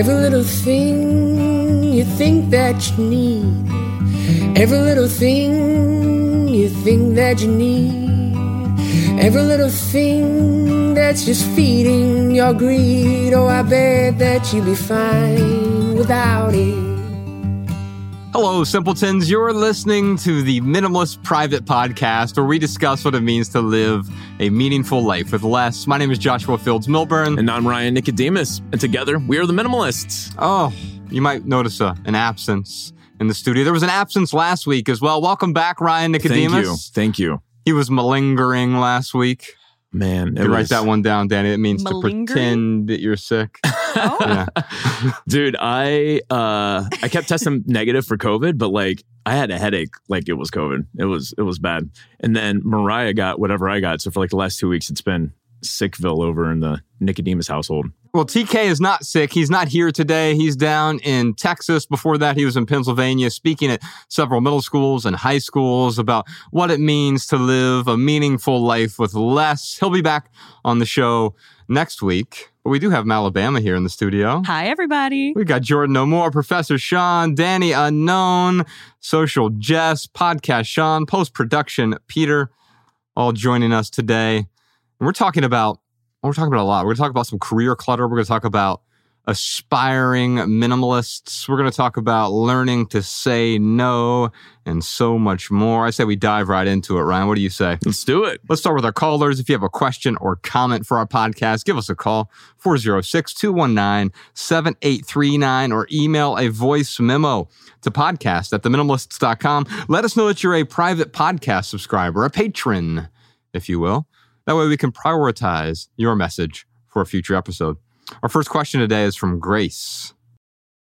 Every little thing you think that you need. Every little thing you think that you need. Every little thing that's just feeding your greed. Oh, I bet that you'd be fine without it. Hello, simpletons. You're listening to the Minimalist Private Podcast, where we discuss what it means to live a meaningful life with less. My name is Joshua Fields Millburn. And I'm Ryan Nicodemus. And together, we are the Minimalists. Oh, you might notice a, an absence in the studio. There was an absence last week as well. Welcome back, Ryan Nicodemus. Thank you. Thank you. He was malingering last week. Man, you was... write that one down, Danny. It means to pretend that you're sick. Oh. yeah. Dude, I uh I kept testing negative for COVID, but like I had a headache like it was COVID. It was it was bad. And then Mariah got whatever I got. So for like the last two weeks, it's been Sickville over in the Nicodemus household. Well, TK is not sick. He's not here today. He's down in Texas. Before that, he was in Pennsylvania speaking at several middle schools and high schools about what it means to live a meaningful life with less. He'll be back on the show next week. But we do have Malabama here in the studio. Hi, everybody. We got Jordan No More, Professor Sean, Danny Unknown, Social Jess, Podcast Sean, Post Production Peter, all joining us today. And we're talking about we're talking about a lot. We're going to talk about some career clutter. We're going to talk about aspiring minimalists. We're going to talk about learning to say no and so much more. I say we dive right into it, Ryan. What do you say? Let's do it. Let's start with our callers. If you have a question or comment for our podcast, give us a call 406 219 7839 or email a voice memo to podcast at theminimalists.com. Let us know that you're a private podcast subscriber, a patron, if you will. That way we can prioritize your message for a future episode. Our first question today is from Grace.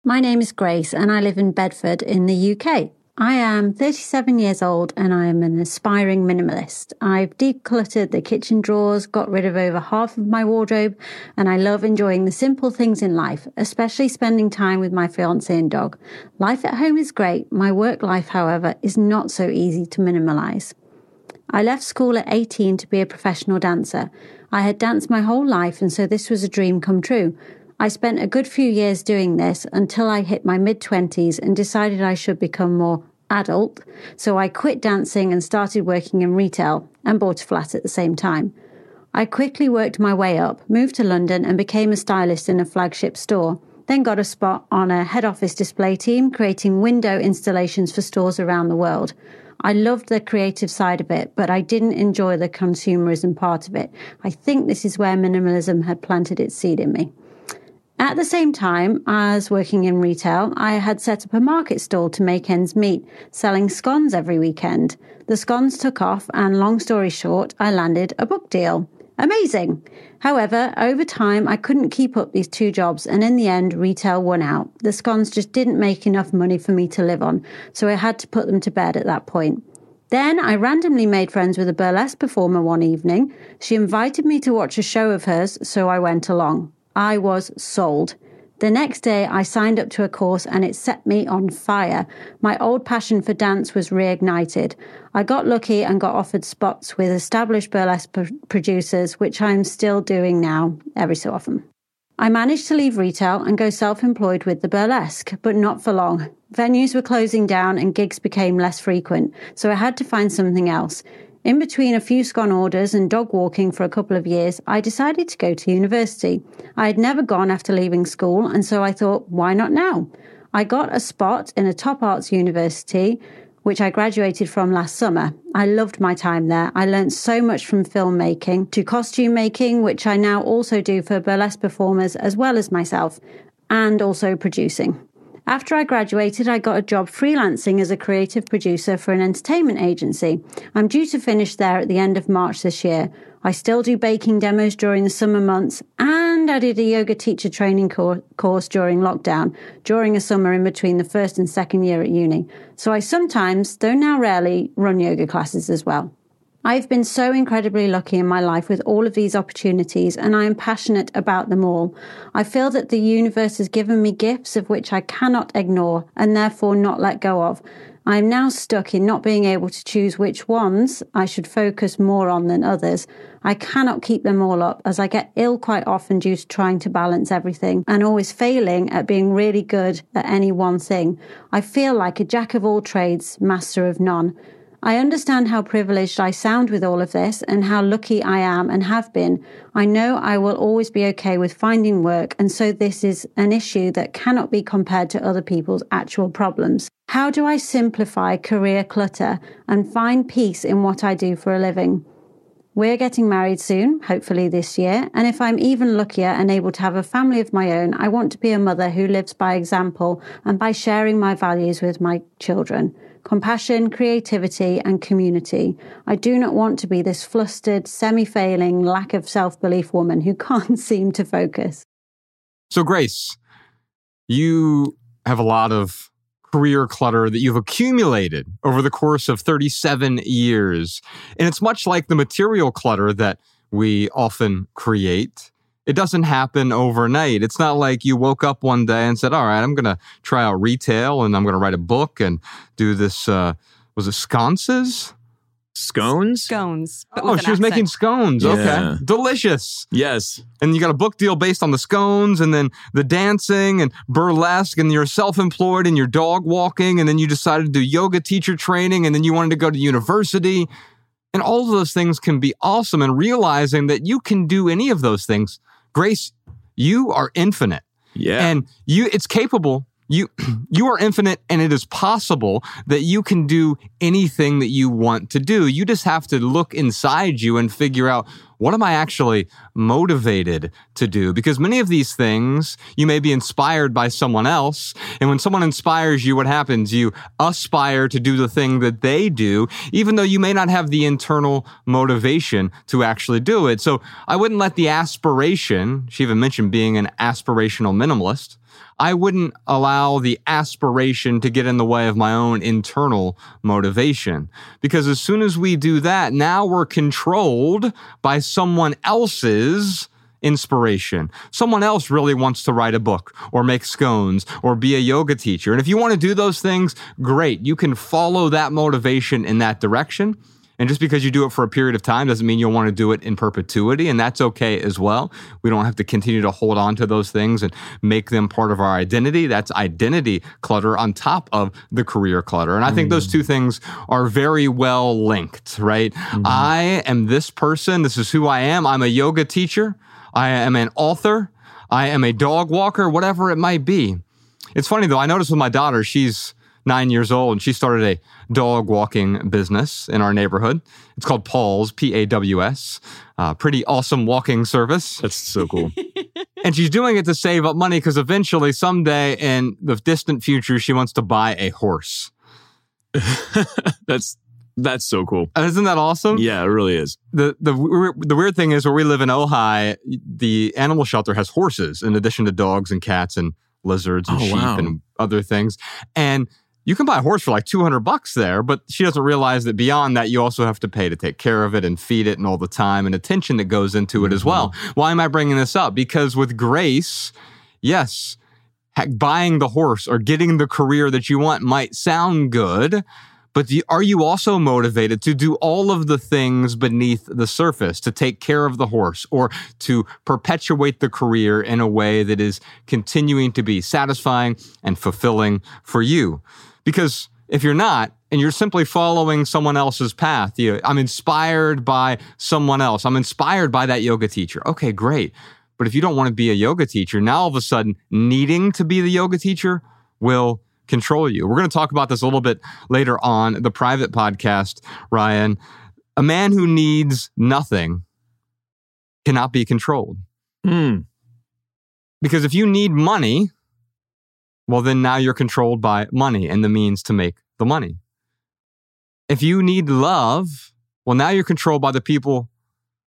My name is Grace and I live in Bedford in the UK. I am 37 years old and I am an aspiring minimalist. I've decluttered the kitchen drawers, got rid of over half of my wardrobe, and I love enjoying the simple things in life, especially spending time with my fiance and dog. Life at home is great. My work life, however, is not so easy to minimalize. I left school at 18 to be a professional dancer. I had danced my whole life, and so this was a dream come true. I spent a good few years doing this until I hit my mid 20s and decided I should become more adult. So I quit dancing and started working in retail and bought a flat at the same time. I quickly worked my way up, moved to London, and became a stylist in a flagship store. Then got a spot on a head office display team, creating window installations for stores around the world. I loved the creative side of it, but I didn't enjoy the consumerism part of it. I think this is where minimalism had planted its seed in me. At the same time as working in retail, I had set up a market stall to make ends meet, selling scones every weekend. The scones took off, and long story short, I landed a book deal. Amazing! However, over time, I couldn't keep up these two jobs, and in the end, retail won out. The scones just didn't make enough money for me to live on, so I had to put them to bed at that point. Then I randomly made friends with a burlesque performer one evening. She invited me to watch a show of hers, so I went along. I was sold. The next day, I signed up to a course and it set me on fire. My old passion for dance was reignited. I got lucky and got offered spots with established burlesque producers, which I'm still doing now every so often. I managed to leave retail and go self employed with the burlesque, but not for long. Venues were closing down and gigs became less frequent, so I had to find something else. In between a few scone orders and dog walking for a couple of years, I decided to go to university. I had never gone after leaving school, and so I thought, why not now? I got a spot in a top arts university, which I graduated from last summer. I loved my time there. I learned so much from filmmaking to costume making, which I now also do for burlesque performers as well as myself, and also producing. After I graduated, I got a job freelancing as a creative producer for an entertainment agency. I'm due to finish there at the end of March this year. I still do baking demos during the summer months, and I did a yoga teacher training course during lockdown, during a summer in between the first and second year at uni. So I sometimes, though now rarely, run yoga classes as well. I've been so incredibly lucky in my life with all of these opportunities, and I am passionate about them all. I feel that the universe has given me gifts of which I cannot ignore and therefore not let go of. I'm now stuck in not being able to choose which ones I should focus more on than others. I cannot keep them all up as I get ill quite often due to trying to balance everything and always failing at being really good at any one thing. I feel like a jack of all trades, master of none. I understand how privileged I sound with all of this and how lucky I am and have been. I know I will always be okay with finding work, and so this is an issue that cannot be compared to other people's actual problems. How do I simplify career clutter and find peace in what I do for a living? We're getting married soon, hopefully this year, and if I'm even luckier and able to have a family of my own, I want to be a mother who lives by example and by sharing my values with my children compassion, creativity, and community. I do not want to be this flustered, semi failing, lack of self belief woman who can't seem to focus. So, Grace, you have a lot of career clutter that you've accumulated over the course of 37 years. And it's much like the material clutter that we often create. It doesn't happen overnight. It's not like you woke up one day and said, All right, I'm going to try out retail and I'm going to write a book and do this. Uh, was it sconces? Scones? Scones. but Oh, she was making accent. scones. Yeah. Okay. Delicious. Yes. And you got a book deal based on the scones and then the dancing and burlesque and you're self-employed and you're dog walking and then you decided to do yoga teacher training and then you wanted to go to university. And all of those things can be awesome and realizing that you can do any of those things. Grace, you are infinite Yeah. and you it's capable you you are infinite and it is possible that you can do anything that you want to do. You just have to look inside you and figure out what am i actually motivated to do? Because many of these things you may be inspired by someone else and when someone inspires you what happens? You aspire to do the thing that they do even though you may not have the internal motivation to actually do it. So i wouldn't let the aspiration she even mentioned being an aspirational minimalist I wouldn't allow the aspiration to get in the way of my own internal motivation. Because as soon as we do that, now we're controlled by someone else's inspiration. Someone else really wants to write a book or make scones or be a yoga teacher. And if you want to do those things, great. You can follow that motivation in that direction. And just because you do it for a period of time doesn't mean you'll want to do it in perpetuity, and that's okay as well. We don't have to continue to hold on to those things and make them part of our identity. That's identity clutter on top of the career clutter. And I think those mm. two things are very well linked, right? Mm-hmm. I am this person, this is who I am. I'm a yoga teacher, I am an author, I am a dog walker, whatever it might be. It's funny though, I noticed with my daughter, she's nine years old and she started a dog walking business in our neighborhood. It's called Paws, P A W S. Uh, pretty awesome walking service. That's so cool. And she's doing it to save up money because eventually, someday in the distant future, she wants to buy a horse. that's that's so cool. Isn't that awesome? Yeah, it really is. the the the weird thing is where we live in Ojai, the animal shelter has horses in addition to dogs and cats and lizards and Oh, sheep wow. and other things. And you can buy a horse for like 200 bucks there, but she doesn't realize that beyond that, you also have to pay to take care of it and feed it and all the time and attention that goes into it as well. Mm-hmm. Why am I bringing this up? Because with Grace, yes, buying the horse or getting the career that you want might sound good, but do are you also motivated to do all of the things beneath the surface, to take care of the horse or to perpetuate the career in a way that is continuing to be satisfying and fulfilling for you? Because if you're not, and you're simply following someone else's path, you, I'm inspired by someone else. I'm inspired by that yoga teacher. Okay, great. But if you don't want to be a yoga teacher, now all of a sudden needing to be the yoga teacher will control you. We're going to talk about this a little bit later on the private podcast, Ryan. A man who needs nothing cannot be controlled. Hmm. Because if you need money, well, then now you're controlled by money and the means to make the money. If you need love, well, now you're controlled by the people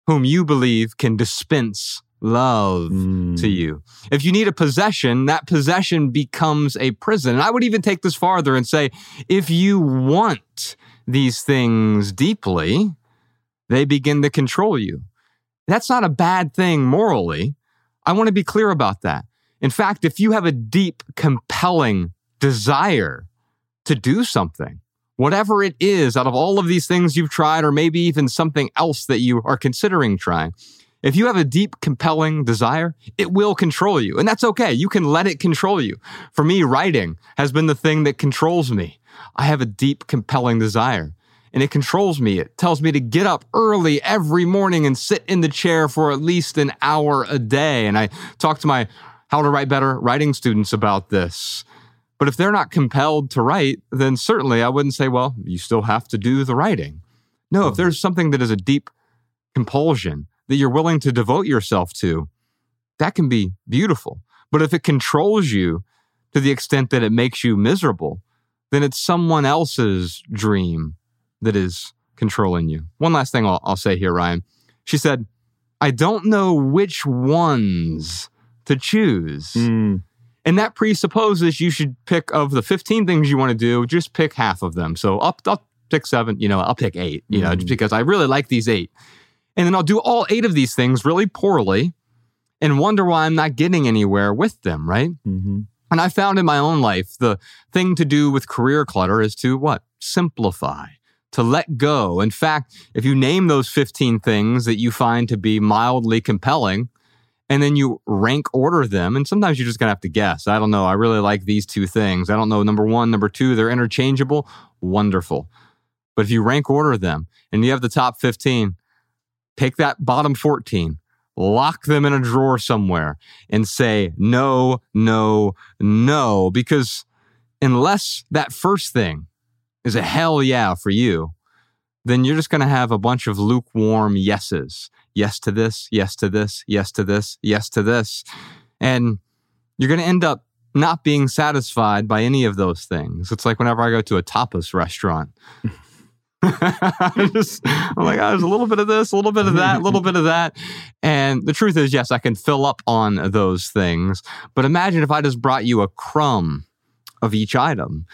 whom you believe can dispense love Mm. to you. If you need a possession, that possession becomes a prison. And I would even take this farther and say if you want these things deeply, they begin to control you. That's not a bad thing morally. I want to be clear about that. In fact, if you have a deep, compelling desire to do something, whatever it is out of all of these things you've tried, or maybe even something else that you are considering trying. If you have a deep, compelling desire, it will control you. And that's okay. You can let it control you. For me, writing has been the thing that controls me. I have a deep, compelling desire and it controls me. It tells me to get up early every morning and sit in the chair for at least an hour a day. And I talk to my How to Write Better writing students about this. But if they're not compelled to write, then certainly I wouldn't say, well, you still have to do the writing. No, if hmm. there's something that is a deep compulsion, that you're willing to devote yourself to, that can be beautiful. But if it controls you to the extent that it makes you miserable, then it's someone else's dream that is controlling you. One last thing I'll, I'll say here, Ryan. She said, I don't know which ones to choose. Mm. And that presupposes you should pick of the 15 things you want to do, just pick half of them. So I'll, I'll pick seven, you know, I'll pick eight, you know, just Mm. because I really like these eight. And then I'll do all eight of these things really poorly and wonder why I'm not getting anywhere with them, right? hmm And I found in my own life the thing to do with career clutter is to what? Simplify, to let go. In fact, if you name those 15 things that you find to be mildly compelling, and then you rank order them, and sometimes you're just gonna have to guess. I don't know. I really like these two things. I don't know. Number one, number two, they're interchangeable. Wonderful. But if you rank order them and you have the top 15, take that bottom 14, lock them in a drawer somewhere, and say, no, no, no. Because unless that first thing is a hell yeah for you, then you're just going to have a bunch of lukewarm yeses. Yes to this, yes to this, yes to this, yes to this. And you're going to end up not being satisfied by any of those things. It's like whenever I go to a tapas restaurant. I'm just I'm like, oh, there's a little bit of this, a little bit of that, a little bit of that. And the truth is, yes, I can fill up on those things. But imagine if I just brought you a crumb of each item.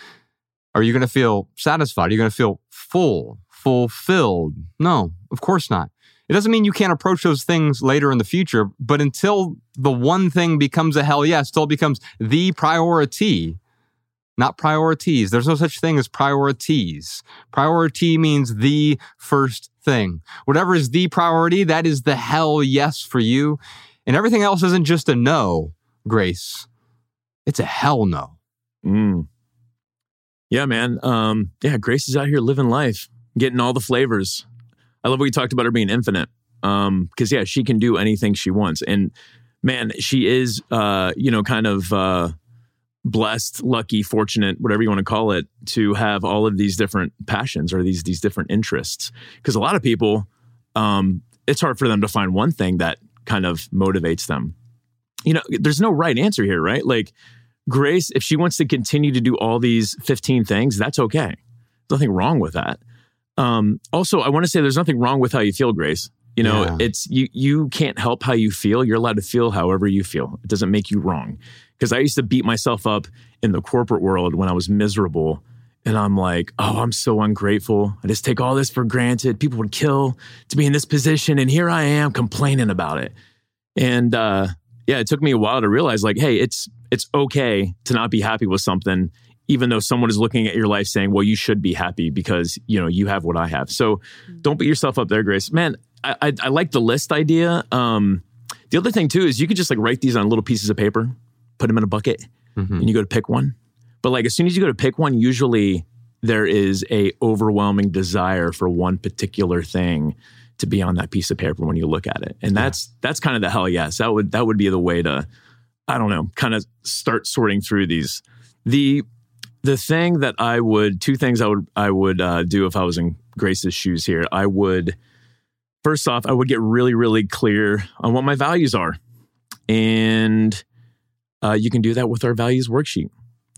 Are you going to feel satisfied? Are you going to feel full, fulfilled? No, of course not. It doesn't mean you can't approach those things later in the future, but until the one thing becomes a hell yes, still becomes the priority, not priorities. There's no such thing as priorities. Priority means the first thing. Whatever is the priority, that is the hell yes for you. And everything else isn't just a no, Grace. It's a hell no. Mm. Yeah, man. Um, yeah, Grace is out here living life, getting all the flavors. I love what you talked about her being infinite. Um, because yeah, she can do anything she wants. And man, she is uh, you know, kind of uh blessed, lucky, fortunate, whatever you want to call it, to have all of these different passions or these these different interests. Because a lot of people, um, it's hard for them to find one thing that kind of motivates them. You know, there's no right answer here, right? Like Grace, if she wants to continue to do all these 15 things, that's okay. Nothing wrong with that. Um, also, I want to say there's nothing wrong with how you feel, Grace. You know, Yeah. it's you you can't help how you feel. You're allowed to feel however you feel. It doesn't make you wrong. Because I used to beat myself up in the corporate world when I was miserable. And I'm like, oh, I'm so ungrateful. I just take all this for granted. People would kill to be in this position. And here I am complaining about it. And uh, yeah, it took me a while to realize like, hey, it's it's okay to not be happy with something, even though someone is looking at your life saying, well, you should be happy because you know you have what I have. So don't beat yourself up there, Grace. Man, I I, I like the list idea. Um, the other thing too is you could just like write these on little pieces of paper, put them in a bucket, Mhm. and you go to pick one. But like as soon as you go to pick one, usually there is a overwhelming desire for one particular thing to be on that piece of paper when you look at it. And that's that's kind of the hell yes. That would that would be the way to I don't know, kind of start sorting through these. The the thing that I would two things I would I would uh, do if I was in Grace's shoes here. I would first off, I would get really really clear on what my values are. And uh, you can do that with our values worksheet.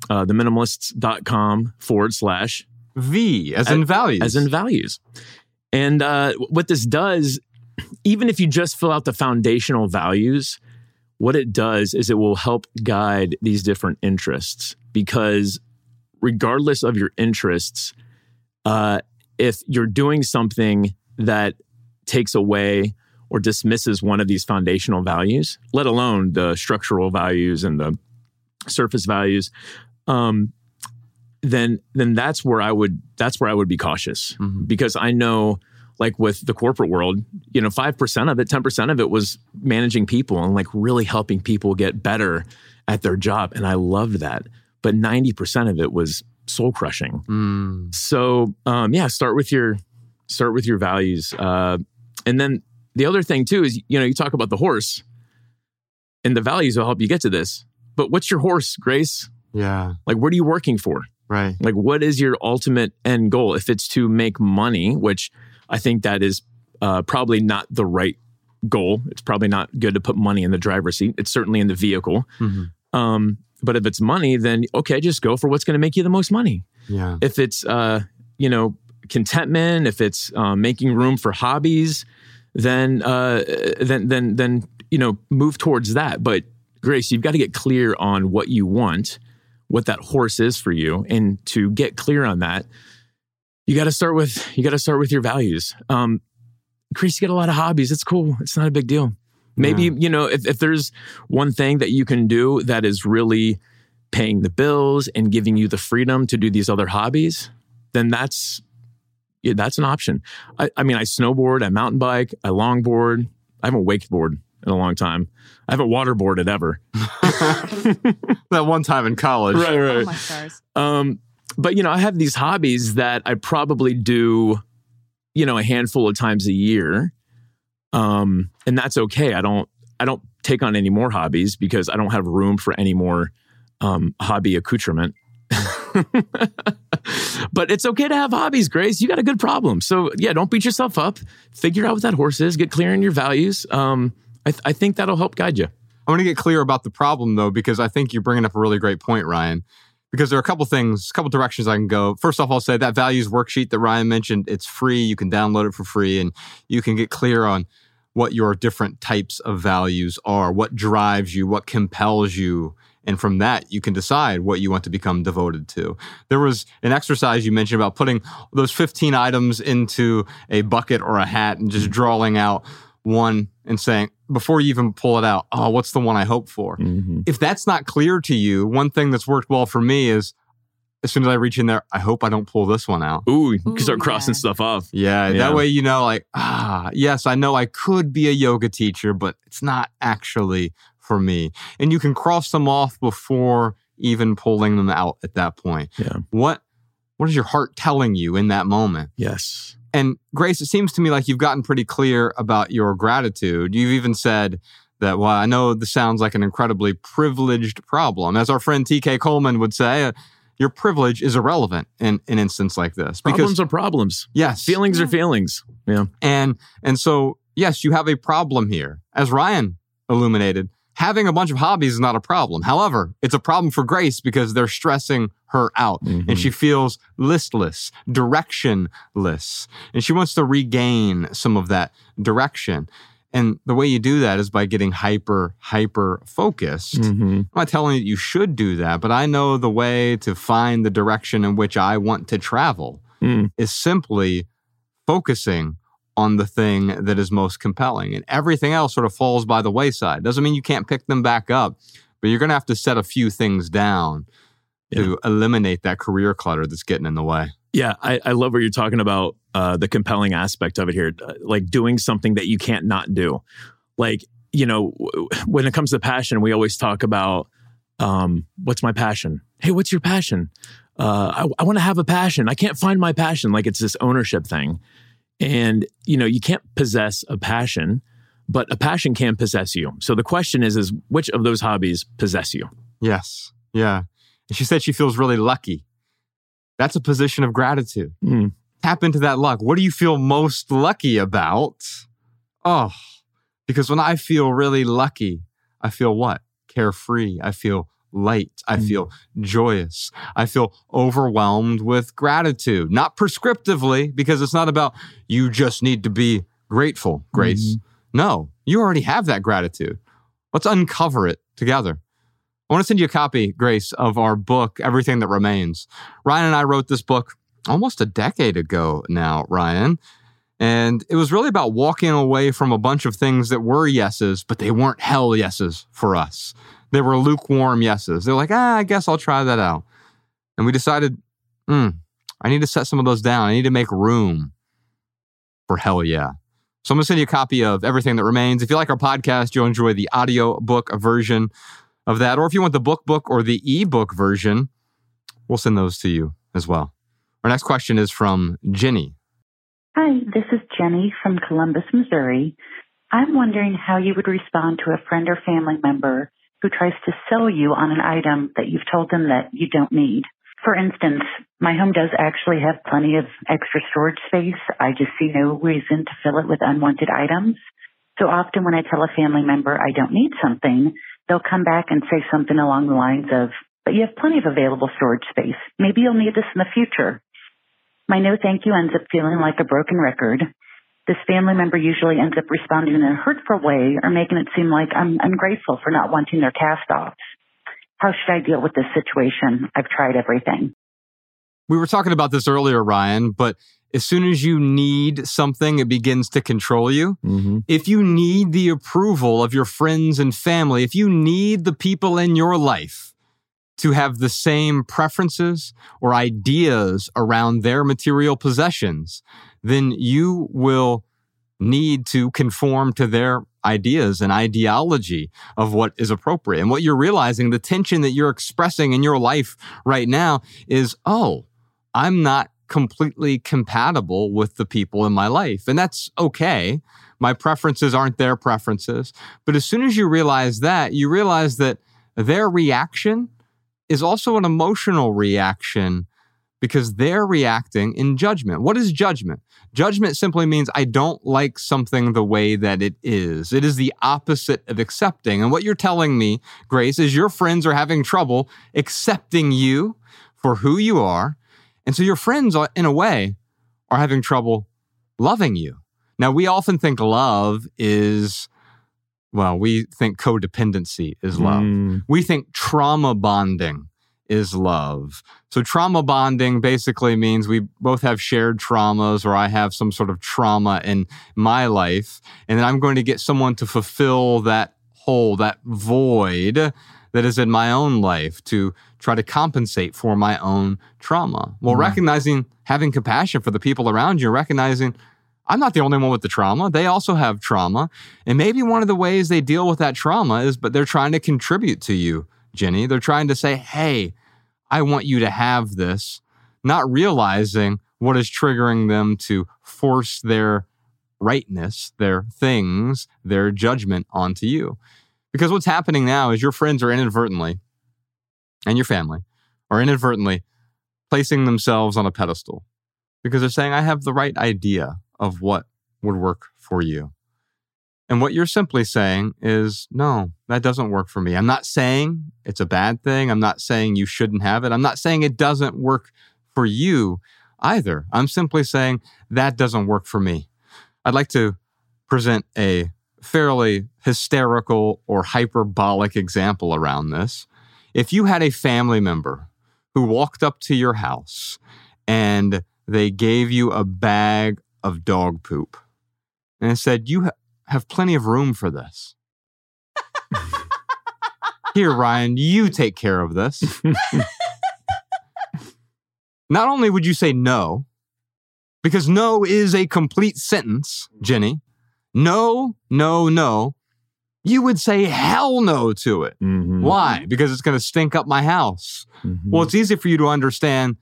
Uh, theminimalists.com forward slash V as in values. as in values. And uh, what this does, even if you just fill out the foundational values, what it does is it will help guide these different interests because regardless of your interests, uh, if you're doing something that takes away or dismisses one of these foundational values, let alone the structural values and the surface values, um, then then that's where I would that's where I would be cautious Mhm. because I know like with the corporate world, you know, 5% of it, 10% of it was managing people and like really helping people get better at their job and I loved that. But 90% of it was soul crushing. Mm. So um, yeah, start with your start with your values, uh, and then the other thing too is you know you talk about the horse, and the values will help you get to this. But what's your horse, Grace? Yeah. Like, what are you working for? Right. Like, what is your ultimate end goal? If it's to make money, which I think that is uh, probably not the right goal. It's probably not good to put money in the driver's seat. It's certainly in the vehicle. Mhm. Um, but if it's money, then okay, just go for what's going to make you the most money Yeah. if it's uh, you know contentment, if it's um, making room for hobbies, then uh, then then then you know move towards that. But Grace, you've got to get clear on what you want, what that horse is for you, and to get clear on that, you got to start with you got to start with your values. Um, Grace, you got a lot of hobbies. It's cool. It's not a big deal. Maybe Yeah. you know if, if there's one thing that you can do that is really paying the bills and giving you the freedom to do these other hobbies, then that's yeah, that's an option. I, I mean, I snowboard, I mountain bike, I longboard. I haven't wakeboard in a long time. I haven't waterboarded ever. that one time in college. Oh my stars. Um, but you know, I have these hobbies that I probably do, you know, a handful of times a year. Um, and that's okay. I don't I don't take on any more hobbies because I don't have room for any more um, hobby accoutrement. but it's okay to have hobbies, Grace. You got a good problem. So yeah, don't beat yourself up. Figure out what that horse is. Get clear on your values. Um, I, th- I think that'll help guide you. I want to get clear about the problem though, because I think you're bringing up a really great point, Ryan. Because there are a couple things, a couple directions I can go. First off, I'll say that values worksheet that Ryan mentioned, it's free. You can download it for free and you can get clear on what your different types of values are, what drives you, what compels you. And from that, you can decide what you want to become devoted to. There was an exercise you mentioned about putting those 15 items into a bucket or a hat and just drawing out one and saying, before you even pull it out, oh, what's the one I hope for? Mm-hmm. If that's not clear to you, one thing that's worked well for me is as soon as I reach in there, I hope I don't pull this one out. Ooh, you can start Ooh, crossing yeah. stuff off. Yeah, Yeah. that way you know, like, ah, yes, I know I could be a yoga teacher, but it's not actually for me. And you can cross them off before even pulling them out at that point. Yeah. What what is your heart telling you in that moment? Yes. And Grace, it seems to me like you've gotten pretty clear about your gratitude. You've even said that, well, I know this sounds like an incredibly privileged problem. As our friend TK Coleman would say, uh, your privilege is irrelevant in an instance like this. Because, Problems are problems. yes. Feelings are feelings. Yeah. And, and so, yes, you have a problem here. As Ryan illuminated, having a bunch of hobbies is not a problem. However, it's a problem for Grace because they're stressing her out Mhm. and she feels listless, directionless, and she wants to regain some of that direction. And the way you do that is by getting hyper, hyper focused. Mhm. I'm not telling you that you should do that, but I know the way to find the direction in which I want to travel Mm. is simply focusing on the thing that is most compelling. And everything else sort of falls by the wayside. Doesn't mean you can't pick them back up, but you're going to have to set a few things down to eliminate that career clutter that's getting in the way. Yeah, I, I love what you're talking about. Uh, the compelling aspect of it here, uh, like doing something that you can't not do. Like you know, w- when it comes to passion, we always talk about um, what's my passion. Hey, what's your passion? Uh, I, I want to have a passion. I can't find my passion. Like it's this ownership thing, and you know, you can't possess a passion, but a passion can possess you. So the question is, is which of those hobbies possess you? Yes. Yeah. And she said she feels really lucky. That's a position of gratitude. Mm. Tap into that luck. What do you feel most lucky about? Oh, because when I feel really lucky, I feel what? Carefree. I feel light. I Mm. feel joyous. I feel overwhelmed with gratitude. Not prescriptively, because it's not about you just need to be grateful, Grace. No, you already have that gratitude. Let's uncover it together. I want to send you a copy, Grace, of our book, Everything That Remains. Ryan and I wrote this book almost a decade ago now, Ryan. And it was really about walking away from a bunch of things that were yeses, but they weren't hell yeses for us. They were lukewarm yeses. They're like, ah, I guess I'll try that out. And we decided mm, I need to set some of those down. I need to make room for hell yeah. So I'm going to send you a copy of Everything That Remains. If you like our podcast, you'll enjoy the audio book version of that. Or if you want the book book or the ebook version, we'll send those to you as well. Our next question is from Jenny. Hi, this is Jenny from Columbia, Missouri. I'm wondering how you would respond to a friend or family member who tries to sell you on an item that you've told them that you don't need. For instance, my home does actually have plenty of extra storage space. I just see no reason to fill it with unwanted items. So often when I tell a family member I don't need something, they'll come back and say something along the lines of, but you have plenty of available storage space. Maybe you'll need this in the future. My no thank you ends up feeling like a broken record. This family member usually ends up responding in a hurtful way or making it seem like I'm ungrateful for not wanting their cast offs. How should I deal with this situation? I've tried everything. We were talking about this earlier, Ryan, but as soon as you need something, it begins to control you. Mm-hmm. If you need the approval of your friends and family, if you need the people in your life to have the same preferences or ideas around their material possessions, then you will need to conform to their ideas and ideology of what is appropriate. And what you're realizing, the tension that you're expressing in your life right now is, oh, I'm not completely compatible with the people in my life. And that's okay. My preferences aren't their preferences. But as soon as you realize that, you realize that their reaction is also an emotional reaction because they're reacting in judgment. What is judgment? Judgment simply means I don't like something the way that it is. It is the opposite of accepting. And what you're telling me, Grace, is your friends are having trouble accepting you for who you are. And so your friends, are, in a way, are having trouble loving you. Now, we often think love is, well, we think codependency is love. Mm. We think trauma bonding is love. So trauma bonding basically means we both have shared traumas or I have some sort of trauma in my life and then I'm going to get someone to fulfill that hole, that void that is in my own life to try to compensate for my own trauma. Well, Right. recognizing having compassion for the people around you, recognizing I'm not the only one with the trauma. They also have trauma. And maybe one of the ways they deal with that trauma is but they're trying to contribute to you, Jenny. They're trying to say, "Hey, I want you to have this," not realizing what is triggering them to force their rightness, their things, their judgment onto you. Because what's happening now is your friends are inadvertently and your family are inadvertently placing themselves on a pedestal because they're saying, I have the right idea of what would work for you. And what you're simply saying is, no, that doesn't work for me. I'm not saying it's a bad thing. I'm not saying you shouldn't have it. I'm not saying it doesn't work for you either. I'm simply saying that doesn't work for me. I'd like to present a fairly hysterical or hyperbolic example around this. If you had a family member who walked up to your house and they gave you a bag of dog poop and said, You have plenty of room for this. Here, Ryan, you take care of this. Not only would you say no, because no is a complete sentence, Jenny. No, no, no. You would say hell no to it. Mhm. Why? Because it's going to stink up my house. Mhm. Well, it's easy for you to understand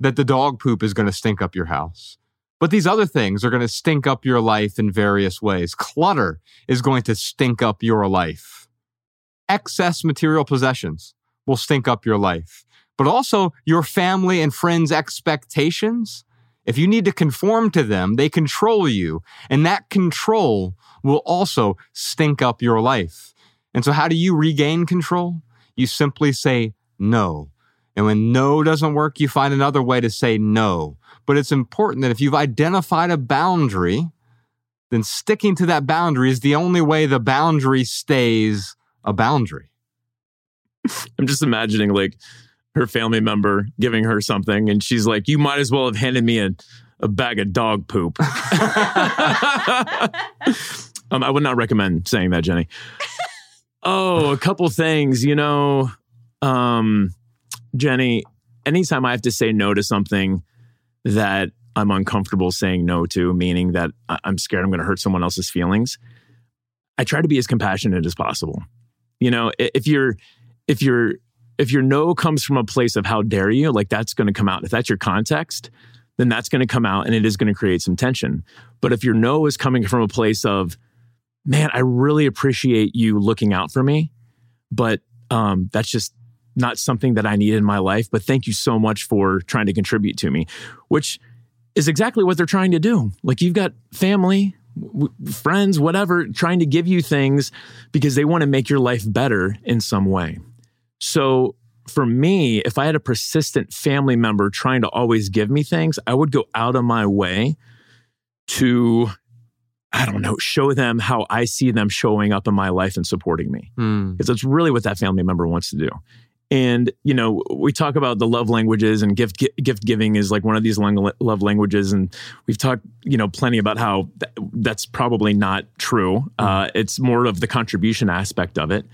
that the dog poop is going to stink up your house. But these other things are going to stink up your life in various ways. Clutter is going to stink up your life. Excess material possessions will stink up your life. But also your family and friends' expectations. If you need to conform to them, they control you. And that control will also stink up your life. And so, how do you regain control? You simply say no. And when no doesn't work, you find another way to say no. But it's important that if you've identified a boundary, then sticking to that boundary is the only way the boundary stays a boundary. I'm just imagining like her family member giving her something, and she's like, "You might as well have handed me a, a bag of dog poop." um, I would not recommend saying that, Jenny. Oh, a couple things, you know, um, Jenny. anytime I have to say no to something that I'm uncomfortable saying no to, meaning that I'm scared I'm going to hurt someone else's feelings, I try to be as compassionate as possible. You know, if you're if you're if your no comes from a place of how dare you, like that's going to come out. If that's your context, then that's going to come out and it is going to create some tension. But if your no is coming from a place of, man, I really appreciate you looking out for me, but um, that's just not something that I need in my life. But thank you so much for trying to contribute to me, which is exactly what they're trying to do. Like you've got family, w- friends, whatever, trying to give you things because they want to make your life better in some way. So for me, if I had a persistent family member trying to always give me things, I would go out of my way to, I don't know, show them how I see them showing up in my life and supporting me. Hmm. Because that's really what that family member wants to do. And, you know, we talk about the love languages and gift gift giving is like one of these love languages. And we've talked, you know, plenty about how th- that's probably not true. Uh, it's more of the contribution aspect of it.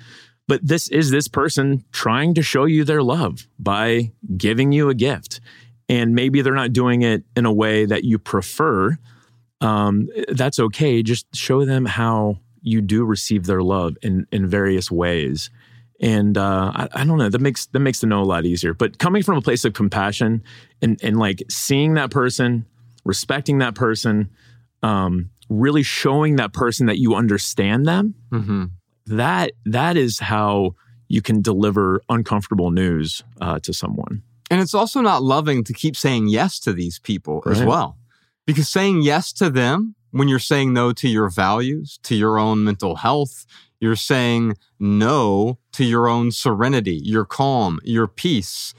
But this is this person trying to show you their love by giving you a gift. And maybe they're not doing it in a way that you prefer. Um, that's okay. Just show them how you do receive their love in, in various ways. And uh, I, I don't know, that makes that makes the no a lot easier. But coming from a place of compassion and, and like seeing that person, respecting that person, um, really showing that person that you understand them, hmm that that is how you can deliver uncomfortable news uh, to someone. And it's also not loving to keep saying yes to these people as well. Because saying yes to them when you're saying no to your values, to your own mental health, you're saying no to your own serenity, your calm, your peace.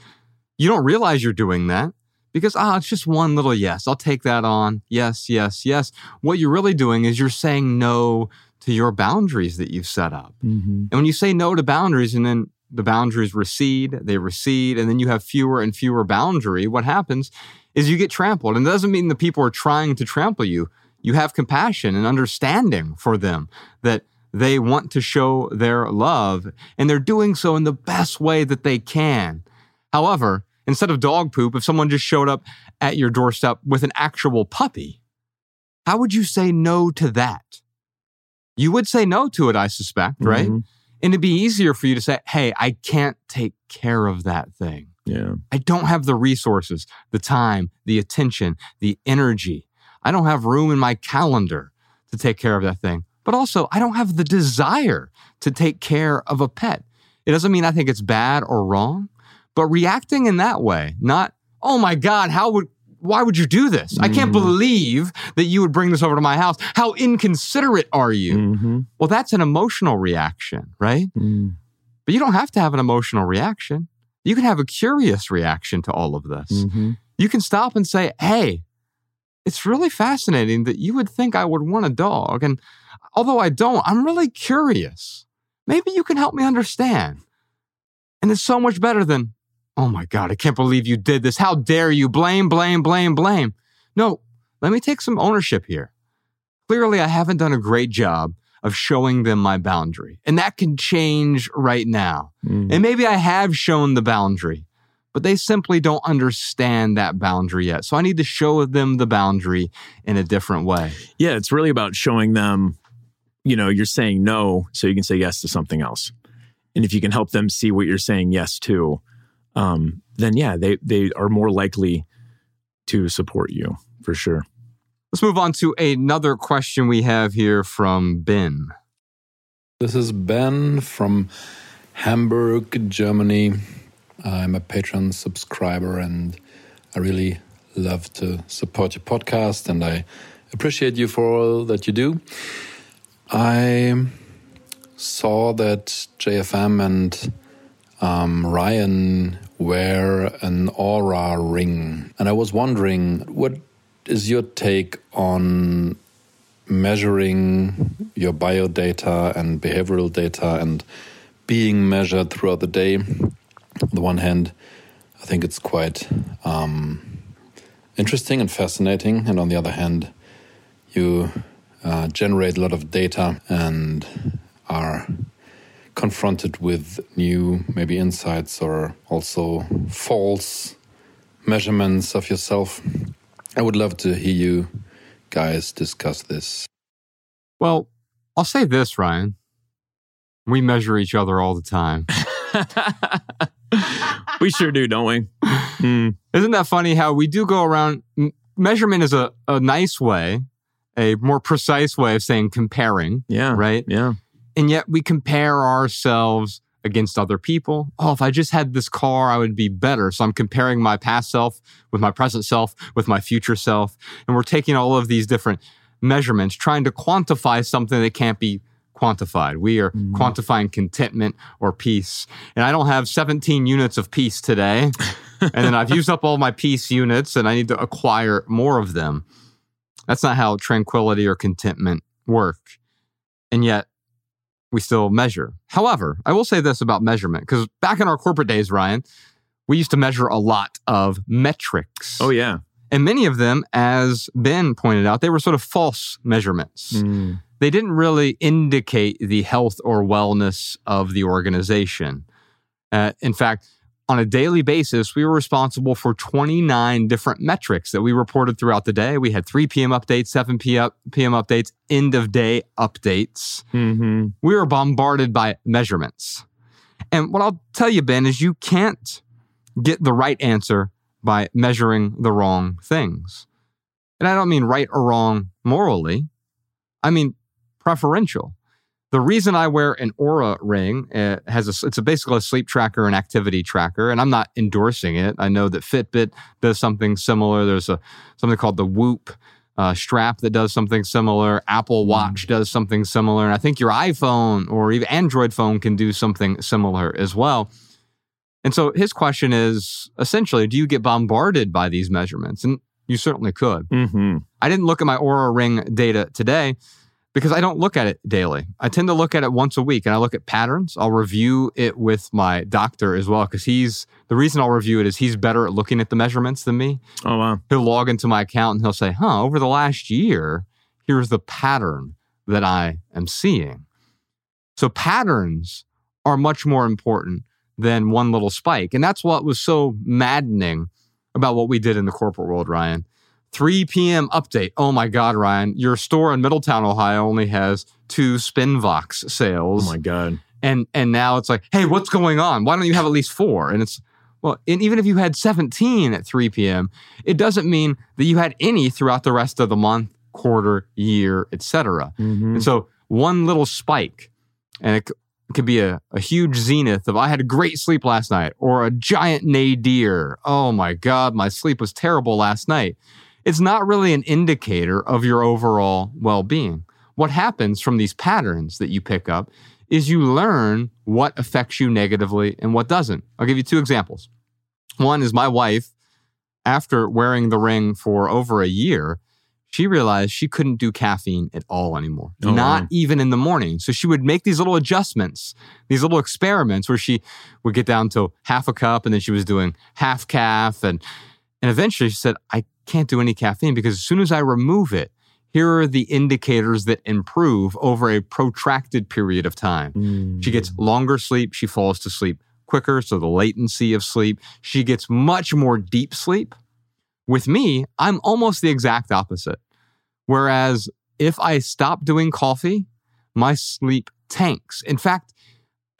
You don't realize you're doing that because, ah, it's just one little yes. I'll take that on. Yes, yes, yes. What you're really doing is you're saying no to your boundaries that you've set up. And when you say no to boundaries and then the boundaries recede, they recede, and then you have fewer and fewer boundary, what happens is you get trampled. And it doesn't mean the people are trying to trample you. You have compassion and understanding for them that they want to show their love and they're doing so in the best way that they can. However, instead of dog poop, if someone just showed up at your doorstep with an actual puppy, how would you say no to that? You would say no to it, I suspect, right? Mhm. And it'd be easier for you to say, hey, I can't take care of that thing. Yeah. I don't have the resources, the time, the attention, the energy. I don't have room in my calendar to take care of that thing. But also, I don't have the desire to take care of a pet. It doesn't mean I think it's bad or wrong, but reacting in that way, not, oh my God, how would, why would you do this? I can't Mhm. believe that you would bring this over to my house. How inconsiderate are you? Mhm. Well, that's an emotional reaction, right? Mm. But you don't have to have an emotional reaction. You can have a curious reaction to all of this. Mhm. You can stop and say, Hey, it's really fascinating that you would think I would want a dog. And although I don't, I'm really curious. Maybe you can help me understand. And it's so much better than, Oh my God, I can't believe you did this. How dare you? Blame, blame, blame, blame. No, let me take some ownership here. Clearly, I haven't done a great job of showing them my boundary. And that can change right now. Mm. And maybe I have shown the boundary, but they simply don't understand that boundary yet. So I need to show them the boundary in a different way. Yeah, it's really about showing them, you know, you're saying no so you can say yes to something else. And if you can help them see what you're saying yes to, um, then yeah, they they are more likely to support you for sure. Let's move on to another question we have here from Ben. This is Ben from Hamburg, Germany. I'm a Patreon subscriber and I really love to support your podcast and I appreciate you for all that you do. I saw that JFM and um, Ryan wear an Oura ring, and I was wondering what is your take on measuring your bio data and behavioral data and being measured throughout the day. On the one hand, I think it's quite um, interesting and fascinating, and on the other hand, you uh, generate a lot of data and are confronted with new maybe insights or also false measurements of yourself. I would love to hear you guys discuss this. Well, I'll say this, Ryan. We measure each other all the time. we sure do, don't we? Mm. Isn't that funny how we do go around? Measurement is a, a nice way, a more precise way of saying comparing, Yeah. right? Yeah. And yet we compare ourselves against other people. Oh, if I just had this car, I would be better. So I'm comparing my past self with my present self, with my future self. And we're taking all of these different measurements, trying to quantify something that can't be quantified. We are mm-hmm. quantifying contentment or peace. And I don't have 17 units of peace today. and then I've used up all my peace units and I need to acquire more of them. That's not how tranquility or contentment work. And yet, we still measure. However, I will say this about measurement because back in our corporate days, Ryan, we used to measure a lot of metrics. Oh, yeah. And many of them, as Ben pointed out, they were sort of false measurements. Mm. They didn't really indicate the health or wellness of the organization. Uh, in fact, on a daily basis, we were responsible for 29 different metrics that we reported throughout the day. We had 3 p.m. updates, 7 p.m. updates, end of day updates hmm we were bombarded by measurements. And what I'll tell you, Ben, is you can't get the right answer by measuring the wrong things. And I don't mean right or wrong morally, I mean preferential. The reason I wear an Oura ring uh, has a, it's a basically a sleep tracker and activity tracker, and I'm not endorsing it. I know that Fitbit does something similar. There's a something called the Whoop uh, strap that does something similar. Apple Watch does something similar. And I think your iPhone or even Android phone can do something similar as well. And so his question is essentially, do you get bombarded by these measurements? And you certainly could. hmm I didn't look at my Oura Ring data today because I don't look at it daily. I tend to look at it once a week and I look at patterns. I'll review it with my doctor as well because he's the reason I'll review it is he's better at looking at the measurements than me Oh, wow. he'll log into my account and he'll say, huh, over the last year, here's the pattern that I am seeing. So patterns are much more important than one little spike. And that's what was so maddening about what we did in the corporate world, Ryan. 3 p.m. update. Oh my God, Ryan, your store in Middletown, Ohio only has two Spinvox sales. Oh, my God. and and now it's like, hey, what's going on? Why don't you have at least four? And it's well, and even if you had 17 at 3 p.m., it doesn't mean that you had any throughout the rest of the month, quarter, year, etc. Mhm. And so one little spike, and it, it could be a, a huge zenith of I had a great sleep last night, or a giant nadir. Oh my God, my sleep was terrible last night. It's not really an indicator of your overall well being. What happens from these patterns that you pick up is you learn what affects you negatively and what doesn't. I'll give you two examples. One is my wife, after wearing the ring for over a year, she realized she couldn't do caffeine at all anymore, Oh, not wow. even in the morning. So she would make these little adjustments, these little experiments where she would get down to half a cup and then she was doing half calf. And, and eventually she said, I can't do any caffeine because as soon as I remove it, here are the indicators that improve over a protracted period of time. Mm. She gets longer sleep. She falls to sleep quicker. So the latency of sleep. She gets much more deep sleep. With me, I'm almost the exact opposite. Whereas if I stop doing coffee, my sleep tanks. In fact,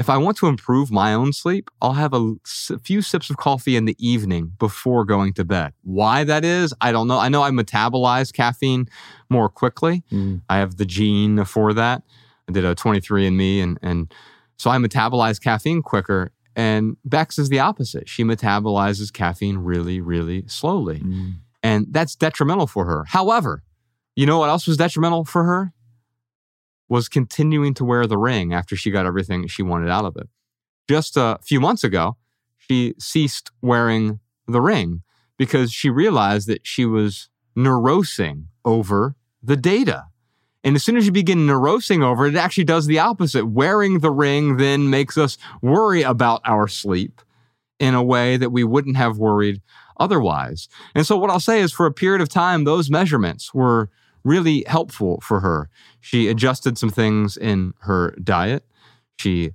if I want to improve my own sleep, I'll have a few sips of coffee in the evening before going to bed. Why that is, I don't know. I know I metabolize caffeine more quickly. Mm. I have the gene for that. I did a 23andMe and and so I metabolize caffeine quicker. And Bex is the opposite. She metabolizes caffeine really, really slowly. Mm. And that's detrimental for her. However, you know what else was detrimental for her? Was continuing to wear the ring after she got everything she wanted out of it. Just a few months ago, she ceased wearing the ring because she realized that she was neurosing over the data. And as soon as you begin neurosing over it, it actually does the opposite. Wearing the ring then makes us worry about our sleep in a way that we wouldn't have worried otherwise. And so, what I'll say is for a period of time, those measurements were really helpful for her. She adjusted some things in her diet. She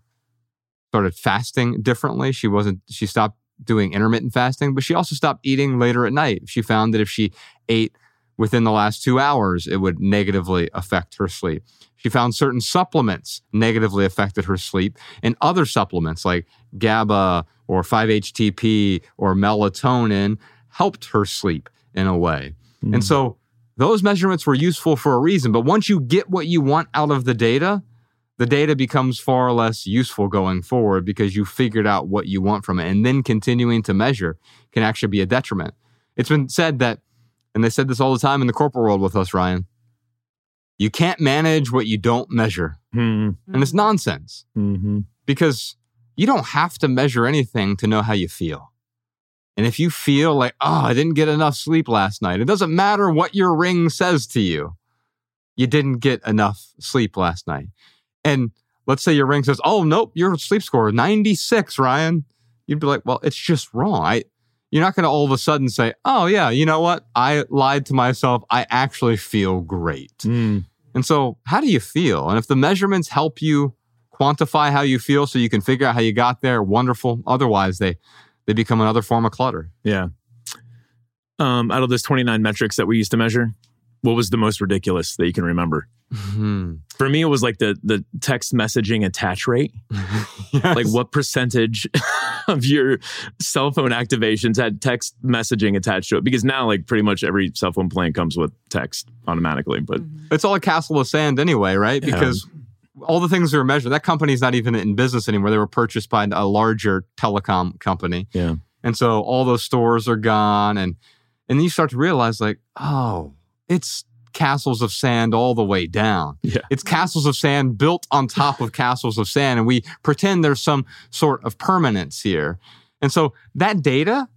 started fasting differently. She wasn't, she stopped doing intermittent fasting, but she also stopped eating later at night. She found that if she ate within the last two hours, it would negatively affect her sleep. She found certain supplements negatively affected her sleep, and other supplements like GABA or 5-HTP or melatonin helped her sleep in a way. Mm. And so those measurements were useful for a reason. But once you get what you want out of the data, the data becomes far less useful going forward because you figured out what you want from it. And then continuing to measure can actually be a detriment. It's been said that, and they said this all the time in the corporate world with us, Ryan, you can't manage what you don't measure. Hmm. And it's nonsense Mhm. because you don't have to measure anything to know how you feel. And if you feel like, oh, I didn't get enough sleep last night, it doesn't matter what your ring says to you. You didn't get enough sleep last night. And let's say your ring says, oh, nope, your sleep score is 96, Ryan. You'd be like, well, it's just wrong. I, you're not going to all of a sudden say, oh, yeah, you know what? I lied to myself. I actually feel great. Mm. And so, how do you feel? And if the measurements help you quantify how you feel so you can figure out how you got there, wonderful. Otherwise, they they become another form of clutter. Yeah. Um, out of those 29 metrics that we used to measure, what was the most ridiculous that you can remember? Hmm. For me, it was like the the text messaging attach rate. Like what percentage of your cell phone activations had text messaging attached to it? Because now, like pretty much every cell phone plan comes with text automatically. But It's all a castle of sand anyway, right? Yeah. Because all the things that are measured, that company's not even in business anymore. They were purchased by a larger telecom company. yeah, And so all those stores are gone. And and then you start to realize, like, oh, it's castles of sand all the way down. Yeah. It's castles of sand built on top of castles of sand. And we pretend there's some sort of permanence here. And so that data,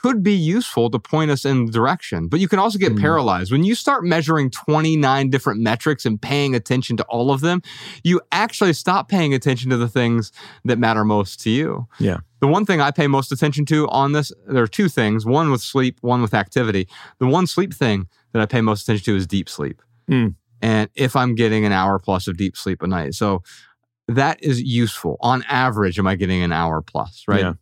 could be useful to point us in the direction, but you can also get Mm. paralyzed. When you start measuring 29 different metrics and paying attention to all of them, you actually stop paying attention to the things that matter most to you. Yeah. The one thing I pay most attention to on this, there are two things one with sleep, one with activity. The one sleep thing that I pay most attention to is deep sleep. Mm. And if I'm getting an hour plus of deep sleep a night. So that is useful. On average, am I getting an hour plus, right? Yeah.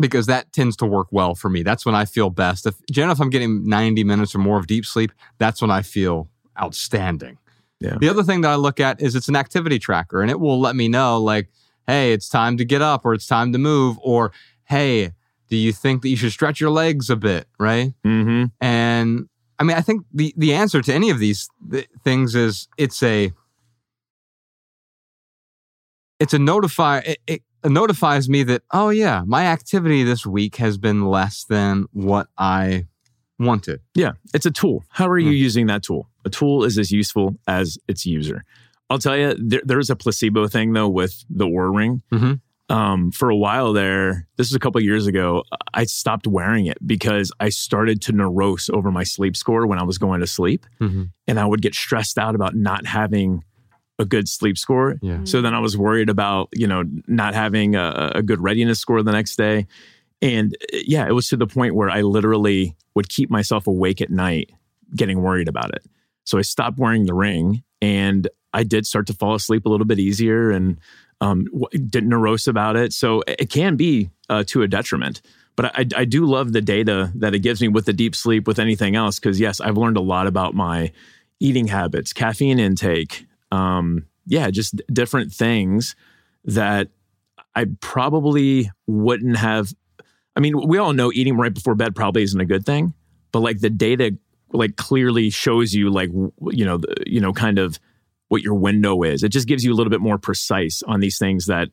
Because that tends to work well for me. That's when I feel best. If generally, if I'm getting 90 minutes or more of deep sleep, that's when I feel outstanding. Yeah. The other thing that I look at is it's an activity tracker and it will let me know, like, hey, it's time to get up or it's time to move, or hey, do you think that you should stretch your legs a bit, right? mm-hmm. And I mean, I think the the answer to any of these th- things is it's a it's a notify it, it notifies me that oh yeah, my activity this week has been less than what I wanted. Yeah, it's a tool. How are you Hmm. using that tool? A tool is as useful as its user. I'll tell you, there, there's a placebo thing though with the Oura Ring. Mhm. Um, for a while there, this was a couple years ago, I stopped wearing it because I started to neurose over my sleep score when I was going to sleep, Mhm. and I would get stressed out about not having a good sleep score. Yeah. So then I was worried about, you know, not having a, a good readiness score the next day. And uh, yeah, it was to the point where I literally would keep myself awake at night getting worried about it. So I stopped wearing the ring and I did start to fall asleep a little bit easier and um, didn't neurose about it. So it it can be uh, to a detriment. But I, I do love the data that it gives me with the deep sleep, with anything else. Because yes, I've learned a lot about my eating habits, caffeine intake, um, yeah, just different things that I probably wouldn't have. I mean, we all know eating right before bed probably isn't a good thing, but like the data like clearly shows you like you know the, you know kind of what your window is. It just gives you a little bit more precise on these things that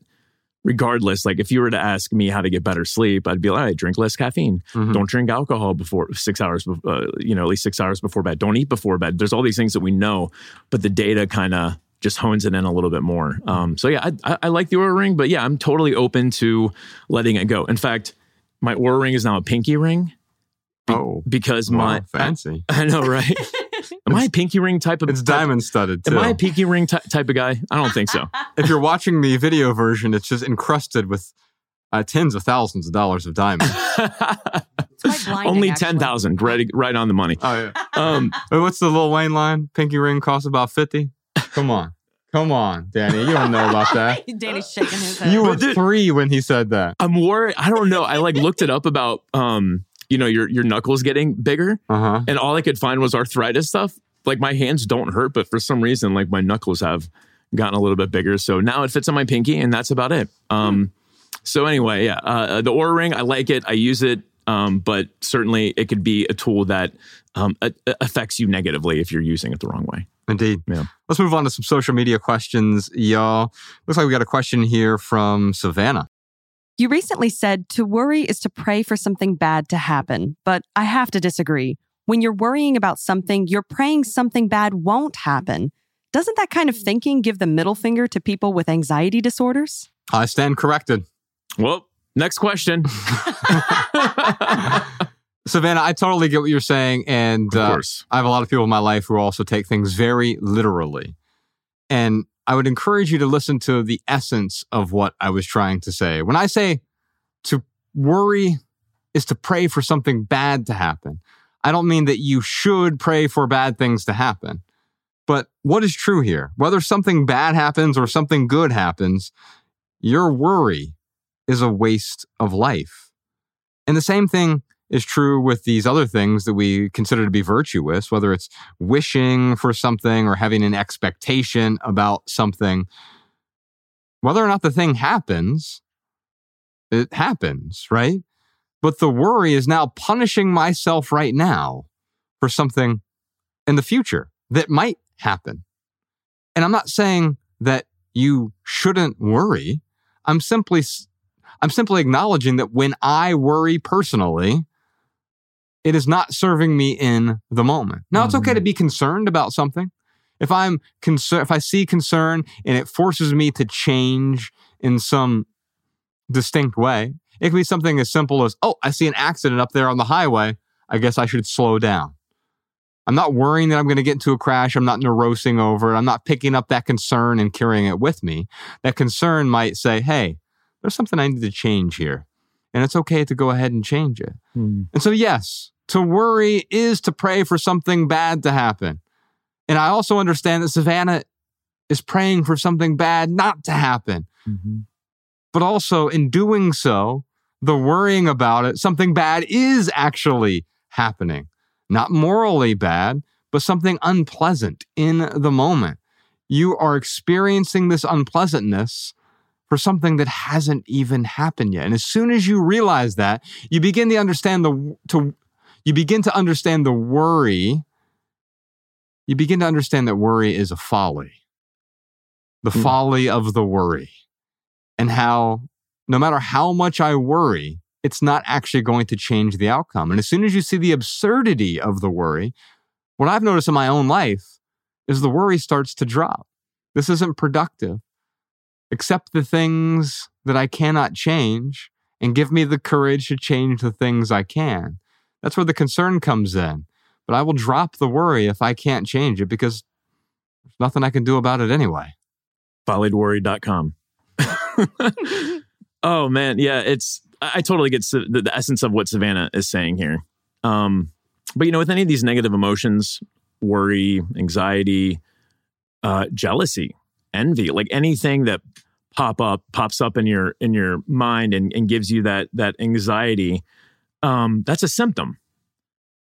regardless like if you were to ask me how to get better sleep i'd be like right drink less caffeine. Mhm. don't drink alcohol before six hours uh, you know at least six hours before bed. Don't eat before bed. There's all these things that we know but the data kind of just hones it in a little bit more. Um, so yeah I, I, I like the Oura ring but yeah i'm totally open to letting it go. In fact my Oura ring is now a pinky ring be- Oh, because my fancy. I, know right am i a pinky ring type of It's type- diamond studded too. am i a pinky ring ty- type of guy i don't think so if you're watching the video version, it's just encrusted with uh, tens of thousands of dollars of diamonds. blinding, only 10,000 right right on the money oh yeah. um Wait, What's the Lil Wayne line? Pinky ring costs about fifty. Come on. Come on, Danny. You don't know about that. Danny's shaking his head. You were But dude- three when he said that. I'm worried. I don't know. I like looked it up about um, you know, your your knuckles getting bigger, Uh huh. and all I could find was arthritis stuff. Like my hands don't hurt, but for some reason, like my knuckles have gotten a little bit bigger. So now it fits on my pinky, and that's about it. Um, so anyway, yeah, uh, the Oura Ring, I like it. I use it, um, but certainly it could be a tool that um, a- affects you negatively if you're using it the wrong way. Indeed. Yeah. Let's move on to some social media questions, y'all. Looks like we got a question here from Savannah. You recently said to worry is to pray for something bad to happen, but I have to disagree. When you're worrying about something, you're praying something bad won't happen. Doesn't that kind of thinking give the middle finger to people with anxiety disorders? I stand corrected. Well, next question. Savannah, I totally get what you're saying. And of uh, course. I have a lot of people in my life who also take things very literally. And I would encourage you to listen to the essence of what I was trying to say. When I say to worry is to pray for something bad to happen, I don't mean that you should pray for bad things to happen. But what is true here? Whether something bad happens or something good happens, your worry is a waste of life. And the same thing is true with these other things that we consider to be virtuous, whether it's wishing for something or having an expectation about something. Whether or not the thing happens, it happens, right? But the worry is now punishing myself right now for something in the future that might happen. And I'm not saying that you shouldn't worry. I'm simply I'm simply acknowledging that when I worry personally, it is not serving me in the moment. Now it's okay to mm. be concerned about something. If I'm concerned, if I see concern and it forces me to change in some distinct way, it can be something as simple as, oh, I see an accident up there on the highway. I guess I should slow down. I'm not worrying that I'm going to get into a crash. I'm not neurosing over it. I'm not picking up that concern and carrying it with me. That concern might say, hey, there's something I need to change here. And it's okay to go ahead and change it. Hmm. And so, yes, to worry is to pray for something bad to happen. And I also understand that Savannah is praying for something bad not to happen. Mhm. But also, in doing so, the worrying about it, something bad is actually happening. Not morally bad, but something unpleasant in the moment. You are experiencing this unpleasantness for something that hasn't even happened yet. And as soon as you realize that, you begin to understand the to you begin to understand the worry. You begin to understand that worry is a folly. The Hmm. folly of the worry. And how no matter how much I worry, it's not actually going to change the outcome. And as soon as you see the absurdity of the worry, what I've noticed in my own life is the worry starts to drop. This isn't productive. Accept the things that I cannot change and give me the courage to change the things I can. That's where the concern comes in. But I will drop the worry if I can't change it because there's nothing I can do about it anyway. followedworry.com. oh man, yeah, it's I I totally get the, the essence of what Savannah is saying here. Um, but you know, with any of these negative emotions, worry, anxiety, uh, jealousy, envy, like anything that pop up pops up in your in your mind and, and gives you that that anxiety, um, that's a symptom.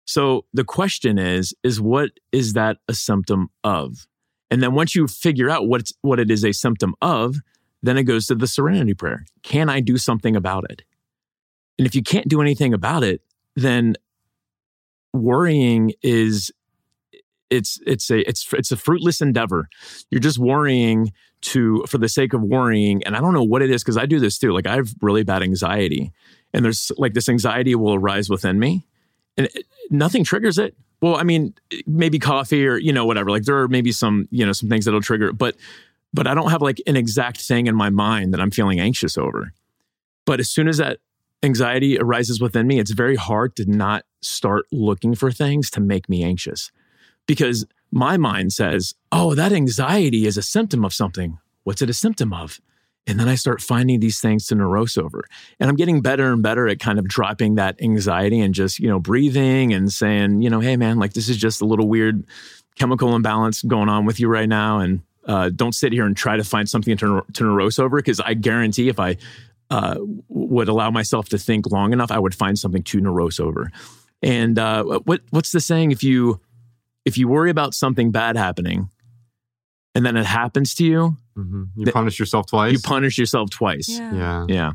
So the question is, is what is that a symptom of? And then once you figure out what's what it is a symptom of, then it goes to the serenity prayer. Can I do something about it? And if you can't do anything about it, then worrying is it's it's a it's it's a fruitless endeavor. You're just worrying to for the sake of worrying. And I don't know what it is because I do this too. Like I have really bad anxiety, and there's like this anxiety will arise within me, and it, nothing triggers it. Well, I mean, maybe coffee or you know whatever. Like there are maybe some you know some things that'll trigger it, but but I don't have like an exact thing in my mind that I'm feeling anxious over. But as soon as that anxiety arises within me, it's very hard to not start looking for things to make me anxious because my mind says, oh, that anxiety is a symptom of something. What's it a symptom of? And then I start finding these things to neurose over. And I'm getting better and better at kind of dropping that anxiety and just, you know, breathing and saying, you know, hey, man, like this is just a little weird chemical imbalance going on with you right now. And uh, don't sit here and try to find something to, to neurose over because I guarantee if I uh, would allow myself to think long enough, I would find something to neurose over. And uh, what what's the saying? If you if you worry about something bad happening, and then it happens to you, Mhm. You The- punish yourself twice. you punish yourself twice. yeah. Yeah.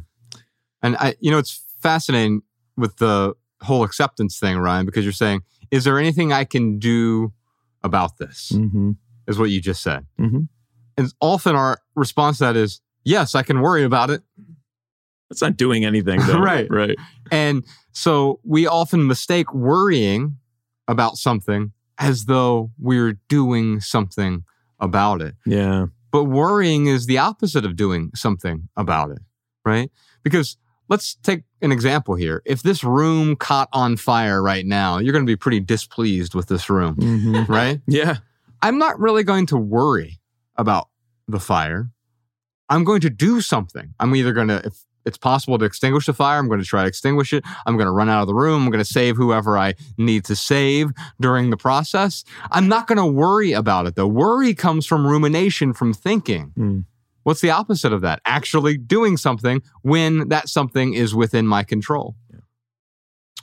And I, you know, it's fascinating with the whole acceptance thing, Ryan, because you're saying, is there anything I can do about this? Mm-hmm. Is what you just said. Mhm. And often our response to that is, yes, I can worry about it. It's not doing anything, though. Right. Right. And so we often mistake worrying about something as though we're doing something about it. Yeah. But worrying is the opposite of doing something about it, right? Because let's take an example here. If this room caught on fire right now, you're going to be pretty displeased with this room, Mhm. right? Yeah. I'm not really going to worry about the fire. I'm going to do something. I'm either going to, if it's possible to extinguish the fire, I'm going to try to extinguish it. I'm going to run out of the room. I'm going to save whoever I need to save during the process. I'm not going to worry about it though. Worry comes from rumination, from thinking. Hmm. What's the opposite of that? Actually doing something when that something is within my control.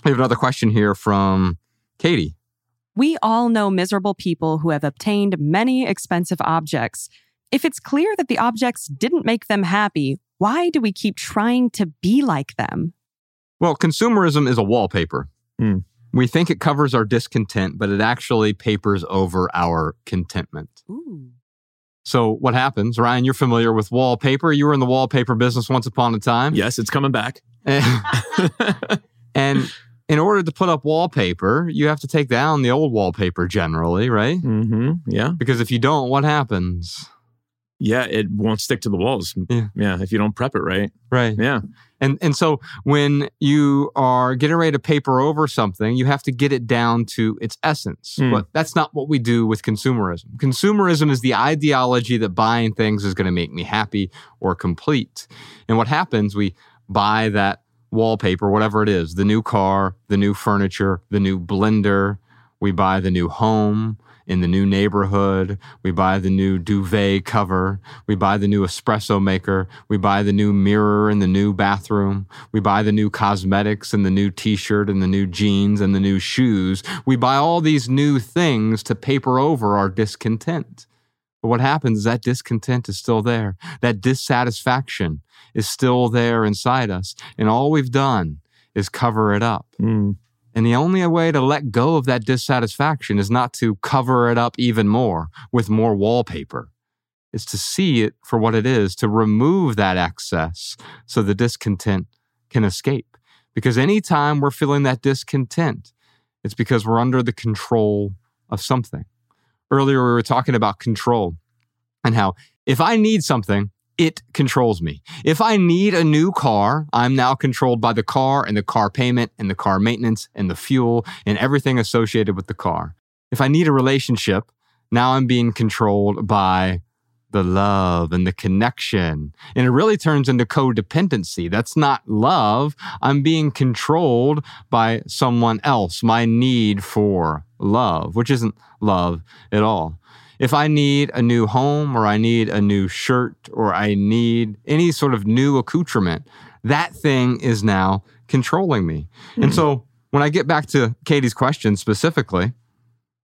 We have another question here from Katie. We all know miserable people who have obtained many expensive objects. If it's clear that the objects didn't make them happy, why do we keep trying to be like them? Well, consumerism is a wallpaper. Hmm. We think it covers our discontent, but it actually papers over our contentment. Ooh. So, what happens, Ryan? You're familiar with wallpaper. You were in the wallpaper business once upon a time. Yes, it's coming back. and in order to put up wallpaper, you have to take down the old wallpaper generally, right? mm-hmm. Yeah. Because if you don't, what happens? Yeah. It won't stick to the walls. Yeah. Yeah. If you don't prep it right. Right. Yeah. And and so when you are getting ready to paper over something, you have to get it down to its essence. Hmm. But that's not what we do with consumerism. Consumerism is the ideology that buying things is going to make me happy or complete. And what happens, we buy that wallpaper, whatever it is, the new car, the new furniture, the new blender, we buy the new home in the new neighborhood, we buy the new duvet cover, we buy the new espresso maker, we buy the new mirror in the new bathroom, we buy the new cosmetics and the new t-shirt and the new jeans and the new shoes. We buy all these new things to paper over our discontent. But what happens is that discontent is still there. That dissatisfaction is still there inside us. And all we've done is cover it up. Mm. And the only way to let go of that dissatisfaction is not to cover it up even more with more wallpaper. It's to see it for what it is, to remove that excess so the discontent can escape. Because anytime we're feeling that discontent, it's because we're under the control of something. Earlier, we were talking about control and how if I need something, it controls me. If I need a new car, I'm now controlled by the car and the car payment and the car maintenance and the fuel and everything associated with the car. If I need a relationship, now I'm being controlled by the love and the connection. And it really turns into codependency. That's not love. I'm being controlled by someone else, my need for love, which isn't love at all. If I need a new home or I need a new shirt or I need any sort of new accoutrement, that thing is now controlling me. And hmm. so when I get back to Katie's question specifically,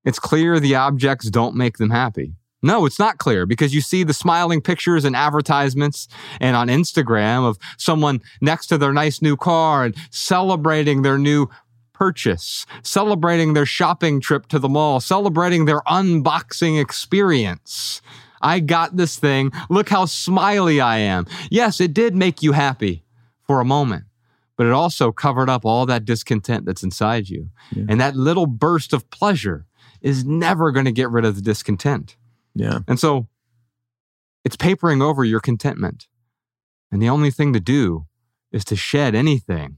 it's clear the objects don't make them happy. No, it's not clear because you see the smiling pictures and advertisements and on Instagram of someone next to their nice new car and celebrating their new purchase, celebrating their shopping trip to the mall, celebrating their unboxing experience. I got this thing. Look how smiley I am. Yes, it did make you happy for a moment, but it also covered up all that discontent that's inside you. Yeah. And that little burst of pleasure is never going to get rid of the discontent. Yeah. And so it's papering over your contentment. And the only thing to do is to shed anything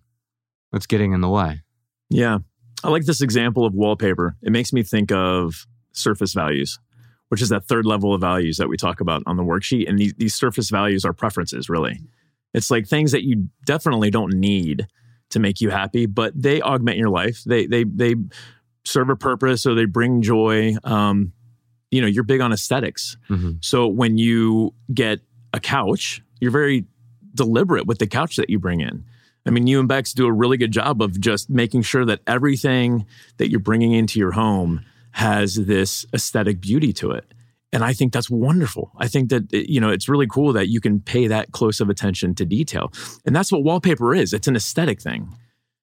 that's getting in the way. Yeah. I like this example of wallpaper. It makes me think of surface values, which is that third level of values that we talk about on the worksheet. And these, these surface values are preferences, really. It's like things that you definitely don't need to make you happy, but they augment your life. They they they serve a purpose or they bring joy. Um, you know, you're big on aesthetics. Mhm. So when you get a couch, you're very deliberate with the couch that you bring in. I mean, you and Bex do a really good job of just making sure that everything that you're bringing into your home has this aesthetic beauty to it. And I think that's wonderful. I think that, you know, it's really cool that you can pay that close of attention to detail. And that's what wallpaper is it's an aesthetic thing.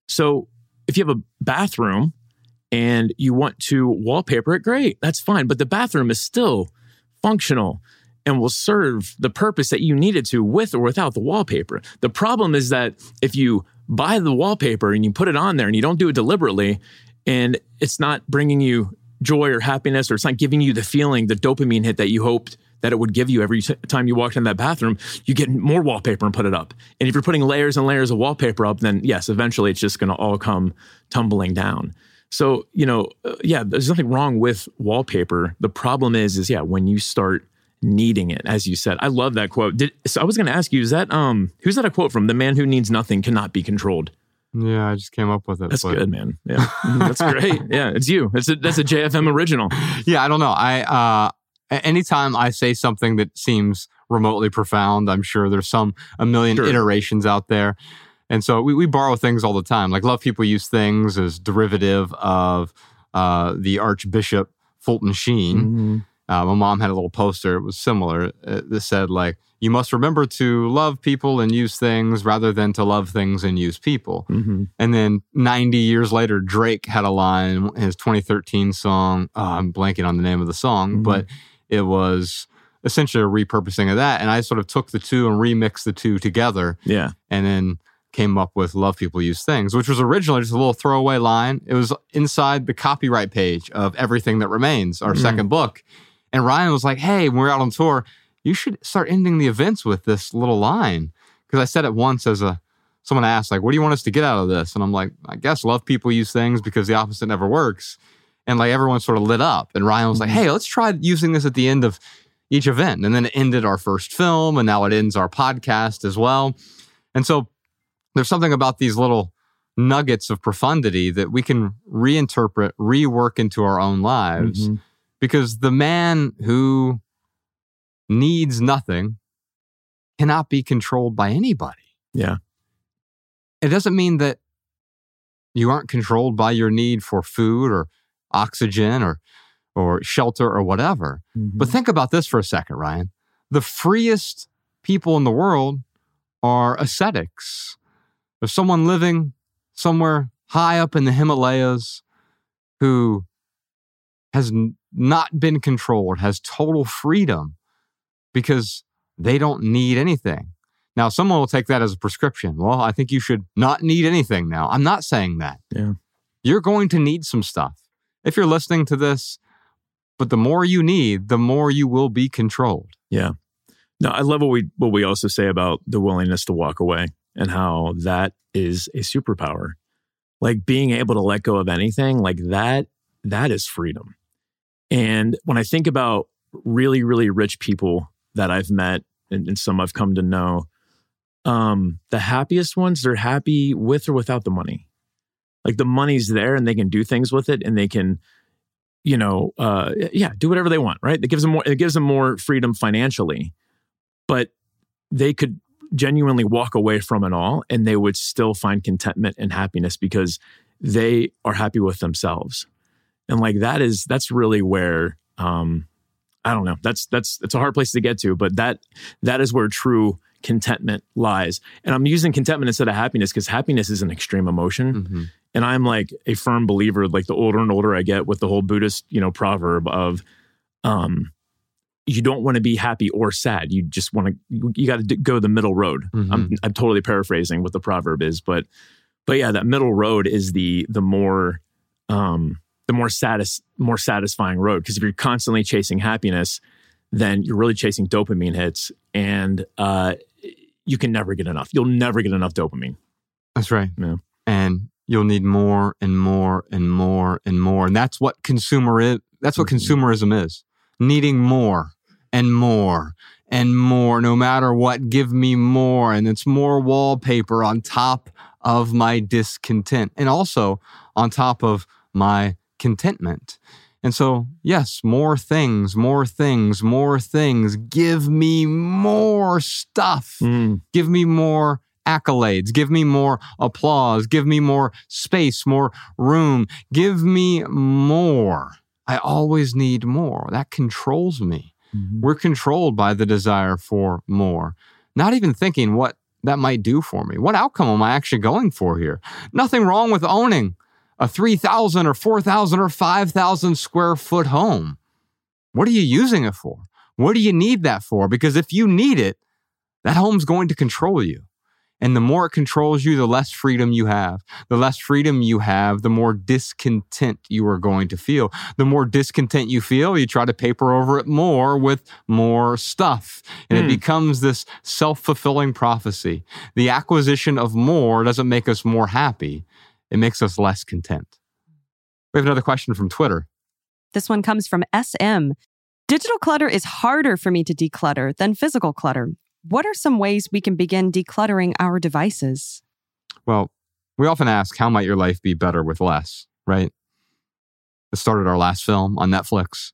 So if you have a bathroom and you want to wallpaper it, great, that's fine. But the bathroom is still functional and will serve the purpose that you need it to with or without the wallpaper. The problem is that if you buy the wallpaper and you put it on there and you don't do it deliberately and it's not bringing you joy or happiness or it's not giving you the feeling, the dopamine hit that you hoped that it would give you every time you walked in that bathroom, you get more wallpaper and put it up. And if you're putting layers and layers of wallpaper up, then yes, eventually it's just going to all come tumbling down. So, you know, uh, yeah, there's nothing wrong with wallpaper. The problem is, is yeah, when you start needing it, as you said. I love that quote. Did, so I was going to ask you, is that, um, who's that a quote from? The man who needs nothing cannot be controlled. Yeah, I just came up with it. That's but- good, man. Yeah, Mhm, that's great. Yeah, it's you. That's a, that's a JFM original. yeah, I don't know. I uh anytime I say something that seems remotely profound, I'm sure there's some a million Sure. iterations out there. And so we, we borrow things all the time. Like love people use things as derivative of uh the Archbishop Fulton Sheen. Mhm. Uh, my mom had a little poster. It was similar. Uh, that said, like, you must remember to love people and use things rather than to love things and use people. Mhm. And then 90 years later, Drake had a line in his 2013 song. Oh, I'm blanking on the name of the song, Mhm. but it was essentially a repurposing of that. And I sort of took the two and remixed the two together Yeah. and then came up with Love People Use Things, which was originally just a little throwaway line. It was inside the copyright page of Everything That Remains, our Mm. second book. And Ryan was like, hey, when we're out on tour, you should start ending the events with this little line. Because I said it once as a someone asked, like, what do you want us to get out of this? And I'm like, I guess love people use things because the opposite never works. And like everyone sort of lit up. And Ryan was like, hey, let's try using this at the end of each event. And then it ended our first film, and now it ends our podcast as well. And so there's something about these little nuggets of profundity that we can reinterpret, rework into our own lives. Mhm. Because the man who needs nothing cannot be controlled by anybody. Yeah. It doesn't mean that you aren't controlled by your need for food or oxygen or or shelter or whatever. Mm-hmm. But think about this for a second, Ryan. The freest people in the world are ascetics. There's someone living somewhere high up in the Himalayas who has not been controlled, has total freedom because they don't need anything. Now, someone will take that as a prescription. Well, I think you should not need anything now. I'm not saying that. Yeah. You're going to need some stuff. If you're listening to this, but the more you need, the more you will be controlled. Yeah. No, I love what we what we also say about the willingness to walk away and how that is a superpower. Like being able to let go of anything, like that that is freedom. And when I think about really really rich people that I've met and, and some I've come to know, um the happiest ones they're happy with or without the money. Like the money's there and they can do things with it and they can you know, uh, yeah, do whatever they want, right? It gives them more. It gives them more freedom financially, but they could genuinely walk away from it all, and they would still find contentment and happiness because they are happy with themselves, and like that is that's really where um, I don't know. That's that's it's a hard place to get to, but that that is where true contentment lies. And I'm using contentment instead of happiness because happiness is an extreme emotion. And I'm like a firm believer, like the older and older I get with the whole Buddhist, you know, proverb of um you don't want to be happy or sad. You just want to you, you got to go the middle road. I'm I'm totally paraphrasing what the proverb is, but but yeah, that middle road is the the more um the more satis- more satisfying road because if you're constantly chasing happiness, then you're really chasing dopamine hits and uh you can never get enough. You'll never get enough dopamine. That's right. Yeah. And you'll need more and more and more and more. And that's what consumer is. That's what Mhm. consumerism is. Needing more and more and more, no matter what, give me more. And it's more wallpaper on top of my discontent and also on top of my contentment. And so, yes, more things, more things, more things. Give me more stuff. Mm. Give me more accolades. Give me more applause. Give me more space, more room. Give me more. I always need more. That controls me. Mhm. We're controlled by the desire for more, not even thinking what that might do for me. What outcome am I actually going for here? Nothing wrong with owning a 3,000 or 4,000 or 5,000 square foot home. What are you using it for? What do you need that for? Because if you need it, that home's going to control you. And the more it controls you, the less freedom you have. The less freedom you have, the more discontent you are going to feel. The more discontent you feel, you try to paper over it more with more stuff. And Hmm. it becomes this self fulfilling prophecy. The acquisition of more doesn't make us more happy, it makes us less content. We have another question from Twitter. This one comes from SM. Digital clutter is harder for me to declutter than physical clutter. What are some ways we can begin decluttering our devices? Well, we often ask, how might your life be better with less, right? It started our last film on Netflix.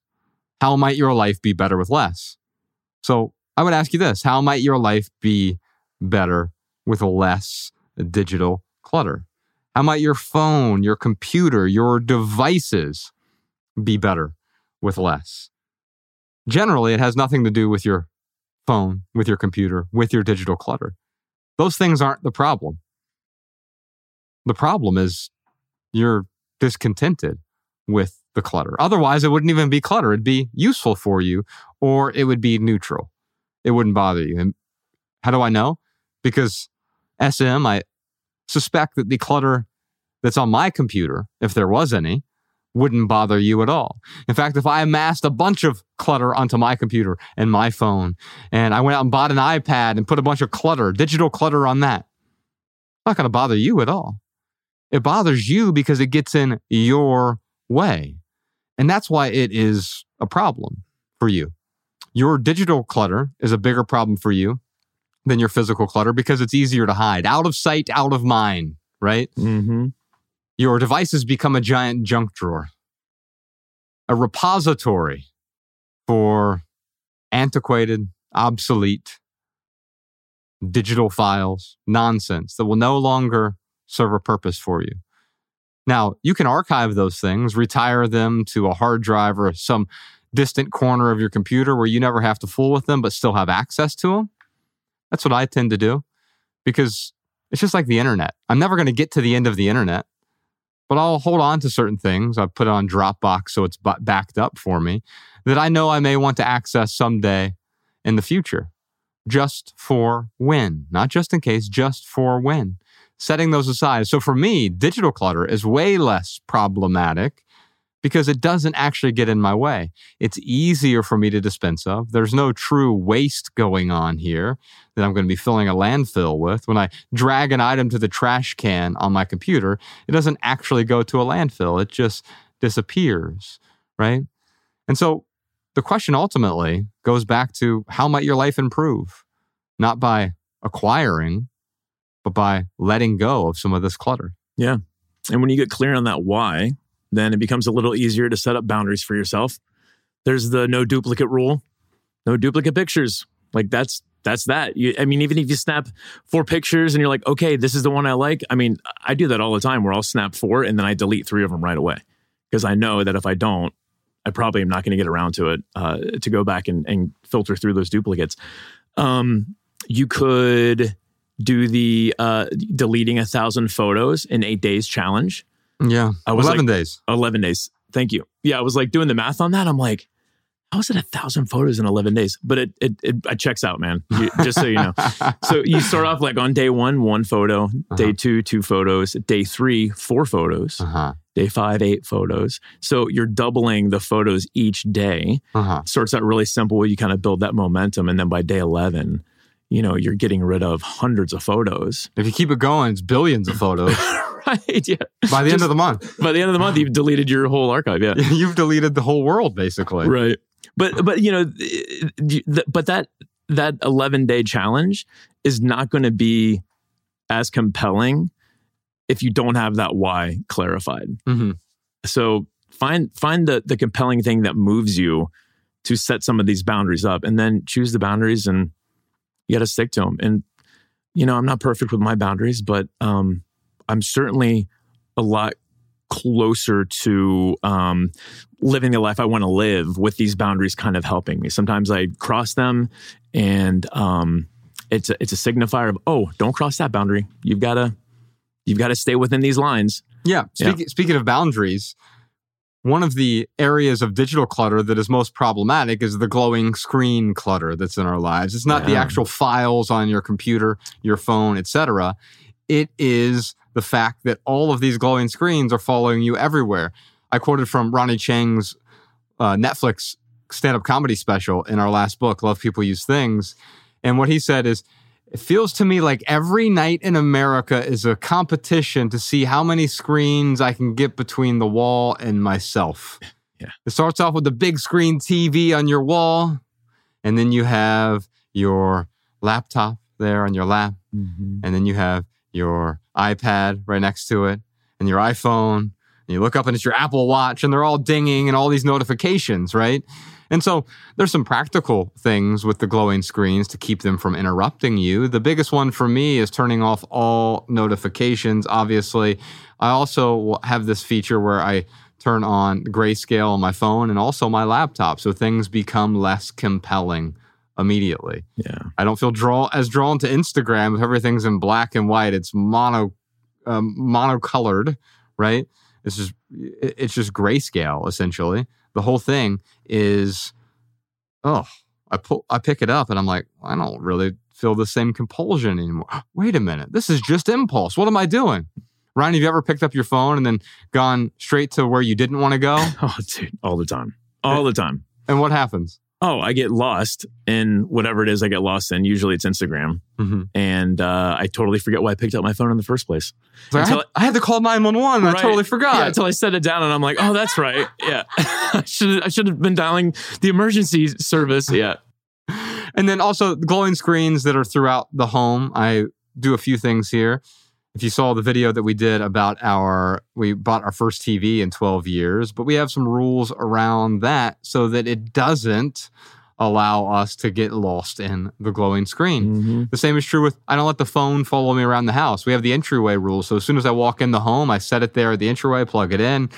How might your life be better with less? So I would ask you this How might your life be better with less digital clutter? How might your phone, your computer, your devices be better with less? Generally, it has nothing to do with your phone, with your computer, with your digital clutter. Those things aren't the problem. The problem is you're discontented with the clutter. Otherwise, it wouldn't even be clutter. It'd be useful for you or it would be neutral. It wouldn't bother you. And how do I know? Because SM, I suspect that the clutter that's on my computer, if there was any, wouldn't bother you at all. In fact, if I amassed a bunch of clutter onto my computer and my phone, and I went out and bought an iPad and put a bunch of clutter, digital clutter on that, not going to bother you at all. It bothers you because it gets in your way. And that's why it is a problem for you. Your digital clutter is a bigger problem for you than your physical clutter because it's easier to hide. Out of sight, out of mind, right? Mm-hmm. Your devices become a giant junk drawer, a repository for antiquated, obsolete digital files, nonsense that will no longer serve a purpose for you. Now, you can archive those things, retire them to a hard drive or some distant corner of your computer where you never have to fool with them, but still have access to them. That's what I tend to do because it's just like the internet. I'm never going to get to the end of the internet, but I'll hold on to certain things. I put it on Dropbox so it's bu- backed up for me that I know I may want to access someday in the future just for when, not just in case, just for when. Setting those aside. So for me, digital clutter is way less problematic because it doesn't actually get in my way. It's easier for me to dispense of. There's no true waste going on here that I'm going to be filling a landfill with. When I drag an item to the trash can on my computer, it doesn't actually go to a landfill, it just disappears, right? And so the question ultimately goes back to how might your life improve? Not by acquiring, but by letting go of some of this clutter. Yeah. And when you get clear on that why, then it becomes a little easier to set up boundaries for yourself. There's the no duplicate rule, no duplicate pictures. Like that's that's that. You, I mean, even if you snap four pictures and you're like, okay, this is the one I like. I mean, I do that all the time where I'll snap four and then I delete three of them right away because I know that if I don't, I probably am not going to get around to it uh, to go back and, and filter through those duplicates. Um, you could do the uh, deleting a thousand photos in eight days challenge. Yeah. I was 11 like- days. 11 days. Thank you. Yeah, I was like doing the math on that. I'm like, how is it a thousand photos in 11 days? But it it, it, it checks out, man. You- just so you know. So you start off like on day one, one photo. Day two, two photos. Day three, four photos. uh-huh. Day five, eight photos. So you're doubling the photos each day. Uh-huh. Starts out really simple. You kind of build that momentum, and then by day 11, you know you're getting rid of hundreds of photos. If you keep it going, it's billions of photos right? Yeah. by the end of the month. By the end of the month, you've deleted your whole archive. Yeah. You've deleted the whole world, basically. right but but you know but that that 11 day challenge is not going to be as compelling if you don't have that why clarified hmm so find find the the compelling thing that moves you to set some of these boundaries up and then choose the boundaries and you got to stick to them and you know i'm not perfect with my boundaries but um i'm certainly a lot closer to um, living the life I want to live with these boundaries kind of helping me. Sometimes I cross them and um, it's a, it's a signifier of oh don't cross that boundary. You've got to you've got to stay within these lines. Yeah. Yeah. Speaking, speaking of boundaries, one of the areas of digital clutter that is most problematic is the glowing screen clutter that's in our lives. It's not the actual files on your computer, your phone, etc. It is the fact that all of these glowing screens are following you everywhere. I quoted from Ronny Chieng's uh, Netflix stand-up comedy special in our last book, Love People Use Things, and what he said is it feels to me like every night in America is a competition to see how many screens I can get between the wall and myself. Yeah. It starts off with the big screen TV on your wall, and then you have your laptop there on your lap, mm-hmm. and then you have your iPad right next to it, and your iPhone. And you look up and it's your Apple Watch, and they're all dinging and all these notifications, right? And so there's some practical things with the glowing screens to keep them from interrupting you. The biggest one for me is turning off all notifications, obviously. I also have this feature where I turn on grayscale on my phone and also my laptop so things become less compelling immediately. Yeah. I don't feel draw as drawn to Instagram if everything's in black and white. It's mono um, monocolored, right? It's just it's just grayscale essentially. The whole thing is oh, I pull I pick it up and I'm like, I don't really feel the same compulsion anymore. Wait a minute. This is just impulse. What am I doing? Ryan, have you ever picked up your phone and then gone straight to where you didn't want to go? Oh, dude, all the time, all the time. And what happens? Oh, I get lost in whatever it is I get lost in. Usually it's Instagram, Mm-hmm. and uh, I totally forget why I picked up my phone in the first place. I, Until had, I had to call 911 and I totally forgot. Yeah, until I set it down and I'm like, oh, that's right. Yeah, I should I should have been dialing the emergency service. Yeah, And then also glowing screens that are throughout the home. I do a few things here. If you saw the video that we did about our, we bought our first TV in 12 years, but we have some rules around that so that it doesn't allow us to get lost in the glowing screen. Mm-hmm. The same is true with I don't let the phone follow me around the house. We have the entryway rule. So as soon as I walk in the home, I set it there at the entryway, plug it in,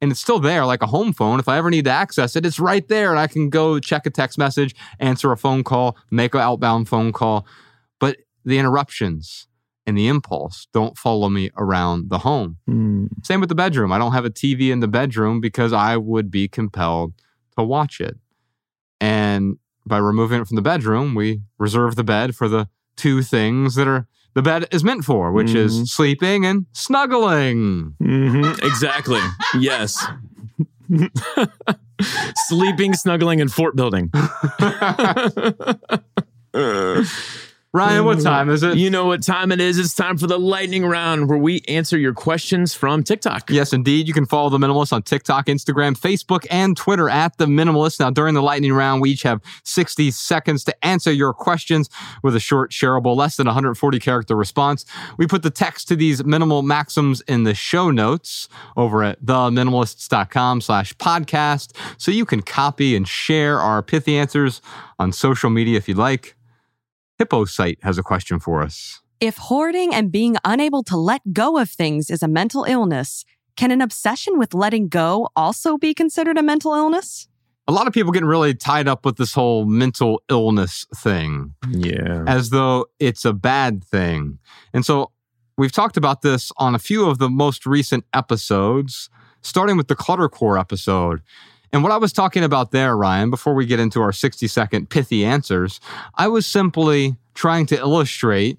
and it's still there like a home phone. If I ever need to access it, it's right there and I can go check a text message, answer a phone call, make an outbound phone call. But the interruptions and the impulse don't follow me around the home. Same with the bedroom. I don't have a TV in the bedroom because I would be compelled to watch it. And by removing it from the bedroom, we reserve the bed for the two things that are the bed is meant for, which Mhm. is sleeping and snuggling. hmm exactly. yes. Sleeping, snuggling, and fort building. Ryan, what mm-hmm. time is it? You know what time it is? It's time for the lightning round where we answer your questions from TikTok. Yes, indeed. You can follow The Minimalist on TikTok, Instagram, Facebook, and Twitter at The Minimalist. Now, during the lightning round, we each have 60 seconds to answer your questions with a short, shareable, less than 140 character response. We put the text to these minimal maxims in the show notes over at theminimalists.com slash podcast. So you can copy and share our pithy answers on social media if you'd like. Hippo site has a question for us. If hoarding and being unable to let go of things is a mental illness, can an obsession with letting go also be considered a mental illness? A lot of people getting really tied up with this whole mental illness thing. Yeah. as though it's a bad thing. And so we've talked about this on a few of the most recent episodes, starting with the Cluttercore episode. And what I was talking about there, Ryan, before we get into our 60 second pithy answers, I was simply trying to illustrate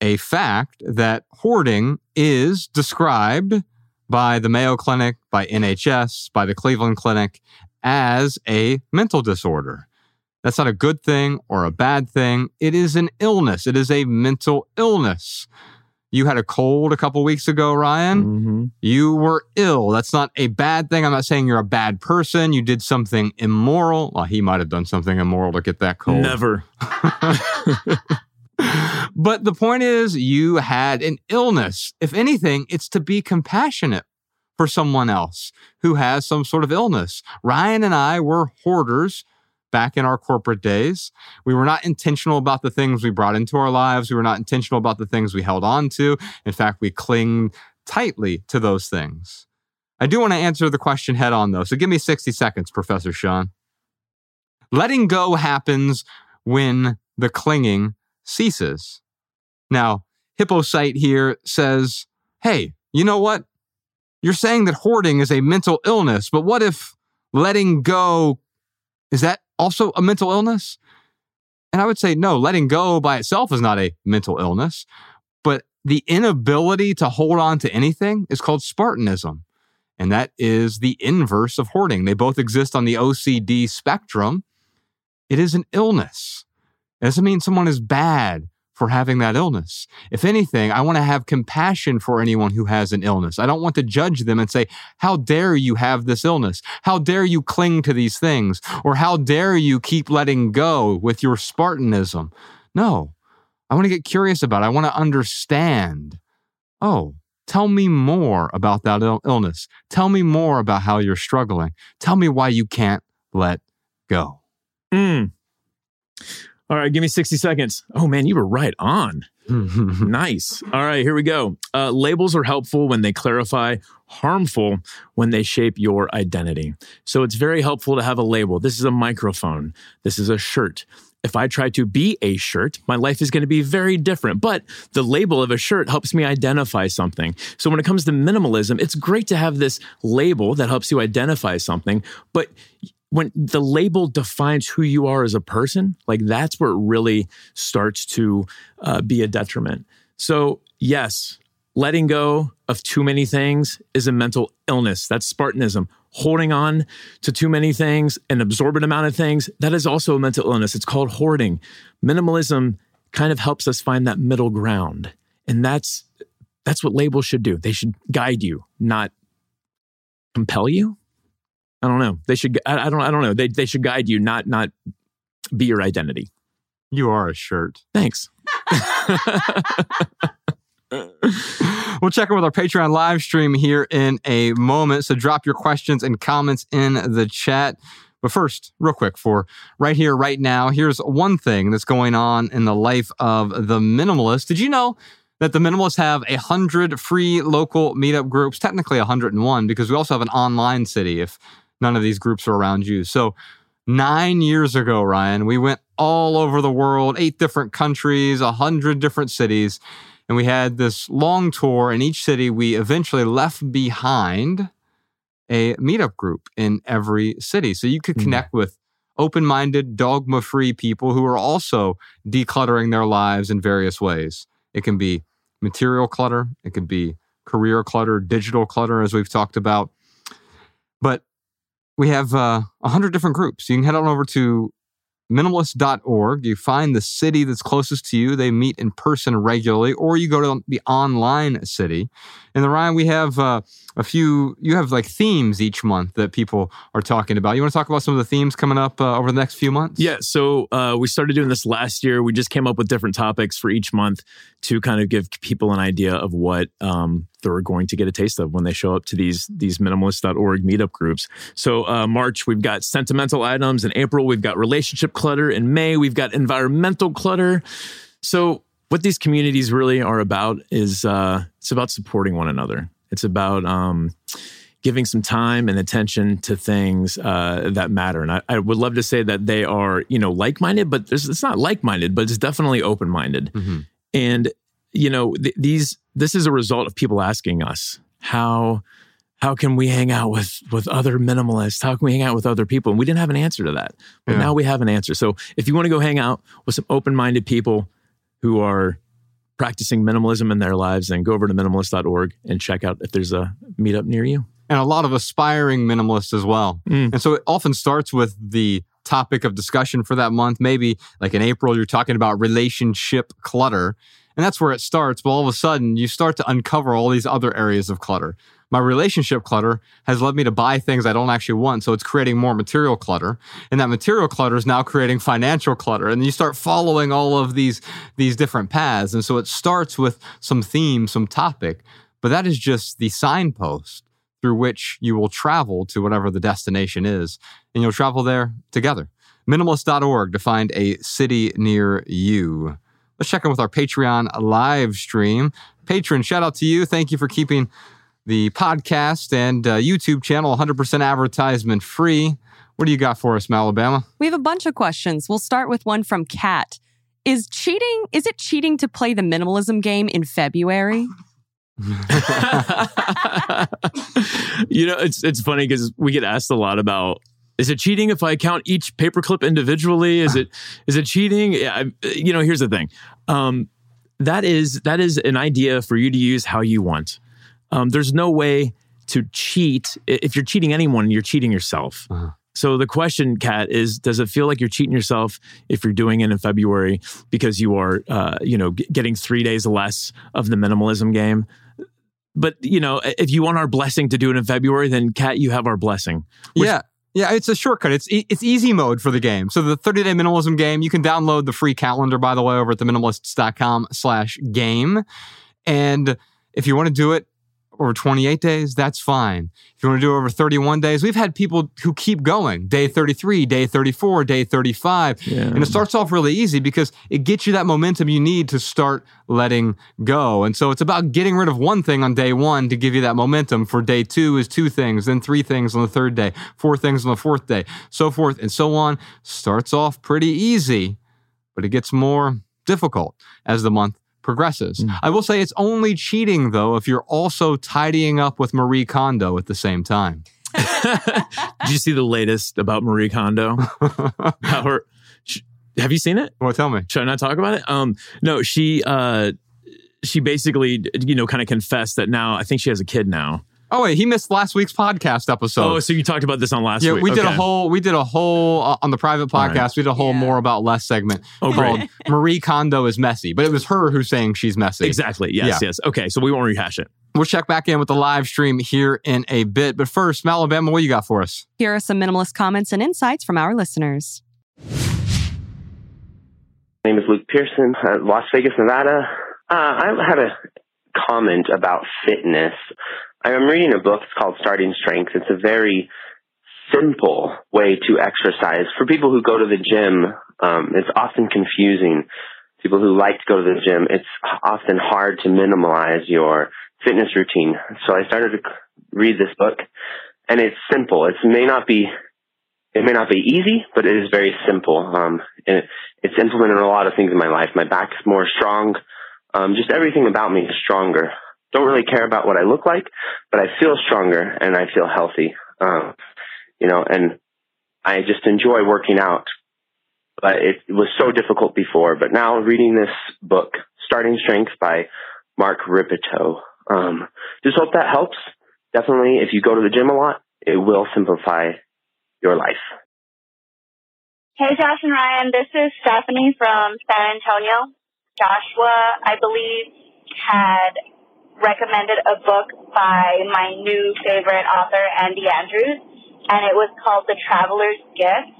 a fact that hoarding is described by the Mayo Clinic, by NHS, by the Cleveland Clinic as a mental disorder. That's not a good thing or a bad thing. It is an illness. It is a mental illness. You had a cold a couple weeks ago, Ryan. hmm You were ill. That's not a bad thing. I'm not saying you're a bad person. You did something immoral. Well, he might have done something immoral to get that cold. Never. but the point is, you had an illness. If anything, it's to be compassionate for someone else who has some sort of illness. Ryan and I were hoarders back in our corporate days. We were not intentional about the things we brought into our lives. We were not intentional about the things we held on to. In fact, we cling tightly to those things. I do want to answer the question head on though. So give me 60 seconds, Professor Sean. Letting go happens when the clinging ceases. Now, Hippocyte here says, Hey, you know what? You're saying that hoarding is a mental illness, but what if letting go is that also a mental illness? And I would say, no, letting go by itself is not a mental illness, but the inability to hold on to anything is called Spartanism. And that is the inverse of hoarding. They both exist on the OCD spectrum. It is an illness. It doesn't mean someone is bad for having that illness. If anything, I want to have compassion for anyone who has an illness. I don't want to judge them and say, How dare you have this illness? How dare you cling to these things? Or how dare you keep letting go with your Spartanism? No, I want to get curious about it. I want to understand. Oh, tell me more about that Ill- illness. Tell me more about how you're struggling. Tell me why you can't let go. Mm. All right, give me 60 seconds. Oh man, you were right on. nice. All right, here we go. Uh, labels are helpful when they clarify, harmful when they shape your identity. So it's very helpful to have a label. This is a microphone. This is a shirt. If I try to be a shirt, my life is going to be very different. But the label of a shirt helps me identify something. So when it comes to minimalism, it's great to have this label that helps you identify something. But when the label defines who you are as a person, like that's where it really starts to uh, be a detriment. So, yes, letting go of too many things is a mental illness. That's Spartanism. Holding on to too many things, an absorbent amount of things, that is also a mental illness. It's called hoarding. Minimalism kind of helps us find that middle ground. And that's that's what labels should do. They should guide you, not compel you. I don't know. They should. I, I don't. I don't know. They they should guide you, not not be your identity. You are a shirt. Thanks. we'll check in with our Patreon live stream here in a moment. So drop your questions and comments in the chat. But first, real quick, for right here, right now, here's one thing that's going on in the life of the minimalist. Did you know that the minimalists have a hundred free local meetup groups? Technically, 101 because we also have an online city. If none of these groups are around you. So, nine years ago, Ryan, we went all over the world, eight different countries, a hundred different cities. And we had this long tour in each city. We eventually left behind a meetup group in every city. So you could Hmm. connect with open minded, dogma free people who are also decluttering their lives in various ways. It can be material clutter, it could be career clutter, digital clutter, as we've talked about. But we have uh, 100 different groups. You can head on over to minimalist.org. You find the city that's closest to you. They meet in person regularly, or you go to the online city. And then, Ryan, we have uh, a few, you have like themes each month that people are talking about. You want to talk about some of the themes coming up uh, over the next few months? Yeah. So uh, we started doing this last year. We just came up with different topics for each month to kind of give people an idea of what um, they're going to get a taste of when they show up to these these minimalist.org meetup groups. So uh, March we've got sentimental items. In April we've got relationship clutter. In May we've got environmental clutter. So what these communities really are about is uh, it's about supporting one another. It's about um, giving some time and attention to things uh, that matter. And I, I would love to say that they are, you know, like-minded, but it's not like-minded, but it's definitely open-minded. Mhm. And you know, th- these this is a result of people asking us how how can we hang out with with other minimalists? How can we hang out with other people? And we didn't have an answer to that, but Yeah. now we have an answer. So if you want to go hang out with some open-minded people who are practicing minimalism in their lives, then go over to minimalist.org and check out if there's a meetup near you. and a lot of aspiring minimalists as well. Mm. And so it often starts with the topic of discussion for that month. Maybe like in April, you're talking about relationship clutter. And that's where it starts. But all of a sudden, you start to uncover all these other areas of clutter. My relationship clutter has led me to buy things I don't actually want. So it's creating more material clutter. And that material clutter is now creating financial clutter. And you start following all of these, these different paths. And so it starts with some theme, some topic. But that is just the signpost through which you will travel to whatever the destination is, and you'll travel there together. Minimalist.org to find a city near you. Let's check in with our Patreon live stream. Patron, shout out to you. Thank you for keeping the podcast and uh, YouTube channel 100% advertisement free. What do you got for us, Alabama? We have a bunch of questions. We'll start with one from Kat. Is cheating, is it cheating to play the minimalism game in February? you know, it's it's funny because we get asked a lot about is it cheating if I count each paperclip individually? Is it is it cheating? Yeah, I, you know, here's the thing. Um, that is that is an idea for you to use how you want. Um, there's no way to cheat. If you're cheating anyone, you're cheating yourself. Uh-huh. So the question, Kat, is: Does it feel like you're cheating yourself if you're doing it in February because you are, uh, you know, g- getting three days less of the minimalism game? But you know, if you want our blessing to do it in February, then Kat, you have our blessing. Yeah. Yeah, it's a shortcut. It's it's easy mode for the game. So the 30 day minimalism game, you can download the free calendar, by the way, over at theminimalists.com slash game. And if you want to do it over 28 days, that's fine. If you want to do it over 31 days, we've had people who keep going day 33, day 34, day 35. Yeah. And it starts off really easy because it gets you that momentum you need to start letting go. And so it's about getting rid of one thing on day one to give you that momentum for day two is two things, then three things on the third day, four things on the fourth day, so forth and so on. Starts off pretty easy, but it gets more difficult as the month progresses. Mm. I will say it's only cheating though if you're also tidying up with Marie Kondo at the same time. Did you see the latest about Marie Kondo? her, she, have you seen it? Well, tell me. Should I not talk about it? Um, no, she uh, she basically you know kind of confessed that now I think she has a kid now. Oh wait, he missed last week's podcast episode. Oh, so you talked about this on last yeah, week? we did okay. a whole we did a whole uh, on the private podcast. Right. We did a whole yeah. more about less segment oh, called great. Marie Kondo is messy, but it was her who's saying she's messy. Exactly. Yes. Yeah. Yes. Okay. So we won't rehash it. We'll check back in with the live stream here in a bit. But first, Alabama, what you got for us? Here are some minimalist comments and insights from our listeners. My name is Luke Pearson, uh, Las Vegas, Nevada. Uh, I had a comment about fitness. I'm reading a book. It's called Starting Strength. It's a very simple way to exercise. For people who go to the gym, um, it's often confusing. People who like to go to the gym, it's often hard to minimalize your fitness routine. So I started to read this book, and it's simple. It may not be it may not be easy, but it is very simple. Um, and it's implemented a lot of things in my life. My back is more strong. Um, just everything about me is stronger don't really care about what I look like, but I feel stronger and I feel healthy. Um, you know, and I just enjoy working out. But it was so difficult before. But now reading this book, Starting Strength by Mark Rippetoe, um, just hope that helps. Definitely, if you go to the gym a lot, it will simplify your life. Hey, Josh and Ryan. This is Stephanie from San Antonio. Joshua, I believe, had recommended a book by my new favorite author, Andy Andrews, and it was called The Traveler's Gift.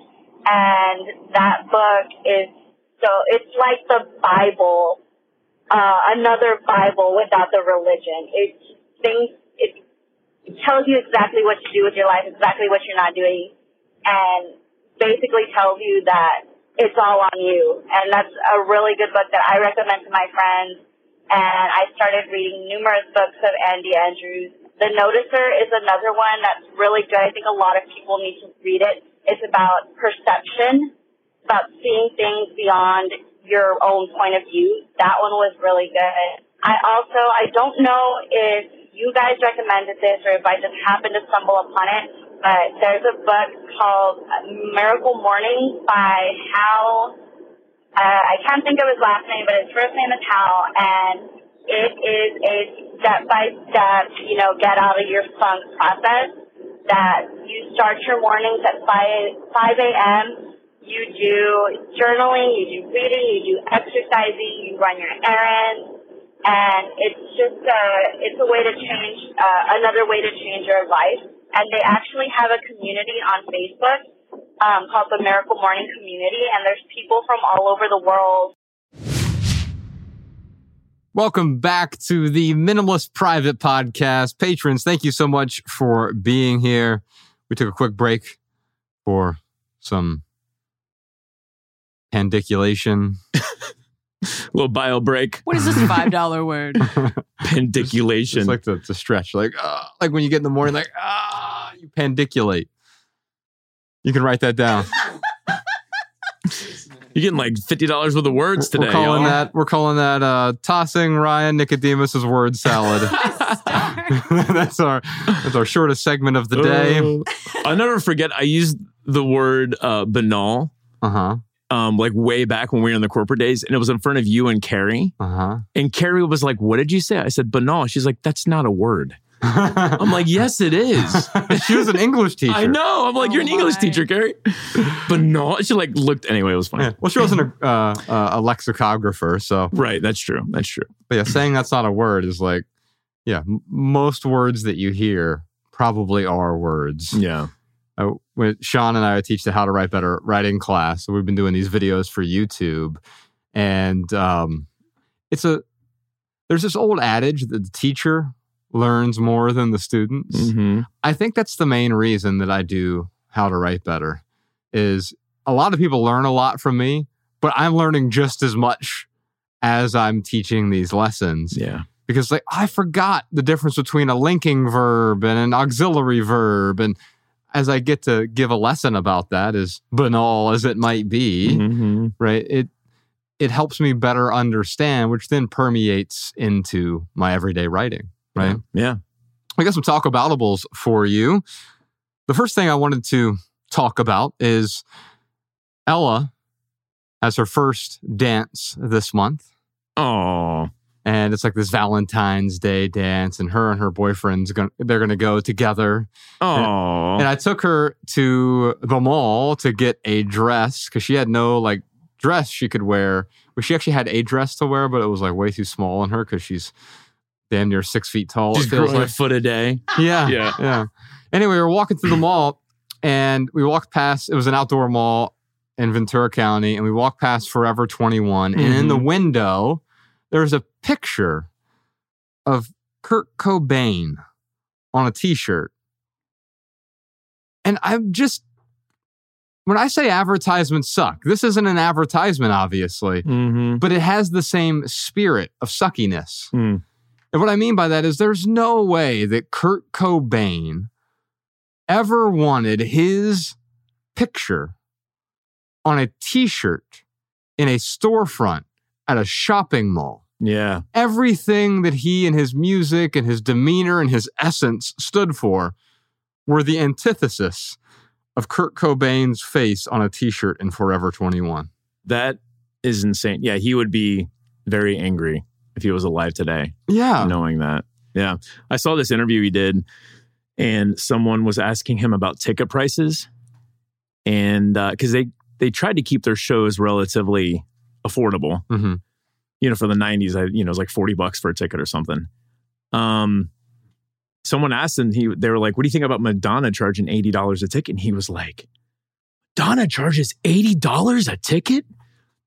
And that book is so, it's like the Bible, uh, another Bible without the religion. It's things, it, it tells you exactly what to do with your life, exactly what you're not doing, and basically tells you that it's all on you. And that's a really good book that I recommend to my friends and I started reading numerous books of Andy Andrews. The Noticer is another one that's really good. I think a lot of people need to read it. It's about perception, about seeing things beyond your own point of view. That one was really good. I also, I don't know if you guys recommended this or if I just happened to stumble upon it, but there's a book called Miracle Morning by Hal uh, I can't think of his last name, but his first name is Hal, and it is a step by step, you know, get out of your funk process that you start your mornings at 5, 5 a.m. You do journaling, you do reading, you do exercising, you run your errands, and it's just a, it's a way to change, uh, another way to change your life. And they actually have a community on Facebook um, called the Miracle Morning Community, and there's people from all over the world. Welcome back to the Minimalist Private Podcast. Patrons, thank you so much for being here. We took a quick break for some pandiculation. little bio break. What is this $5 word? Pendiculation. It's like the, the stretch, like uh, like when you get in the morning, like ah, you pandiculate. You can write that down. You're getting like fifty dollars worth of words today. we're calling y'all. that we're calling that uh, tossing Ryan Nicodemus's word salad. that's our that's our shortest segment of the day. Oh. I'll never forget. I used the word uh, banal, Uh huh. um, like way back when we were in the corporate days, and it was in front of you and Carrie. Uh huh. And Carrie was like, "What did you say?" I said banal. She's like, "That's not a word." I'm like, "Yes, it is." she was an English teacher. I know. I'm like, Oh "You're an English my. teacher, Carrie." banal. She like looked. Anyway, it was funny. Yeah. Well, she wasn't a, uh, uh, a lexicographer, so Right. That's true. That's true. but yeah, saying that's not a word is like, yeah, m- most words that you hear probably are words. Yeah. uh, when Sean and I teach the How to Write Better writing class. So we've been doing these videos for YouTube, and um, it's a there's this old adage that the teacher learns more than the students. Mm-hmm. I think that's the main reason that I do How to Write Better is a lot of people learn a lot from me, but I'm learning just as much as I'm teaching these lessons Yeah. because like I forgot the difference between a linking verb and an auxiliary verb and as I get to give a lesson about that as banal as it might be, Mm-hmm. right? It it helps me better understand which then permeates into my everyday writing, right? Yeah. I got some talk aboutables for you. The first thing I wanted to talk about is Ella has her first dance this month Oh. and it's like this Valentine's Day dance, and her and her boyfriend's going they're gonna go together. Oh. And I took her to the mall to get a dress because she had no like dress she could wear. Well, she actually had a dress to wear, but it was like way too small on her because she's damn near six feet tall. Feels growing like. a foot a day. Yeah, Yeah. yeah. Anyway, we were walking through the mall, and we walked past. It was an outdoor mall in Ventura County, and we walked past Forever Twenty One, and in the window there's a picture of Kurt Cobain on a T-shirt, and I'm just when I say advertisements suck, this isn't an advertisement, obviously, Mm-hmm. but it has the same spirit of suckiness. Hmm. And what I mean by that is there's no way that Kurt Cobain ever wanted his picture on a t shirt in a storefront at a shopping mall. Yeah. Everything that he and his music and his demeanor and his essence stood for were the antithesis of Kurt Cobain's face on a t shirt in Forever 21. That is insane. Yeah, he would be very angry if he was alive today, Yeah. knowing that. Yeah. I saw this interview he did, and someone was asking him about ticket prices. And because they, they tried to keep their shows relatively affordable. hmm you know, for the 90s, I, you know, it was like 40 bucks for a ticket or something. Um, someone asked him, he, they were like, what do you think about Madonna charging $80 a ticket? And he was like, Madonna charges $80 a ticket?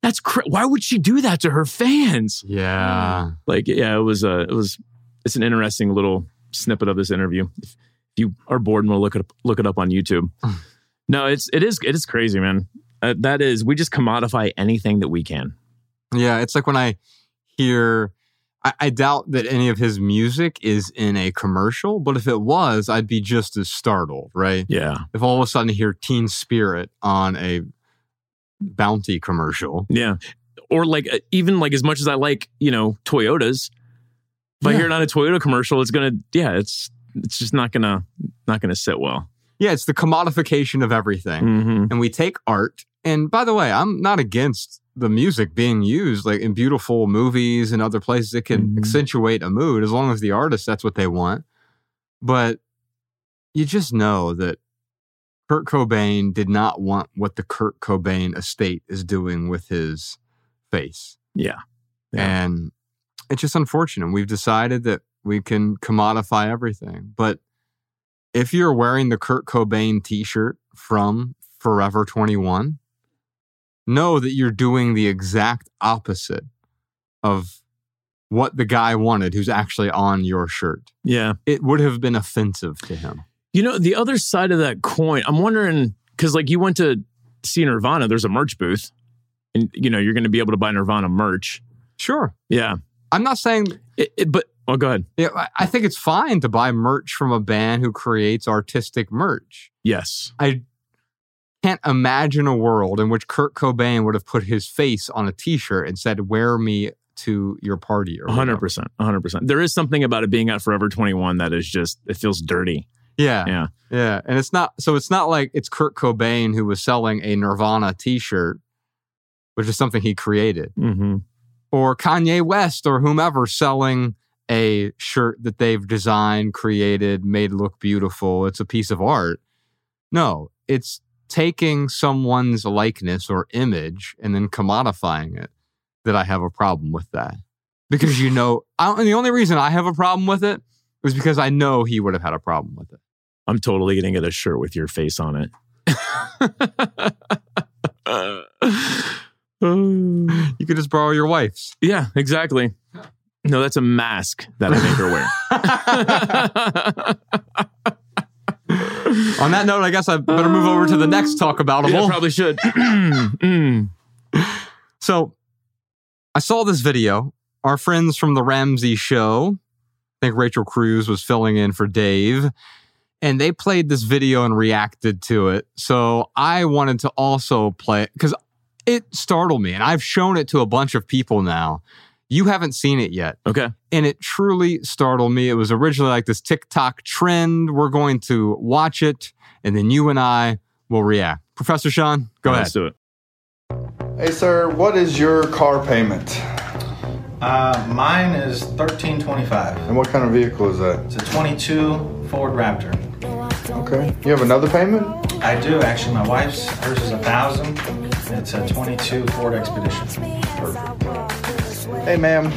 That's cra- why would she do that to her fans? Yeah. Like, yeah, it was, uh, it was, it's an interesting little snippet of this interview. If you are bored and will look it up, look it up on YouTube. no, it's, it is, it is crazy, man. Uh, that is, we just commodify anything that we can. Yeah, it's like when I hear, I, I doubt that any of his music is in a commercial, but if it was, I'd be just as startled, right? Yeah. If all of a sudden I hear Teen Spirit on a Bounty commercial. Yeah. Or like uh, even like as much as I like, you know, Toyotas, if I hear it on a Toyota commercial, it's gonna yeah, it's it's just not gonna not gonna sit well. Yeah, it's the commodification of everything. Mm-hmm. And we take art, and by the way, I'm not against the music being used like in beautiful movies and other places It can Mhm. accentuate a mood as long as the artist that's what they want. But you just know that Kurt Cobain did not want what the Kurt Cobain estate is doing with his face. Yeah. Yeah. And it's just unfortunate. We've decided that we can commodify everything. But if you're wearing the Kurt Cobain t shirt from Forever 21, know that you're doing the exact opposite of what the guy wanted who's actually on your shirt. Yeah. It would have been offensive to him. You know, the other side of that coin, I'm wondering because like you went to see Nirvana, there's a merch booth, and you know you're going to be able to buy Nirvana merch. Sure. Yeah, I'm not saying, it, it- but oh, go ahead. yeah, I- I think it's fine to buy merch from a band who creates artistic merch. Yes, I can't imagine a world in which Kurt Cobain would have put his face on a t-shirt and said, wear me to your party or hundred whatever. percent, hundred percent. There is something about it being at Forever 21 that is just it feels dirty. Yeah. Yeah. Yeah. And it's not, so it's not like it's Kurt Cobain who was selling a Nirvana t-shirt, which is something he created. Mm-hmm. or Kanye West or whomever selling a shirt that they've designed, created, made look beautiful. It's a piece of art. No, it's taking someone's likeness or image and then commodifying it that I have a problem with that. Because you know, I, and the only reason I have a problem with it was because I know he would have had a problem with it. I'm totally gonna get a shirt with your face on it. You could just borrow your wife's. yeah, exactly. No, that's a mask that I make her wear. On that note, I guess I better move over to the next talk about Yeah, probably should. Mm. So I saw this video. Our friends from the Ramsey show, I think Rachel Cruz was filling in for Dave, and they played this video and reacted to it. So I wanted to also play it because it startled me, and I've shown it to a bunch of people now. You haven't seen it yet. Okay. And it truly startled me. It was originally like this TikTok trend. We're going to watch it, and then you and I will react. Professor Sean, go ahead. Let's do it. Hey, sir, what is your car payment? Uh, mine is thirteen twenty-five. And what kind of vehicle is that? It's a twenty-two Ford Raptor. Okay. You have another payment? I do actually. My wife's hers is a thousand. It's a twenty-two Ford Expedition. Perfect. Hey, ma'am,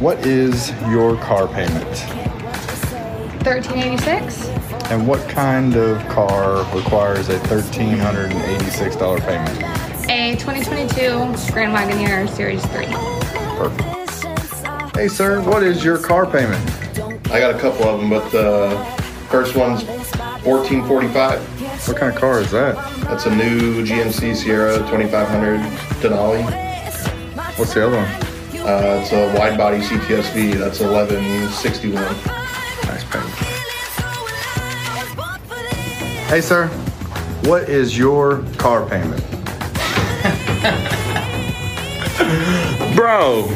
what is your car payment? 1386 And what kind of car requires a $1,386 payment? a 2022 Grand Wagoneer Series 3 Hey, sir, what is your car payment? I got a couple of them, but the first one's 1445. What kind of car is that? That's a new GMC Sierra 2500 Denali. What's the other one? Uh, it's a wide body CTSV. That's 1161. Nice payment. Hey, sir, what is your car payment? Bro,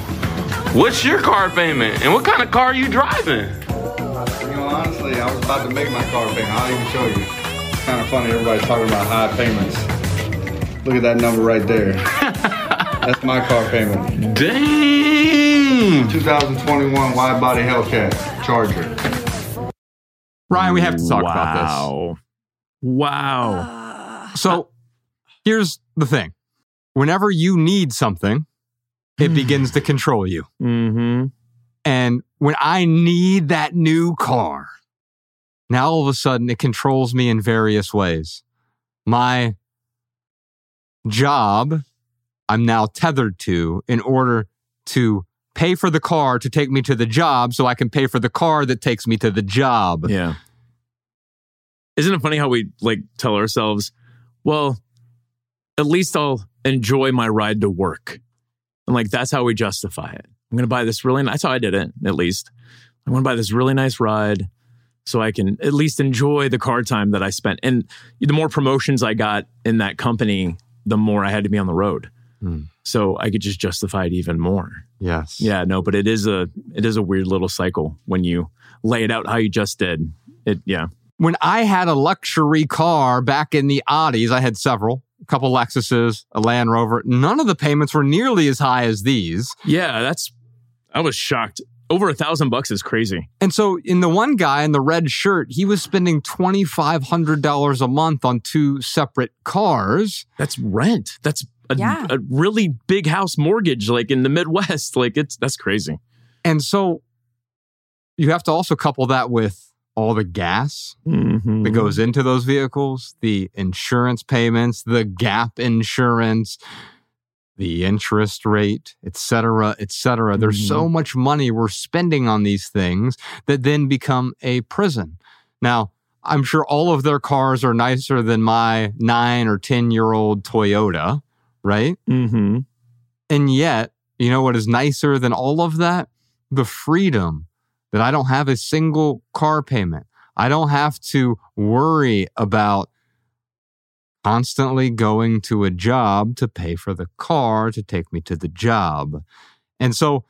what's your car payment? And what kind of car are you driving? You know, honestly, I was about to make my car payment. I'll even show you. It's kind of funny. Everybody's talking about high payments. Look at that number right there. That's my car payment. Damn. 2021 wide body Hellcat Charger. Ryan, we have to talk about this. Wow. Wow. Uh, so here's the thing whenever you need something, it begins to control you. Mm-hmm. And when I need that new car, now all of a sudden it controls me in various ways. My job, I'm now tethered to in order to pay for the car to take me to the job so I can pay for the car that takes me to the job. Yeah. Isn't it funny how we like tell ourselves, well, at least I'll enjoy my ride to work. And like that's how we justify it. I'm gonna buy this really that's how I did it, at least. I'm gonna buy this really nice ride so I can at least enjoy the car time that I spent. And the more promotions I got in that company, the more I had to be on the road. Hmm. So I could just justify it even more. Yes. Yeah, no, but it is a it is a weird little cycle when you lay it out how you just did. It yeah. when I had a luxury car back in the Audis, I had several, a couple Lexuses, a Land Rover. None of the payments were nearly as high as these. Yeah, that's I was shocked. Over a thousand bucks is crazy. And so, in the one guy in the red shirt, he was spending $2,500 a month on two separate cars. That's rent. That's a, Yeah. a really big house mortgage, like in the Midwest. Like it's that's crazy. And so, you have to also couple that with all the gas Mm-hmm. that goes into those vehicles, the insurance payments, the gap insurance, the interest rate, et cetera, et cetera. There's so much money we're spending on these things that then become a prison. Now, I'm sure all of their cars are nicer than my nine or 10 year old Toyota, right? Mm-hmm. And yet, you know what is nicer than all of that? The freedom that I don't have a single car payment. I don't have to worry about constantly going to a job to pay for the car to take me to the job. And so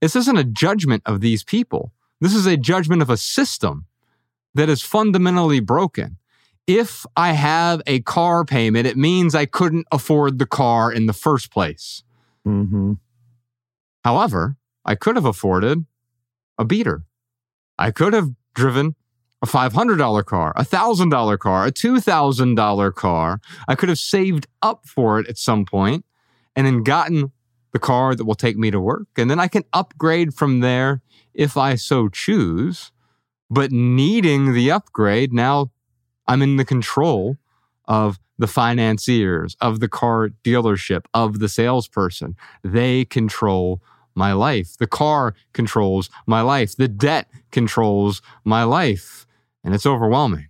this isn't a judgment of these people. This is a judgment of a system that is fundamentally broken. If I have a car payment, it means I couldn't afford the car in the first place. Mm-hmm. However, I could have afforded a beater. I could have driven a $500 car, a $1,000 car, a $2,000 car. I could have saved up for it at some point and then gotten the car that will take me to work. And then I can upgrade from there if I so choose. But needing the upgrade, now I'm in the control of the financiers, of the car dealership, of the salesperson. They control my life. The car controls my life. The debt controls my life. And it's overwhelming.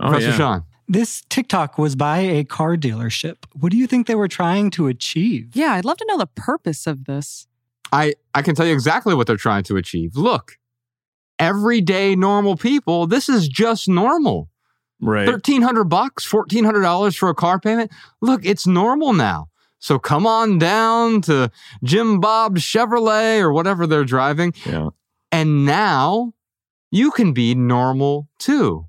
Oh, Professor yeah. Sean. This TikTok was by a car dealership. What do you think they were trying to achieve? Yeah, I'd love to know the purpose of this. I, I can tell you exactly what they're trying to achieve. Look, everyday normal people, this is just normal. Right. 1300 bucks, $1,400 for a car payment. Look, it's normal now. So come on down to Jim Bob's Chevrolet or whatever they're driving. Yeah. And now you can be normal too.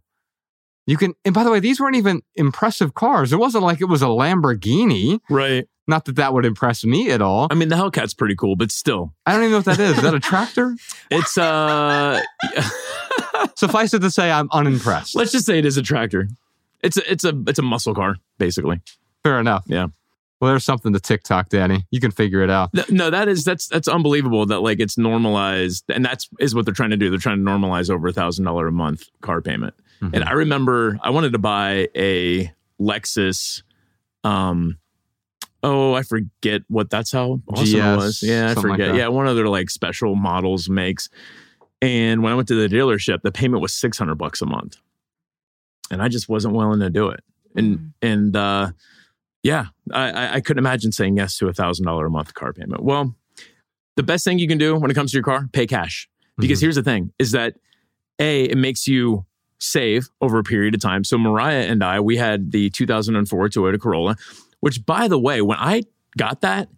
You can, and by the way, these weren't even impressive cars. It wasn't like it was a Lamborghini. Right. Not that that would impress me at all. I mean, the Hellcat's pretty cool, but still. I don't even know what that is. Is that a tractor? It's uh Suffice it to say, I'm unimpressed. let's just say it is a tractor. It's a it's a it's a muscle car, basically. Fair enough. Yeah. Well, there's something to TikTok, Danny. You can figure it out. No, that is that's that's unbelievable that like it's normalized, and that's is what they're trying to do. They're trying to normalize over a thousand dollar a month car payment. Mm-hmm. And I remember I wanted to buy a Lexus. Um, oh, I forget what that's how awesome GS, it was. Yeah, I something like forget. that. yeah, one of their like special models makes. And when I went to the dealership, the payment was six hundred bucks a month, and I just wasn't willing to do it. And and uh, yeah, I, I- I couldn't imagine saying yes to a thousand dollar a month car payment. Well, the best thing you can do when it comes to your car, pay cash. Because here's the thing: is that a it makes you save over a period of time. So Mariah and I, we had the 2004 Toyota Corolla, which by the way, when I got that,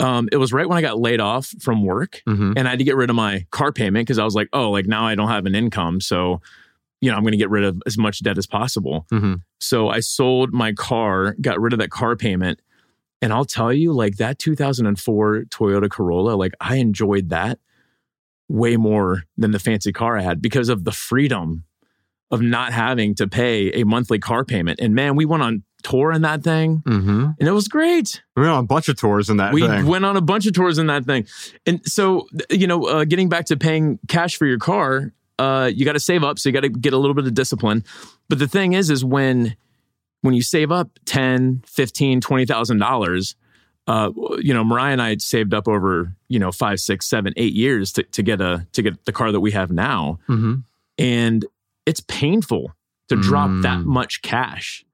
um, it was right when I got laid off from work, Mhm. and I had to get rid of my car payment because I was like, oh, like now I don't have an income, so you know I'm going to get rid of as much debt as possible. Mhm. So I sold my car, got rid of that car payment. And I'll tell you, like that 2004 Toyota Corolla, like I enjoyed that way more than the fancy car I had because of the freedom of not having to pay a monthly car payment. And man, we went on tour in that thing Mm-hmm. and it was great. We went on a bunch of tours in that we thing. went on a bunch of tours in that thing. And so, you know, uh, getting back to paying cash for your car, uh, you got to save up. So you got to get a little bit of discipline. But the thing is, is when, when you save up 10, 15, $20,000, uh, you know, Mariah and I had saved up over, you know, five, six, seven, eight years to, to get a, to get the car that we have now. mm-hmm. And it's painful to drop that Mm. much cash.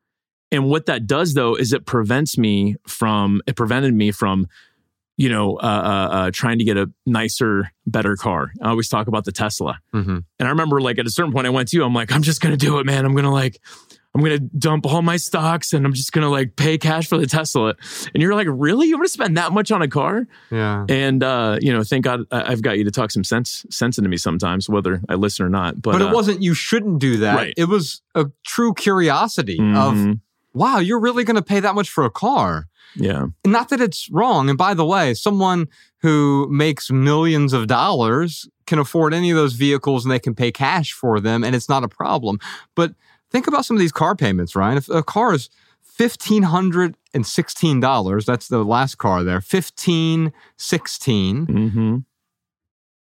And what that does though is it prevents me from it prevented me from you know uh, uh, uh, trying to get a nicer, better car. I always talk about the Tesla, Mm-hmm. and I remember like at a certain point I went to you. I'm like, I'm just gonna do it, man. I'm gonna like. I'm gonna dump all my stocks and I'm just gonna like pay cash for the Tesla. And you're like, really? You want to spend that much on a car? Yeah. And uh, you know, thank God I've got you to talk some sense sense into me sometimes, whether I listen or not. But, But, it uh, wasn't you shouldn't do that. Right. It was a true curiosity of Mhm. Wow, you're really going to pay that much for a car. yeah. Not that it's wrong. And by the way, someone who makes millions of dollars can afford any of those vehicles and they can pay cash for them and it's not a problem. But think about some of these car payments, Ryan. If a car is $1,516, that's the last car there, 15, 16. Mm-hmm.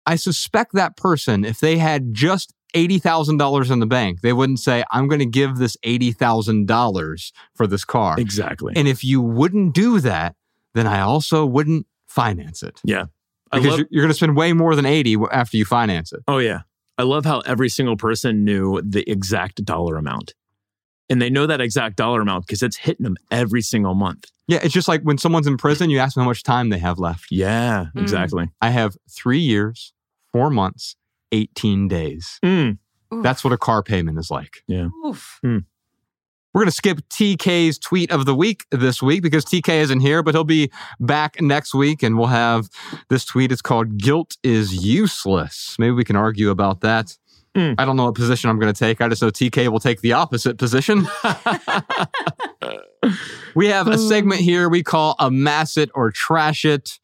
I suspect that person, if they had just $80,000 in the bank, they wouldn't say, I'm going to give this $80,000 for this car. Exactly. And if you wouldn't do that, then I also wouldn't finance it. Yeah. I Because love- you're, you're going to spend way more than 80 after you finance it. Oh yeah. I love how every single person knew the exact dollar amount. And they know that exact dollar amount because it's hitting them every single month. Yeah, it's just like when someone's in prison, you ask them how much time they have left. Yeah, mm. exactly. I have three years, four months, 18 days. Mm. That's what a car payment is like. Yeah. Oof. We're going to skip TK's tweet of the week this week because TK isn't here, but he'll be back next week and we'll have this tweet. It's called Guilt is Useless. Maybe we can argue about that. I don't know what position I'm going to take. I just know TK will take the opposite position. we have a segment here we call Amass It or Trash It.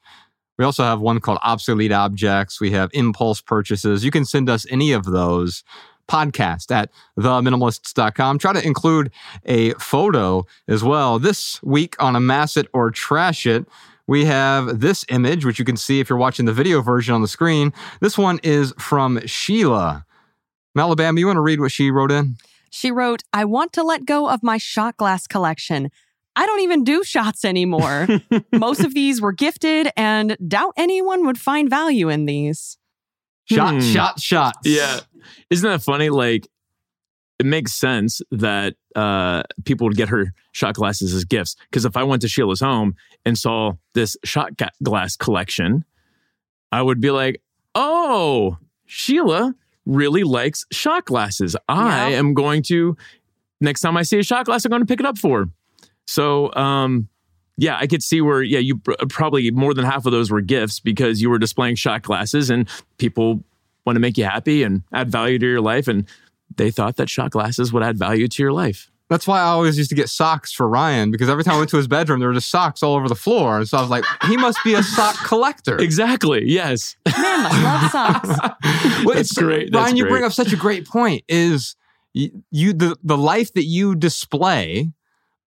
We also have one called Obsolete Objects. We have Impulse Purchases. You can send us any of those podcast at theminimalists.com. Try to include a photo as well. This week on Amass It or Trash It, we have this image, which you can see if you're watching the video version on the screen. This one is from Sheila. Malabama, you want to read what she wrote in? She wrote, I want to let go of my shot glass collection. I don't even do shots anymore. Most of these were gifted and doubt anyone would find value in these. Shot, Hmm. shot, shots. Yeah. Isn't that funny? Like, it makes sense that uh, people would get her shot glasses as gifts. Because if I went to Sheila's home and saw this shot ga- glass collection, I would be like, oh, Sheila really likes shot glasses. I am going to, next time I see a shot glass, I'm going to pick it up for her. So, um, yeah, I could see where, yeah, you pr- probably more than half of those were gifts because you were displaying shot glasses and people want to make you happy and add value to your life. And they thought that shot glasses would add value to your life. That's why I always used to get socks for Ryan because every time I went to his bedroom, there were just socks all over the floor. And so I was like, he must be a sock collector. Exactly. Yes. Man must love socks. Well, That's it's- great. That's Ryan, you bring up such a great point. Is you, you the the life that you display,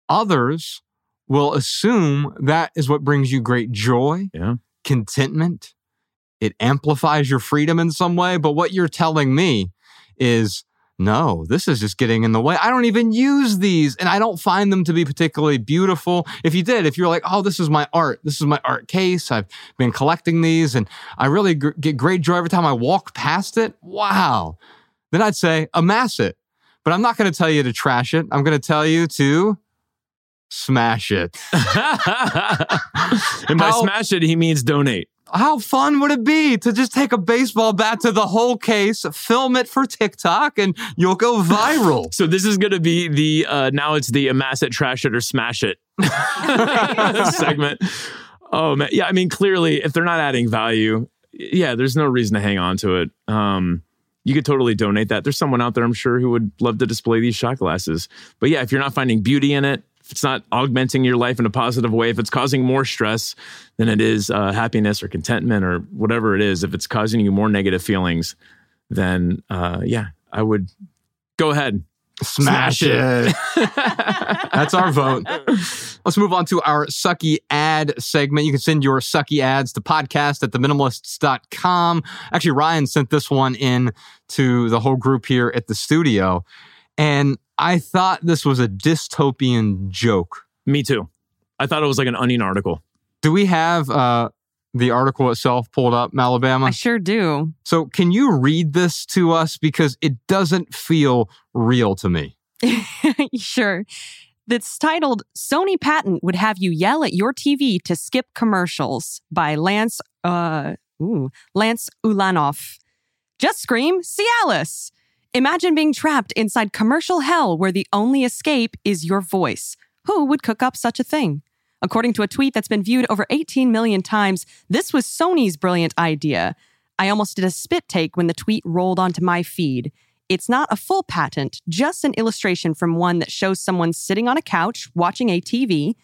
others will assume that is what brings you great joy, yeah. contentment. It amplifies your freedom in some way. But what you're telling me is no, this is just getting in the way. I don't even use these and I don't find them to be particularly beautiful. If you did, if you're like, oh, this is my art, this is my art case, I've been collecting these and I really gr- get great joy every time I walk past it. Wow. Then I'd say amass it. But I'm not going to tell you to trash it. I'm going to tell you to smash it. And by How- smash it, he means donate. How fun would it be to just take a baseball bat to the whole case, film it for TikTok, and you'll go viral? So this is going to be the uh, now it's the amass it, trash it, or smash it segment. Oh man, yeah. I mean, clearly, if they're not adding value, yeah, there's no reason to hang on to it. Um, you could totally donate that. There's someone out there, I'm sure, who would love to display these shot glasses. But yeah, if you're not finding beauty in it, if it's not augmenting your life in a positive way, if it's causing more stress than it is uh, happiness or contentment or whatever it is, if it's causing you more negative feelings, then uh, yeah, I would go ahead. Smash it. That's our vote. Let's move on to our sucky ad segment. You can send your sucky ads to podcast at theminimalists.com. Actually, Ryan sent this one in to the whole group here at the studio. And I thought this was a dystopian joke. Me too. I thought it was like an onion article. Do we have uh, the article itself pulled up, Alabama? I sure do. So, can you read this to us? Because it doesn't feel real to me. sure. That's titled Sony Patent Would Have You Yell at Your TV to Skip Commercials by Lance uh ooh, Lance Ulanoff. Just scream Cialis. Imagine being trapped inside commercial hell where the only escape is your voice. Who would cook up such a thing? According to a tweet that's been viewed over 18 million times, this was Sony's brilliant idea. I almost did a spit take when the tweet rolled onto my feed. It's not a full patent, just an illustration from one that shows someone sitting on a couch watching a TV,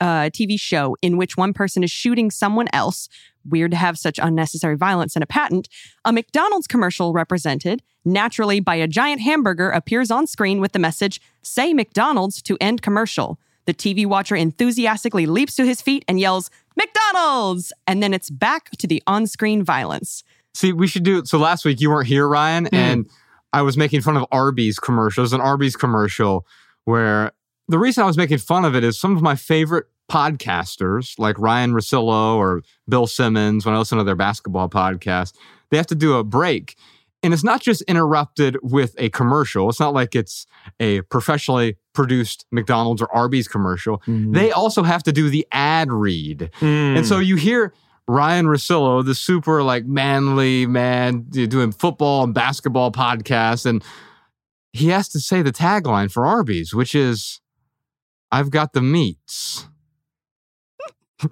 uh, TV show in which one person is shooting someone else. Weird to have such unnecessary violence in a patent. A McDonald's commercial represented, naturally by a giant hamburger, appears on screen with the message, Say McDonald's to end commercial. The TV watcher enthusiastically leaps to his feet and yells, McDonald's! And then it's back to the on screen violence. See, we should do so. Last week you weren't here, Ryan, hmm. and I was making fun of Arby's commercials. An Arby's commercial where the reason I was making fun of it is some of my favorite podcasters like Ryan Russillo or Bill Simmons, when I listen to their basketball podcast, they have to do a break. And it's not just interrupted with a commercial. It's not like it's a professionally produced McDonald's or Arby's commercial. They also have to do the ad read. Mm. And so you hear Ryan Russillo, the super like manly man doing football and basketball podcasts, and he has to say the tagline for Arby's, which is I've got the meats.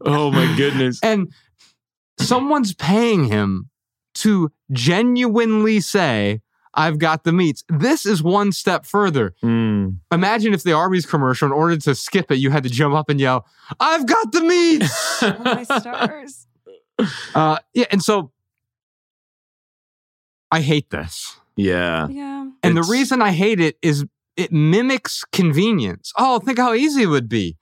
oh my goodness. And someone's paying him to genuinely say, I've got the meats. This is one step further. Mm. Imagine if the Arby's commercial, in order to skip it, you had to jump up and yell, I've got the meats. my stars. uh, yeah. And so I hate this. Yeah. Yeah. And the reason I hate it is it mimics convenience. Oh, think how easy it would be.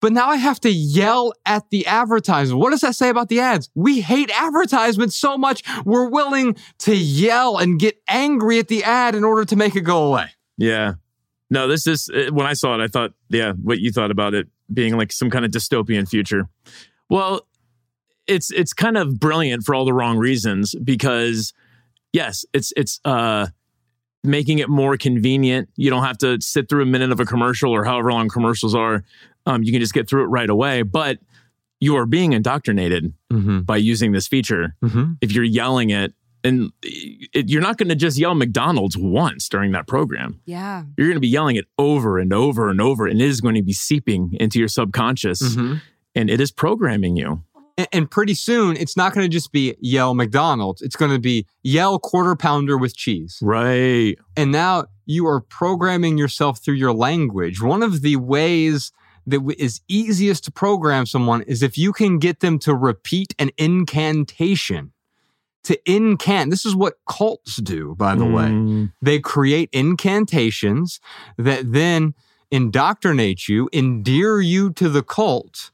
But now I have to yell at the advertisement. What does that say about the ads? We hate advertisements so much, we're willing to yell and get angry at the ad in order to make it go away. Yeah. No, this is uh, when I saw it, I thought, yeah, what you thought about it being like some kind of dystopian future. Well, it's it's kind of brilliant for all the wrong reasons because yes, it's it's uh making it more convenient. You don't have to sit through a minute of a commercial or however long commercials are. Um, you can just get through it right away. But you are being indoctrinated Mm-hmm. by using this feature. Mm-hmm. If you're yelling it, and it, you're not going to just yell McDonald's once during that program Yeah. you're going to be yelling it over and over and over, and it is going to be seeping into your subconscious, Mhm. and it is programming you. And, and pretty soon, it's not going to just be yell McDonald's. It's going to be yell quarter pounder with cheese. Right. And now you are programming yourself through your language. One of the ways that is easiest to program someone is if you can get them to repeat an incantation. To incant. This is what cults do, by the way. Mm, They create incantations that then indoctrinate you, endear you to the cult.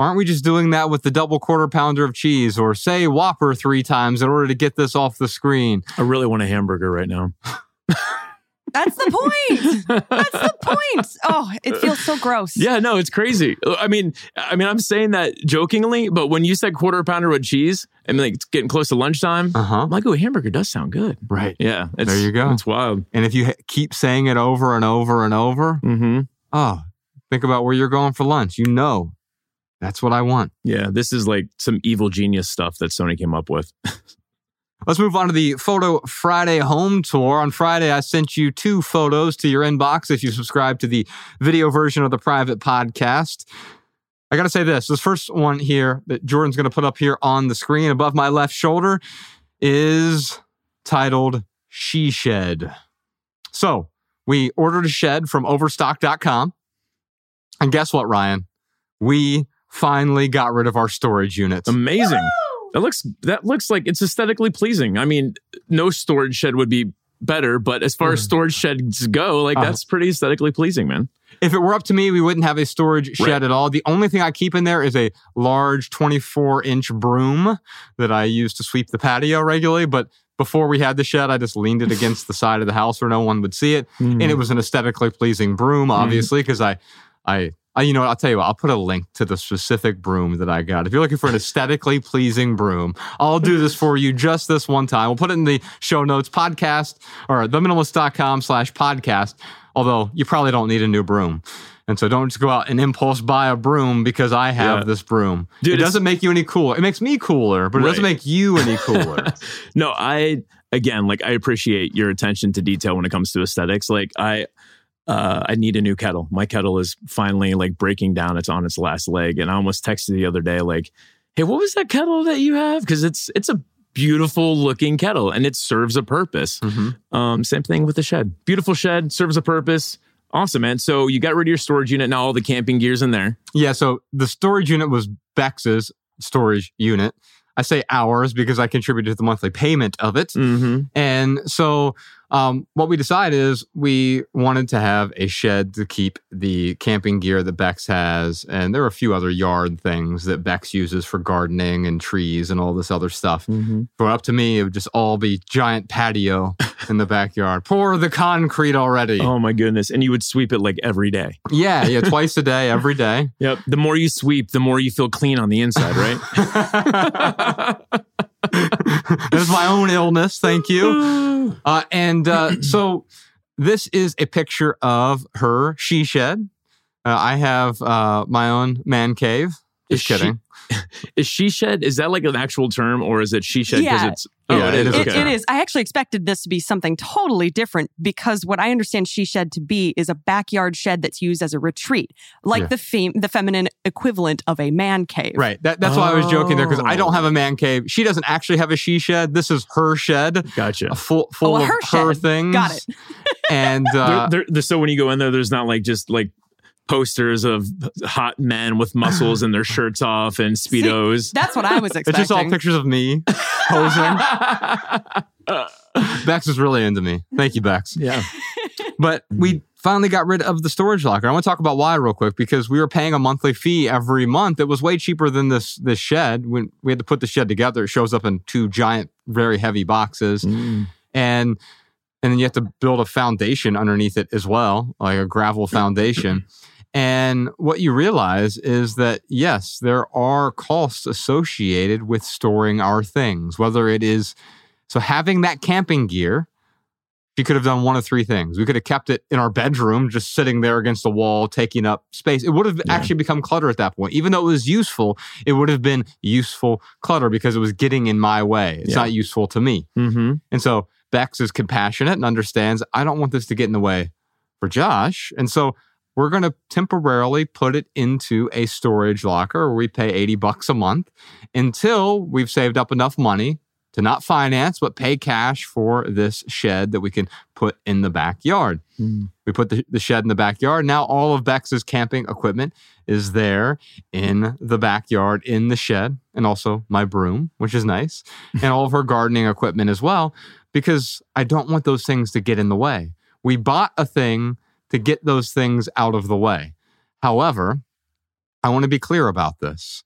Aren't we just doing that with the double quarter pounder of cheese or say Whopper three times in order to get this off the screen? I really want a hamburger right now. That's the point. That's the point. Oh, it feels so gross. Yeah, no, it's crazy. I mean, I mean, I'm saying that jokingly, but when you said quarter pounder with cheese, and like it's getting close to lunchtime, Uh huh. I'm like, oh, a hamburger does sound good. Right. Yeah, it's, There you go. It's wild. And if you ha- keep saying it over and over and over, Mm-hmm. oh, think about where you're going for lunch. You know, that's what I want. Yeah, this is like some evil genius stuff that Sony came up with. Let's move on to the Photo Friday home tour. On Friday, I sent you two photos to your inbox if you subscribe to the video version of the private podcast. I got to say this this first one here that Jordan's going to put up here on the screen above my left shoulder is titled She Shed. So we ordered a shed from overstock.com. And guess what, Ryan? We finally got rid of our storage units. Amazing. That looks that looks like it's aesthetically pleasing. I mean, no storage shed would be better, but as far as hmm. storage sheds go, like Uh-huh. that's pretty aesthetically pleasing, man. If it were up to me, we wouldn't have a storage shed Right. at all. The only thing I keep in there is a large 24 inch broom that I use to sweep the patio regularly. But before we had the shed, I just leaned it against the side of the house where no one would see it. And hmm. it was an aesthetically pleasing broom, hmm. obviously, because I, I, I, you know what? I'll tell you what, I'll put a link to the specific broom that I got. If you're looking for an aesthetically pleasing broom, I'll do this for you just this one time. We'll put it in the show notes podcast or theminimalist.com slash podcast. Although you probably don't need a new broom. And so don't just go out and impulse buy a broom because I have Yeah. this broom. Dude, it doesn't make you any cooler. It makes me cooler, but it doesn't make you any cooler. no, I again, like I appreciate your attention to detail when it comes to aesthetics. Like I uh I need a new kettle. My kettle is finally like breaking down. It's on its last leg. And I almost texted the other day, like, hey, what was that kettle that you have? Because it's it's a beautiful looking kettle and it serves a purpose. Mhm. Um, same thing with the shed. Beautiful shed, serves a purpose. Awesome, man. So you got rid of your storage unit. Now all the camping gear's in there. Yeah, so the storage unit was Bex's storage unit. I say ours because I contributed to the monthly payment of it. Mm-hmm. And so um, what we decided is we wanted to have a shed to keep the camping gear that Bex has, and there are a few other yard things that Bex uses for gardening and trees and all this other stuff. Mm-hmm. But up to me, it would just all be giant patio in the backyard. Pour the concrete already. Oh my goodness. And you would sweep it like every day. Yeah, yeah, twice a day, every day. Yep. The more you sweep, the more you feel clean on the inside, right? That's my own illness. Thank you. Uh, and uh, so this is a picture of her she shed. Uh, I have uh, my own man cave. Just Is she- kidding. is she shed? Is that like an actual term or is it she shed because Yeah. it's oh Yeah, it it is. is It, okay. it is. I actually expected this to be something totally different because what I understand she shed to be is a backyard shed that's used as a retreat, like Yeah. the fem- the feminine equivalent of a man cave. Right. That, that's why I was joking there because I don't Oh. have a man cave. She doesn't actually have a she shed. This is her shed, Gotcha. a full full Oh, of her her shed. things. Got it. And uh, There- there- there- so when you go in there, there's not like just like posters of hot men with muscles and their shirts off and speedos. That's what I was expecting. it's just all pictures of me posing. Bex is really into me. Thank you, Bex. yeah. But we finally got rid of the storage locker. I want to talk about why real quick because we were paying a monthly fee every month. It was way cheaper than this this shed. When we had to put the shed together, it shows up in two giant, very heavy boxes, Mm. and and then you have to build a foundation underneath it as well, like a gravel foundation. And what you realize is that yes, there are costs associated with storing our things, whether it is so having that camping gear she could have done one of three things. We could have kept it in our bedroom, just sitting there against the wall, taking up space. It would have Yeah. actually become clutter at that point. Even though it was useful, it would have been useful clutter because it was getting in my way. It's Yeah. not useful to me. Mm-hmm. And so Bex is compassionate and understands I don't want this to get in the way for Josh. And so we're going to temporarily put it into a storage locker where we pay 80 bucks a month until we've saved up enough money to not finance, but pay cash for this shed that we can put in the backyard. Mm. We put the, the shed in the backyard. Now all of Bex's camping equipment is there in the backyard in the shed, and also my broom, which is nice, and all of her gardening equipment as well, because I don't want those things to get in the way. We bought a thing to get those things out of the way. However, I want to be clear about this.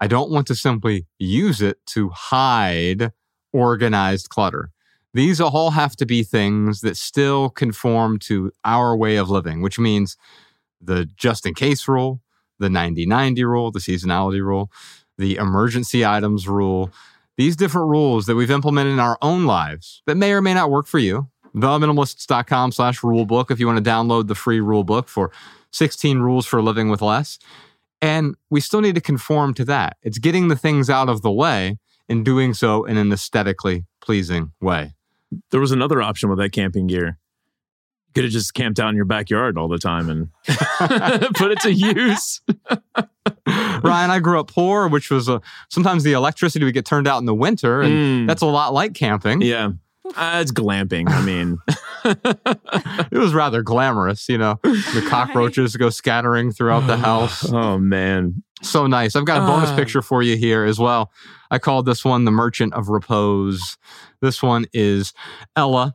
I don't want to simply use it to hide organized clutter. These all have to be things that still conform to our way of living, which means the just in case rule, the 90 90 rule, the seasonality rule, the emergency items rule, these different rules that we've implemented in our own lives that may or may not work for you. Theminimalists.com slash rule book if you want to download the free rule book for 16 rules for living with less. And we still need to conform to that. It's getting the things out of the way and doing so in an aesthetically pleasing way. There was another option with that camping gear. You could have just camped out in your backyard all the time and put it to use. Ryan, I grew up poor, which was uh, sometimes the electricity would get turned out in the winter, and Mm. that's a lot like camping. Yeah. Uh, it's glamping. I mean, It was rather glamorous, you know. The cockroaches go scattering throughout the house. oh man. So nice. I've got a bonus Ah. picture for you here as well. I called this one the Merchant of Repose. This one is Ella.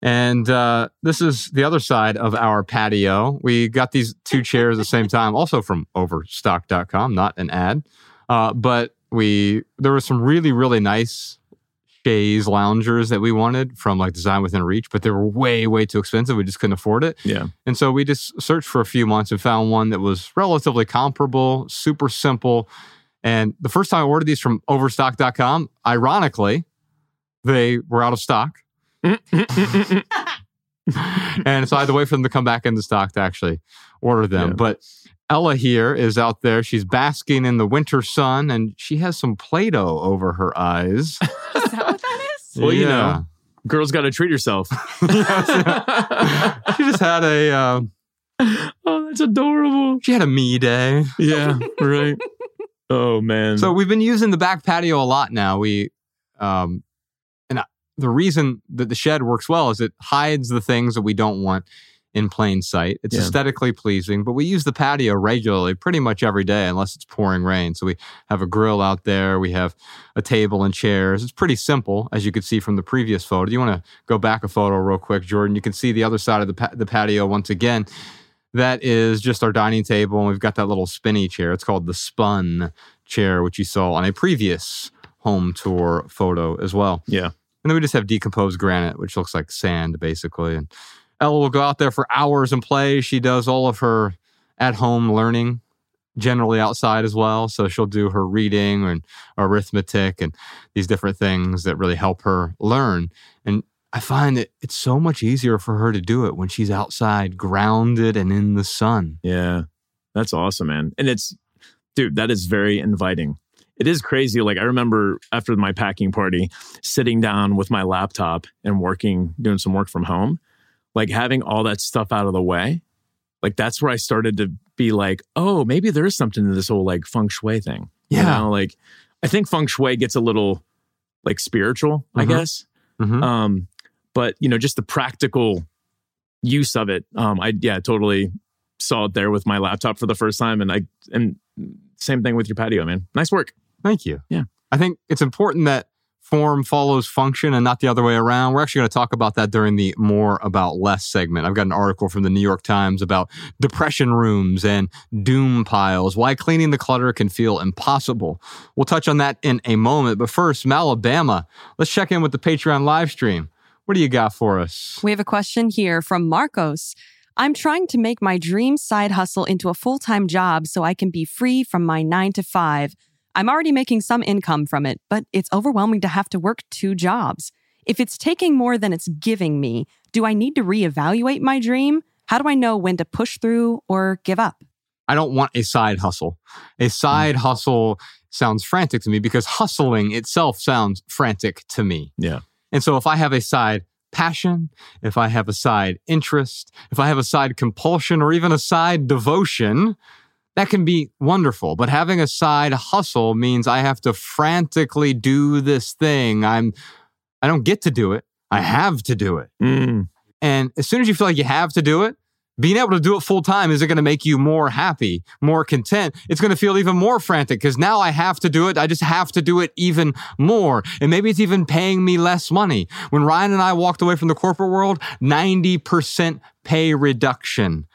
And uh, this is the other side of our patio. We got these two chairs at the same time, also from overstock.com, not an ad. Uh, but we there were some really, really nice chaise loungers that we wanted from like Design Within Reach, but they were way, way too expensive. We just couldn't afford it. Yeah. And so we just searched for a few months and found one that was relatively comparable, super simple. And the first time I ordered these from overstock.com, ironically, they were out of stock. and so I had to wait for them to come back into stock to actually order them. Yeah. But Ella here is out there. She's basking in the winter sun and she has some Play Doh over her eyes. Is that what that is? Well, you Yeah. know, girls got to treat herself. She just had a uh, oh, that's adorable. she had a me day. Yeah, right. Oh man. So we've been using the back patio a lot now. We, um, and the reason that the shed works well is it hides the things that we don't want in plain sight. It's Yeah. aesthetically pleasing, but we use the patio regularly, pretty much every day, unless it's pouring rain. So we have a grill out there, we have a table and chairs. It's pretty simple, as you could see from the previous photo. Do you want to go back a photo real quick, Jordan? You can see the other side of the, pa- the patio once again. That is just our dining table, and we've got that little spinny chair. It's called the spun chair, which you saw on a previous home tour photo as well. Yeah. And then we just have decomposed granite, which looks like sand, basically. And Ella will go out there for hours and play. She does all of her at home learning, generally outside as well. So she'll do her reading and arithmetic and these different things that really help her learn. And I find that it's so much easier for her to do it when she's outside, grounded and in the sun. Yeah. That's awesome, man. And it's, dude, that is very inviting. It is crazy. Like, I remember after my packing party, sitting down with my laptop and working, doing some work from home, like having all that stuff out of the way. Like, that's where I started to be like, oh, maybe there is something to this whole like feng shui thing. You Yeah. know, like, I think feng shui gets a little like spiritual, I Mhm. guess. Mhm. Um, but you know, just the practical use of it. Um, I yeah, totally saw it there with my laptop for the first time, and I and same thing with your patio, man. Nice work. Thank you. Yeah. I think it's important that form follows function and not the other way around. We're actually going to talk about that during the more about less segment. I've got an article from the New York Times about depression rooms and doom piles, why cleaning the clutter can feel impossible. We'll touch on that in a moment. But first, Malabama, let's check in with the Patreon live stream. What do you got for us? We have a question here from Marcos. I'm trying to make my dream side hustle into a full time job so I can be free from my nine to five. I'm already making some income from it, but it's overwhelming to have to work two jobs. If it's taking more than it's giving me, do I need to reevaluate my dream? How do I know when to push through or give up? I don't want a side hustle. A side mm. hustle sounds frantic to me because hustling itself sounds frantic to me. Yeah. And so if I have a side passion, if I have a side interest, if I have a side compulsion or even a side devotion, that can be wonderful. But having a side hustle means I have to frantically do this thing. I'm I don't get to do it. I have to do it. Mm. And as soon as you feel like you have to do it, being able to do it full time is it going to make you more happy, more content? It's going to feel even more frantic because now I have to do it. I just have to do it even more. And maybe it's even paying me less money. When Ryan and I walked away from the corporate world, 90% pay reduction.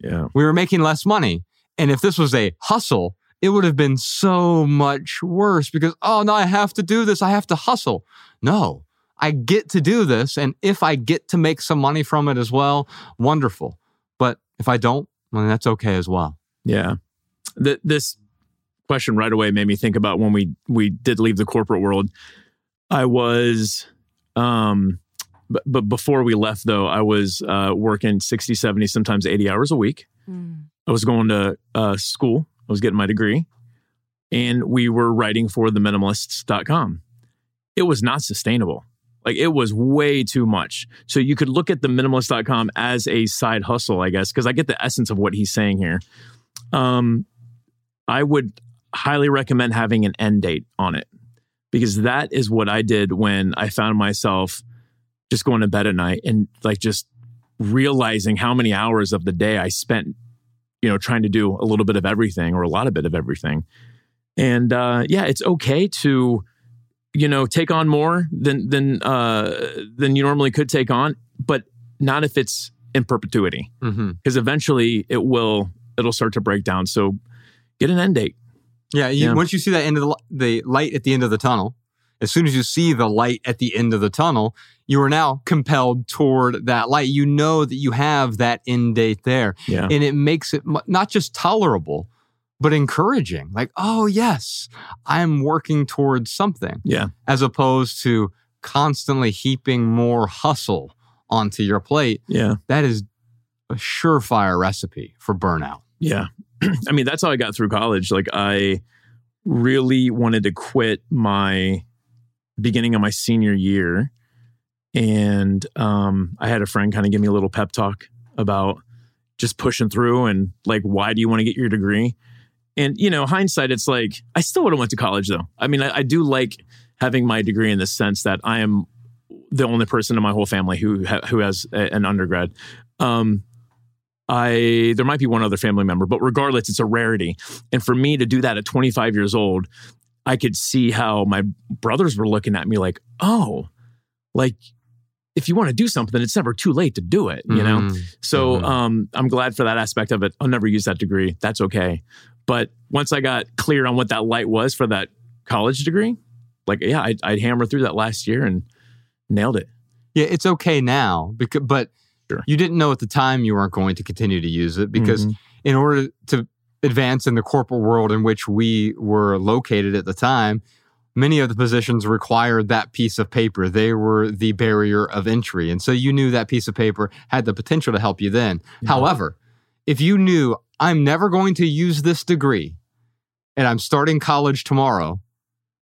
Yeah. We were making less money. And if this was a hustle, it would have been so much worse because, oh, no, I have to do this. I have to hustle. No, I get to do this. And if I get to make some money from it as well, wonderful. But if I don't, well, that's okay as well. Yeah. Th- this question right away made me think about when we we did leave the corporate world. I was um but, but before we left though, I was uh working 60, 70, sometimes 80 hours a week. I was going to uh school. I was getting my degree and we were writing for the minimalists.com. It was not sustainable. Like it was way too much. So you could look at the minimalist.com as a side hustle, I guess, because I get the essence of what he's saying here. Um, I would highly recommend having an end date on it because that is what I did when I found myself just going to bed at night and like just realizing how many hours of the day I spent, you know, trying to do a little bit of everything or a lot of bit of everything. And uh, yeah, it's okay to, you know, take on more than than uh, than you normally could take on, but not if it's in perpetuity, Mm-hmm. because eventually it will it'll start to break down. So get an end date. Yeah, you, Yeah. once you see that end of the, the light at the end of the tunnel, as soon as you see the light at the end of the tunnel, you are now compelled toward that light. You know that you have that end date there. Yeah. And it makes it not just tolerable, but encouraging. Like, oh, yes, I'm working towards something. Yeah. As opposed to constantly heaping more hustle onto your plate. Yeah. That is a surefire recipe for burnout. Yeah. I mean, that's how I got through college. Like, I really wanted to quit my beginning of my senior year. And um, I had a friend kind of give me a little pep talk about just pushing through and like, why do you want to get your degree? And, you know, hindsight, it's like, I still would have went to college though. I mean, I, I do like having my degree in the sense that I am the only person in my whole family who ha- who has a- an undergrad. Um, I there might be one other family member, but regardless, it's a rarity. And for me to do that at 25 years old, I could see how my brothers were looking at me like, "Oh, like if you want to do something, it's never too late to do it." You know. Mhm. So Mhm. um, I'm glad for that aspect of it. I'll never use that degree. That's okay. But once I got clear on what that light was for that college degree, like yeah, I'd, I'd hammer through that last year and nailed it. Yeah, it's okay now, because, but you didn't know at the time you weren't going to continue to use it because Mhm. in order to advance in the corporate world in which we were located at the time, many of the positions required that piece of paper. They were the barrier of entry. And so you knew that piece of paper had the potential to help you then. However, if you knew I'm never going to use this degree and I'm starting college tomorrow,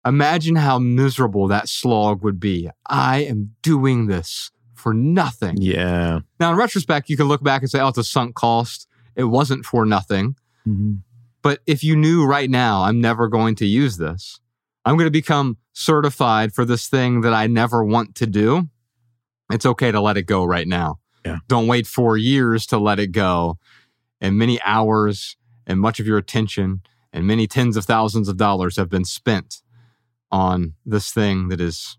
imagine how miserable that slog would be. I am doing this for nothing. Yeah. Now, in retrospect, you can look back and say, oh, it's a sunk cost. It wasn't for nothing. Mm-hmm. But if you knew right now, I'm never going to use this, I'm going to become certified for this thing that I never want to do, it's okay to let it go right now. Yeah. Don't wait four years to let it go and many hours and much of your attention and many tens of thousands of dollars have been spent on this thing that is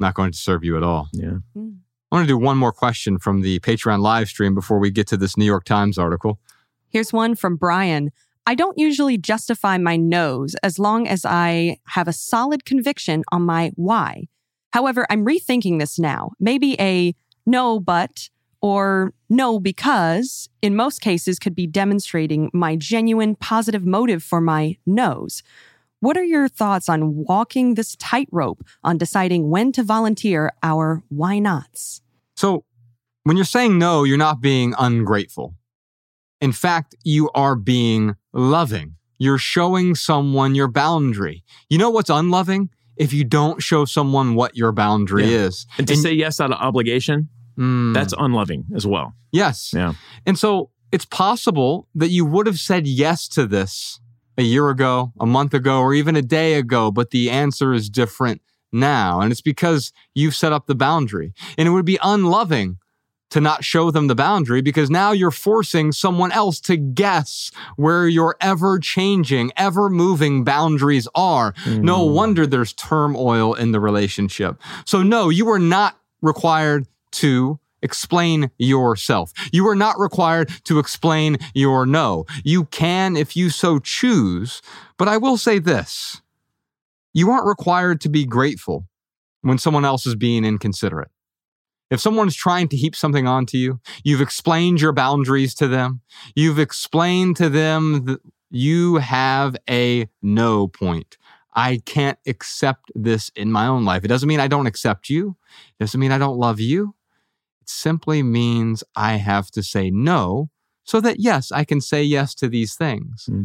not going to serve you at all. Yeah. Hmm. I want to do one more question from the Patreon live stream before we get to this New York Times article. Here's one from Brian. I don't usually justify my no's as long as I have a solid conviction on my why. However, I'm rethinking this now. Maybe a no, but or no, because in most cases could be demonstrating my genuine positive motive for my no's. What are your thoughts on walking this tightrope on deciding when to volunteer our why nots? So, when you're saying no, you're not being ungrateful. In fact, you are being loving. You're showing someone your boundary. You know what's unloving? If you don't show someone what your boundary Yeah. is. And to say yes out of obligation, Mm. that's unloving as well. Yes. Yeah. And so it's possible that you would have said yes to this a year ago, a month ago, or even a day ago, but the answer is different now. And it's because you've set up the boundary. And it would be unloving to not show them the boundary because now you're forcing someone else to guess where your ever changing, ever moving boundaries are. No hmm. wonder there's turmoil in the relationship. So, no, you are not required to explain yourself. You are not required to explain your no. You can if you so choose. But I will say this you aren't required to be grateful when someone else is being inconsiderate. If someone's trying to heap something onto you, you've explained your boundaries to them. You've explained to them that you have a no point. I can't accept this in my own life. It doesn't mean I don't accept you. It doesn't mean I don't love you. It simply means I have to say no so that, yes, I can say yes to these things. Hmm.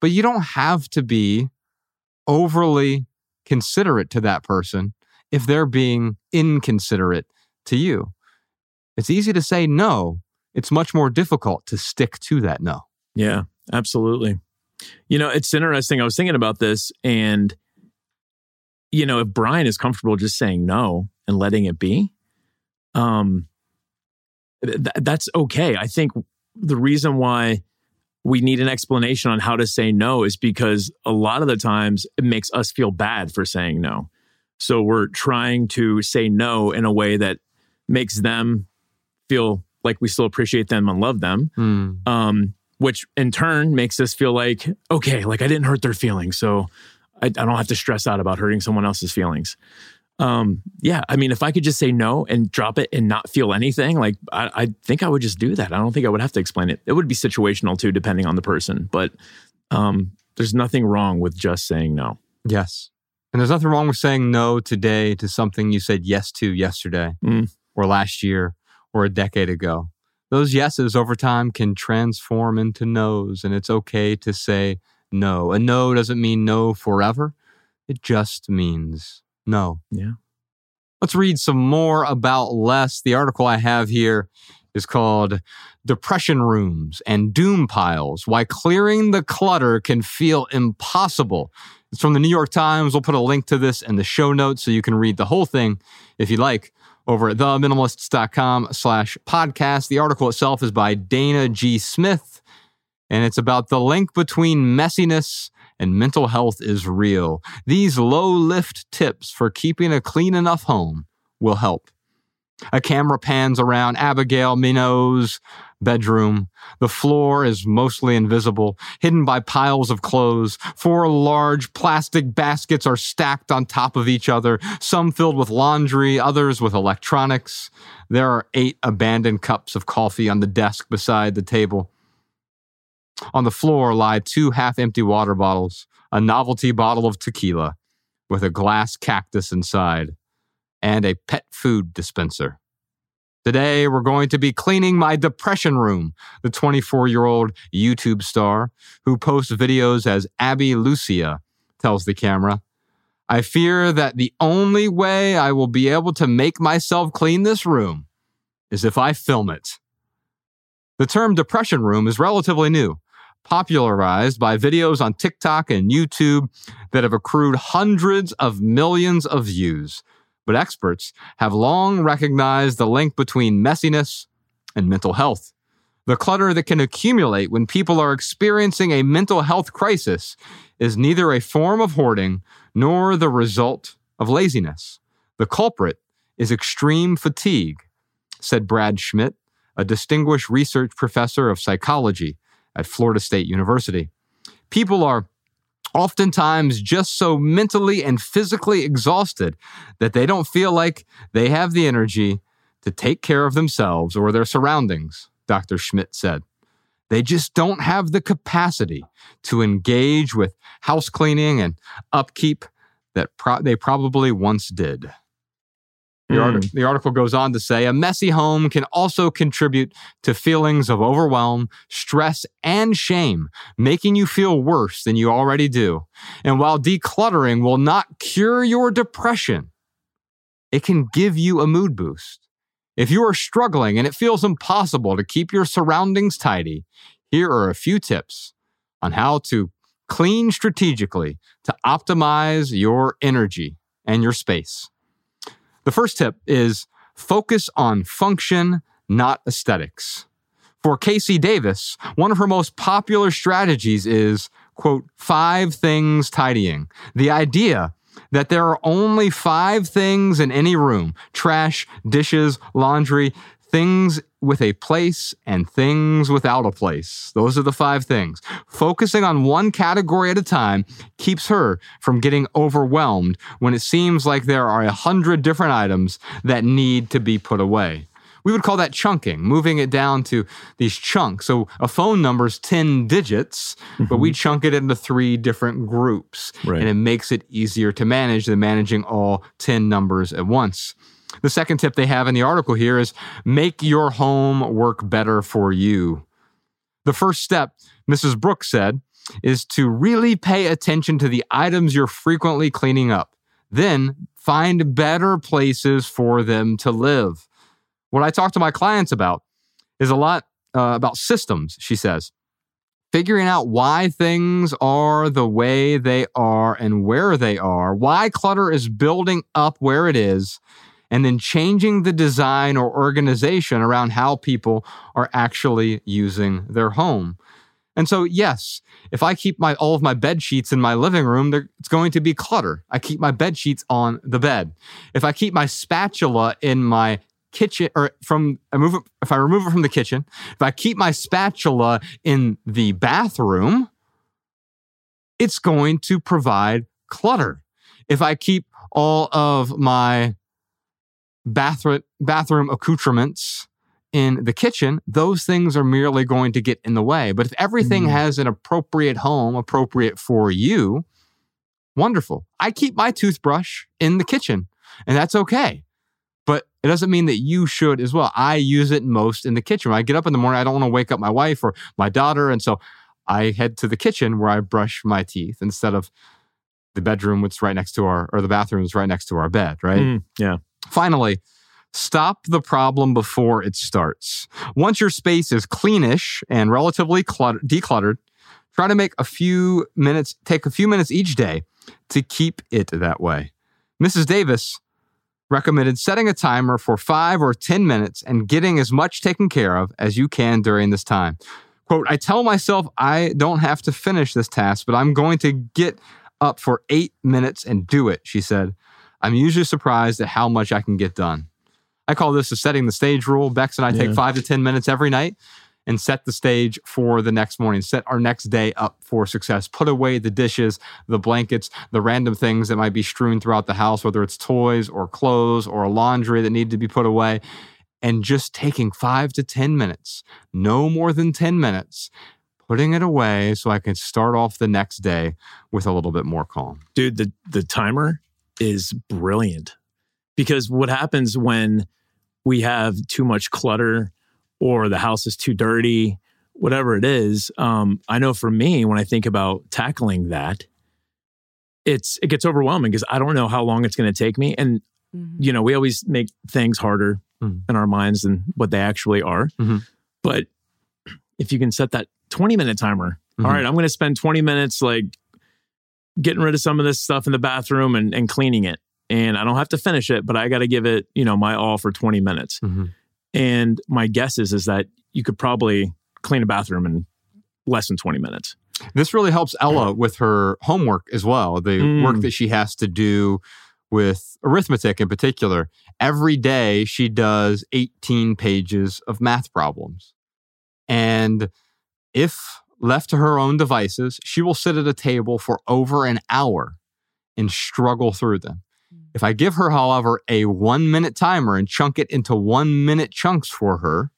But you don't have to be overly considerate to that person if they're being inconsiderate to you. It's easy to say no. It's much more difficult to stick to that no. Yeah, absolutely. You know, it's interesting. I was thinking about this, and, you know, if Brian is comfortable just saying no and letting it be, um, th- that's okay. I think the reason why we need an explanation on how to say no is because a lot of the times it makes us feel bad for saying no. So we're trying to say no in a way that makes them feel like we still appreciate them and love them. Um, which in turn makes us feel like, okay, like I didn't hurt their feelings. So I, I don't have to stress out about hurting someone else's feelings. Um, yeah, I mean, if I could just say no and drop it and not feel anything, like I, I think I would just do that. I don't think I would have to explain it. It would be situational too, depending on the person. But um, there's nothing wrong with just saying no. Yes. And there's nothing wrong with saying no today to something you said yes to yesterday Mm. Or last year or a decade ago. Those yeses over time can transform into no's, and it's okay to say no. A no doesn't mean no forever, it just means no. Yeah. Let's read some more about less. The article I have here is called Depression Rooms and Doom Piles Why Clearing the Clutter Can Feel Impossible It's from the New York Times. We'll put a link to this in the show notes so you can read the whole thing if you like over at theminimalists.com slash podcast. The article itself is by Dana G. Smith, and it's about the link between messiness and mental health is real. These low lift tips for keeping a clean enough home will help. A camera pans around Abigail Minot's bedroom. The floor is mostly invisible, hidden by piles of clothes. Four large plastic baskets are stacked on top of each other, some filled with laundry, others with electronics. There are eight abandoned cups of coffee on the desk beside the table. On the floor lie two half empty water bottles, a novelty bottle of tequila with a glass cactus inside, and a pet food dispenser. Today, we're going to be cleaning my depression room, the 24 year old YouTube star who posts videos as Abby Lucia tells the camera. I fear that the only way I will be able to make myself clean this room is if I film it. The term depression room is relatively new, popularized by videos on TikTok and YouTube that have accrued hundreds of millions of views but experts have long recognized the link between messiness and mental health. The clutter that can accumulate when people are experiencing a mental health crisis is neither a form of hoarding nor the result of laziness. The culprit is extreme fatigue, said Brad Schmidt, a distinguished research professor of psychology at Florida State University. People are oftentimes just so mentally and physically exhausted that they don't feel like they have the energy to take care of themselves or their surroundings, Dr. Schmidt said. They just don't have the capacity to engage with house cleaning and upkeep that pro- they probably once did. The, Mm. artic- the article goes on to say a messy home can also contribute to feelings of overwhelm, stress, and shame, making you feel worse than you already do. And while decluttering will not cure your depression, it can give you a mood boost. If you are struggling and it feels impossible to keep your surroundings tidy, here are a few tips on how to clean strategically to optimize your energy and your space. The first tip is focus on function, not aesthetics. For KC Davis, one of her most popular strategies is, quote, five things tidying. The idea that there are only five things in any room trash, dishes, laundry, things with a place, and things without a place. Those are the five things. Focusing on one category at a time keeps her from getting overwhelmed when it seems like there are a hundred different items that need to be put away. We would call that chunking, moving it down to these chunks. So a phone number is 10 digits, but we mm-hmm. chunk it into three different groups. Right. And it makes it easier to manage than managing all 10 numbers at once. The second tip they have in the article here is make your home work better for you. The first step, Mrs. Brooks said, is to really pay attention to the items you're frequently cleaning up. Then find better places for them to live. What I talk to my clients about is a lot uh, about systems, she says. Figuring out why things are the way they are and where they are, why clutter is building up where it is, and then changing the design or organization around how people are actually using their home. And so, yes, if I keep my all of my bed sheets in my living room, it's going to be clutter. I keep my bed sheets on the bed. If I keep my spatula in my kitchen or from I move it, if I remove it from the kitchen, if I keep my spatula in the bathroom, it's going to provide clutter. If I keep all of my bathroom bathroom accoutrements in the kitchen, those things are merely going to get in the way. But if everything has an appropriate home, appropriate for you, wonderful. I keep my toothbrush in the kitchen, and that's okay. But it doesn't mean that you should as well. I use it most in the kitchen. When I get up in the morning, I don't want to wake up my wife or my daughter. And so I head to the kitchen where I brush my teeth instead of the bedroom, which is right next to our, or the bathroom is right next to our bed, right? Mm, yeah. Finally, stop the problem before it starts. Once your space is cleanish and relatively clutter- decluttered, try to make a few minutes, take a few minutes each day to keep it that way. Mrs. Davis recommended setting a timer for five or 10 minutes and getting as much taken care of as you can during this time. Quote, I tell myself I don't have to finish this task, but I'm going to get up for eight minutes and do it, she said. I'm usually surprised at how much I can get done. I call this a setting the stage rule. Bex and I take five to 10 minutes every night and set the stage for the next morning, set our next day up for success, put away the dishes, the blankets, the random things that might be strewn throughout the house, whether it's toys or clothes or laundry that need to be put away, and just taking five to 10 minutes, no more than 10 minutes, putting it away so I can start off the next day with a little bit more calm. dude the the timer is brilliant because what happens when we have too much clutter or the house is too dirty whatever it is um, i know for me when i think about tackling that it's it gets overwhelming because i don't know how long it's going to take me and you know we always make things harder Mhm. in our minds than what they actually are Mhm. but if you can set that 20 minute timer all Mhm. right i'm going to spend 20 minutes like getting rid of some of this stuff in the bathroom and, and cleaning it. And I don't have to finish it, but I got to give it, you know, my all for 20 minutes. Mhm. And my guess is, is that you could probably clean a bathroom in less than 20 minutes. This really helps Ella with her homework as well, the Mm. work that she has to do with arithmetic in particular. Every day she does 18 pages of math problems. And if left to her own devices, she will sit at a table for over an hour and struggle through them. Mm. If I give her, however, a one minute timer and chunk it into one minute chunks for her,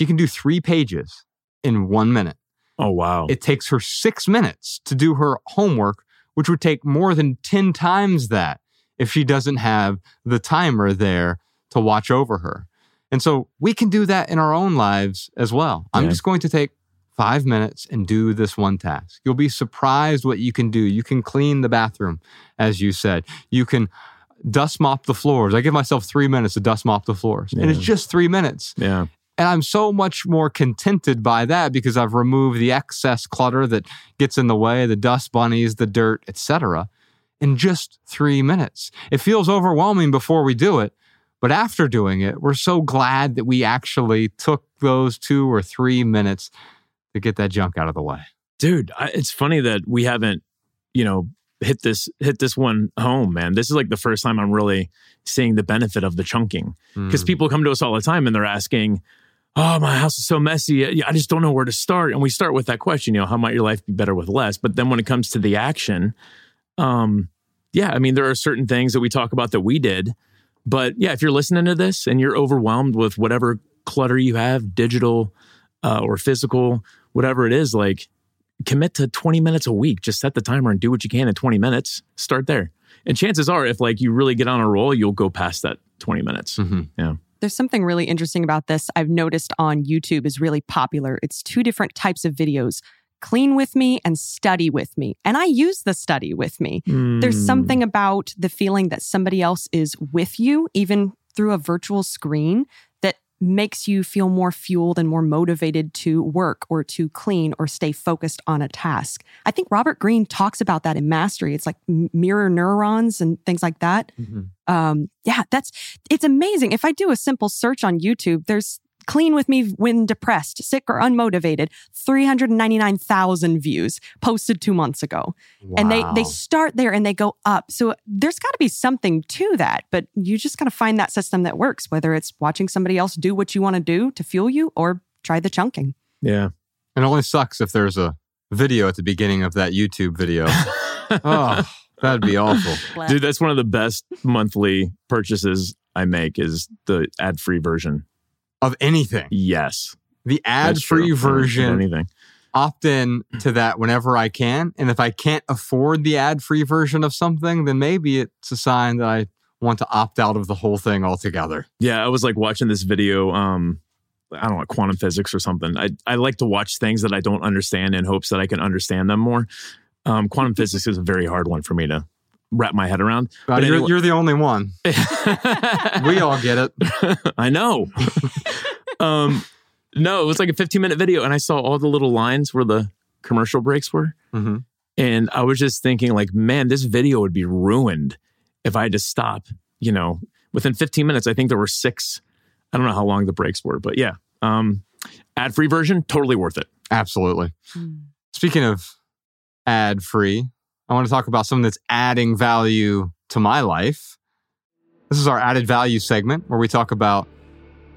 she can do three pages in one minute. Oh, wow. It takes her six minutes to do her homework, which would take more than 10 times that if she doesn't have the timer there to watch over her. And so we can do that in our own lives as well. I'm Yeah. just going to take five minutes and do this one task. You'll be surprised what you can do. You can clean the bathroom, as you said. You can dust mop the floors. I give myself three minutes to dust mop the floors, and it's just three minutes. Yeah. And I'm so much more contented by that because I've removed the excess clutter that gets in the way, the dust bunnies, the dirt, etc. in just 3 minutes. It feels overwhelming before we do it, but after doing it, we're so glad that we actually took those 2 or 3 minutes to get that junk out of the way. Dude, I, it's funny that we haven't, you know, hit this hit this one home, man. This is like the first time I'm really seeing the benefit of the chunking. Because Mm. people come to us all the time and they're asking, "Oh, my house is so messy. I just don't know where to start." And we start with that question, you know, how might your life be better with less? But then when it comes to the action, um, yeah, I mean, there are certain things that we talk about that we did. But yeah, if you're listening to this and you're overwhelmed with whatever clutter you have, digital uh, or physical, whatever it is, like commit to 20 minutes a week. Just set the timer and do what you can in 20 minutes. Start there. And chances are, if like you really get on a roll, you'll go past that 20 minutes. Yeah. There's something really interesting about this I've noticed on YouTube is really popular. It's two different types of videos clean with me and study with me. And I use the study with me. There's Mm. something about the feeling that somebody else is with you, even through a virtual screen, that makes you feel more fueled and more motivated to work or to clean or stay focused on a task. I think Robert Greene talks about that in Mastery. It's like mirror neurons and things like that um yeah that's it's amazing if i do a simple search on youtube there's clean with me when depressed sick or unmotivated 399000 views posted two months ago and they they start there and they go up so there's got to be something to that but you just got to find that system that works whether it's watching somebody else do what you want to do to fuel you or try the chunking Yeah. It only sucks if there's a video at the beginning of that YouTube video. oh, that'd be awful. Dude, that's one of the best monthly purchases I make is the ad-free version. Of anything. Yes. The ad free version. Anything. opt in to that whenever I can. And if I can't afford the ad free version of something, then maybe it's a sign that I want to opt out of the whole thing altogether. Yeah, I was like watching this video. Um, I don't know, quantum physics or something. I I like to watch things that I don't understand in hopes that I can understand them more. Um, quantum physics is a very hard one for me to wrap my head around. Uh, But you're, anyway- you're the only one. we all get it. I know. um, no, it was like a 15 minute video, and I saw all the little lines where the commercial breaks were. Mhm. And I was just thinking, like, man, this video would be ruined if I had to stop, you know, within 15 minutes. I think there were six. I don't know how long the breaks were, but yeah. Um, ad free version, totally worth it. Absolutely. Speaking of ad free, I want to talk about something that's adding value to my life. This is our added value segment where we talk about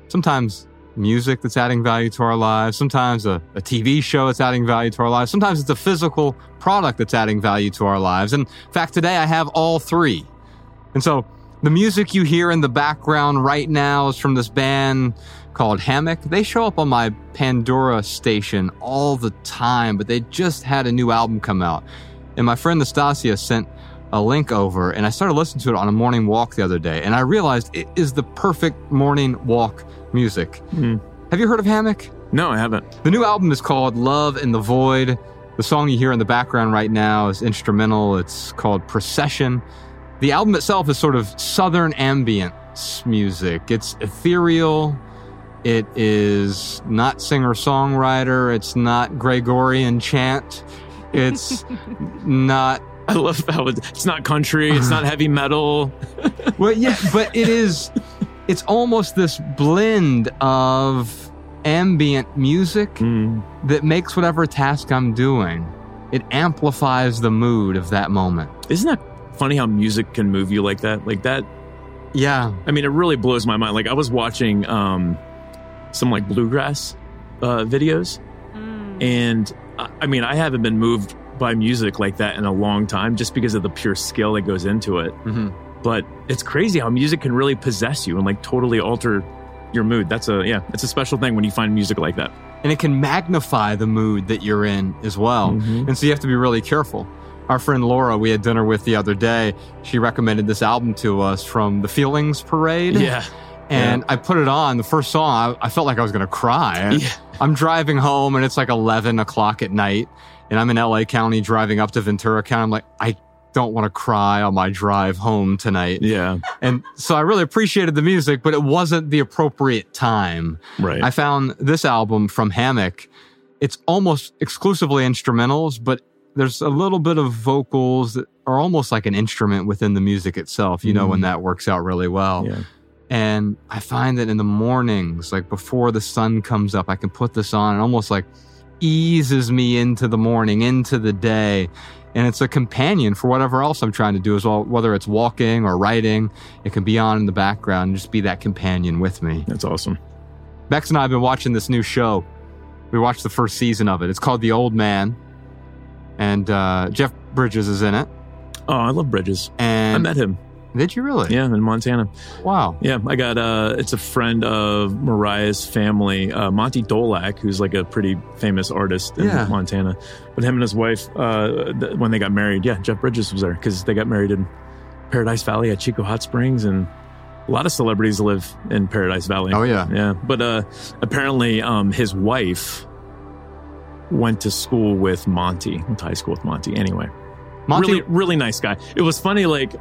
sometimes music that's adding value to our lives, sometimes a, a TV show that's adding value to our lives, sometimes it's a physical product that's adding value to our lives. And in fact, today I have all three. And so the music you hear in the background right now is from this band called Hammock. They show up on my Pandora station all the time, but they just had a new album come out. And my friend Nastasia sent a link over, and I started listening to it on a morning walk the other day, and I realized it is the perfect morning walk music. Hmm. Have you heard of Hammock? No, I haven't. The new album is called Love in the Void. The song you hear in the background right now is instrumental. It's called Procession. The album itself is sort of southern ambience music. It's ethereal. It is not singer songwriter. It's not Gregorian chant. It's not. I love how it- it's not country, it's not heavy metal. Well, yeah, but it is. It's almost this blend of ambient music that makes whatever task I'm doing. It amplifies the mood of that moment. Isn't that funny how music can move you like that? Like that. Yeah. I mean, it really blows my mind. Like I was watching um, some like bluegrass uh, videos, and I, I mean, I haven't been moved by music like that in a long time, just because of the pure skill that goes into it. Mm-hmm. But it's crazy how music can really possess you and like totally alter your mood. That's a yeah, it's a special thing when you find music like that. and it can magnify the mood that you're in as well. Mm-hmm. And so you have to be really careful. Our friend Laura, we had dinner with the other day, she recommended this album to us from the Feelings Parade. Yeah. And I put it on. The first song, I, I felt like I was going to cry. Yeah. I'm driving home and it's like 11 o'clock at night. And I'm in LA County driving up to Ventura County. I'm like, I don't want to cry on my drive home tonight. Yeah. And so I really appreciated the music, but it wasn't the appropriate time. Right. I found this album from Hammock. It's almost exclusively instrumentals, but there's a little bit of vocals that are almost like an instrument within the music itself, you know, when Mm. that works out really well. Yeah. And I find that in the mornings, like before the sun comes up, I can put this on and almost like eases me into the morning, into the day. And it's a companion for whatever else I'm trying to do as well, whether it's walking or writing. It can be on in the background and just be that companion with me. That's awesome. Bex and I have been watching this new show. We watched the first season of it. It's called The Old Man. And uh, Jeff Bridges is in it. Oh, I love Bridges. And I met him. Did you really? Yeah, in Montana. Wow. Yeah, I got uh it's a friend of Mariah's family, uh Monte Dolack, who's like a pretty famous artist in Yeah. Montana. But him and his wife, uh th- when they got married, yeah, Jeff Bridges was there because they got married in Paradise Valley at Chico Hot Springs and a lot of celebrities live in Paradise Valley. Oh, yeah. Yeah. But uh apparently um his wife went to school with Monte, went to high school with Monte anyway. Monte- really, really nice guy. It was funny, like,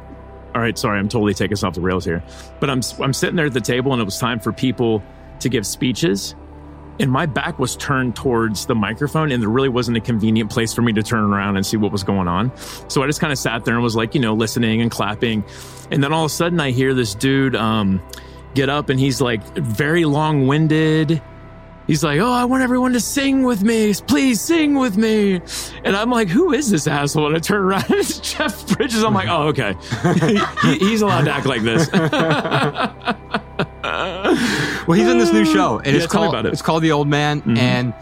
all right, sorry, I'm totally taking us off the rails here, but I'm I'm sitting there at the table, and it was time for people to give speeches, and my back was turned towards the microphone, and there really wasn't a convenient place for me to turn around and see what was going on. So I just kind of sat there and was like, you know, listening and clapping, and then all of a sudden I hear this dude um, get up, and he's like very long winded. He's like, "Oh, I want everyone to sing with me. Please sing with me." And I'm like, "Who is this asshole?" And I turn around, and it's Jeff Bridges. I'm like, "Oh, okay. he, he's allowed to act like this." Well, he's in this new show, and Yeah, it's called about it. it's called The Old Man. Mhm. And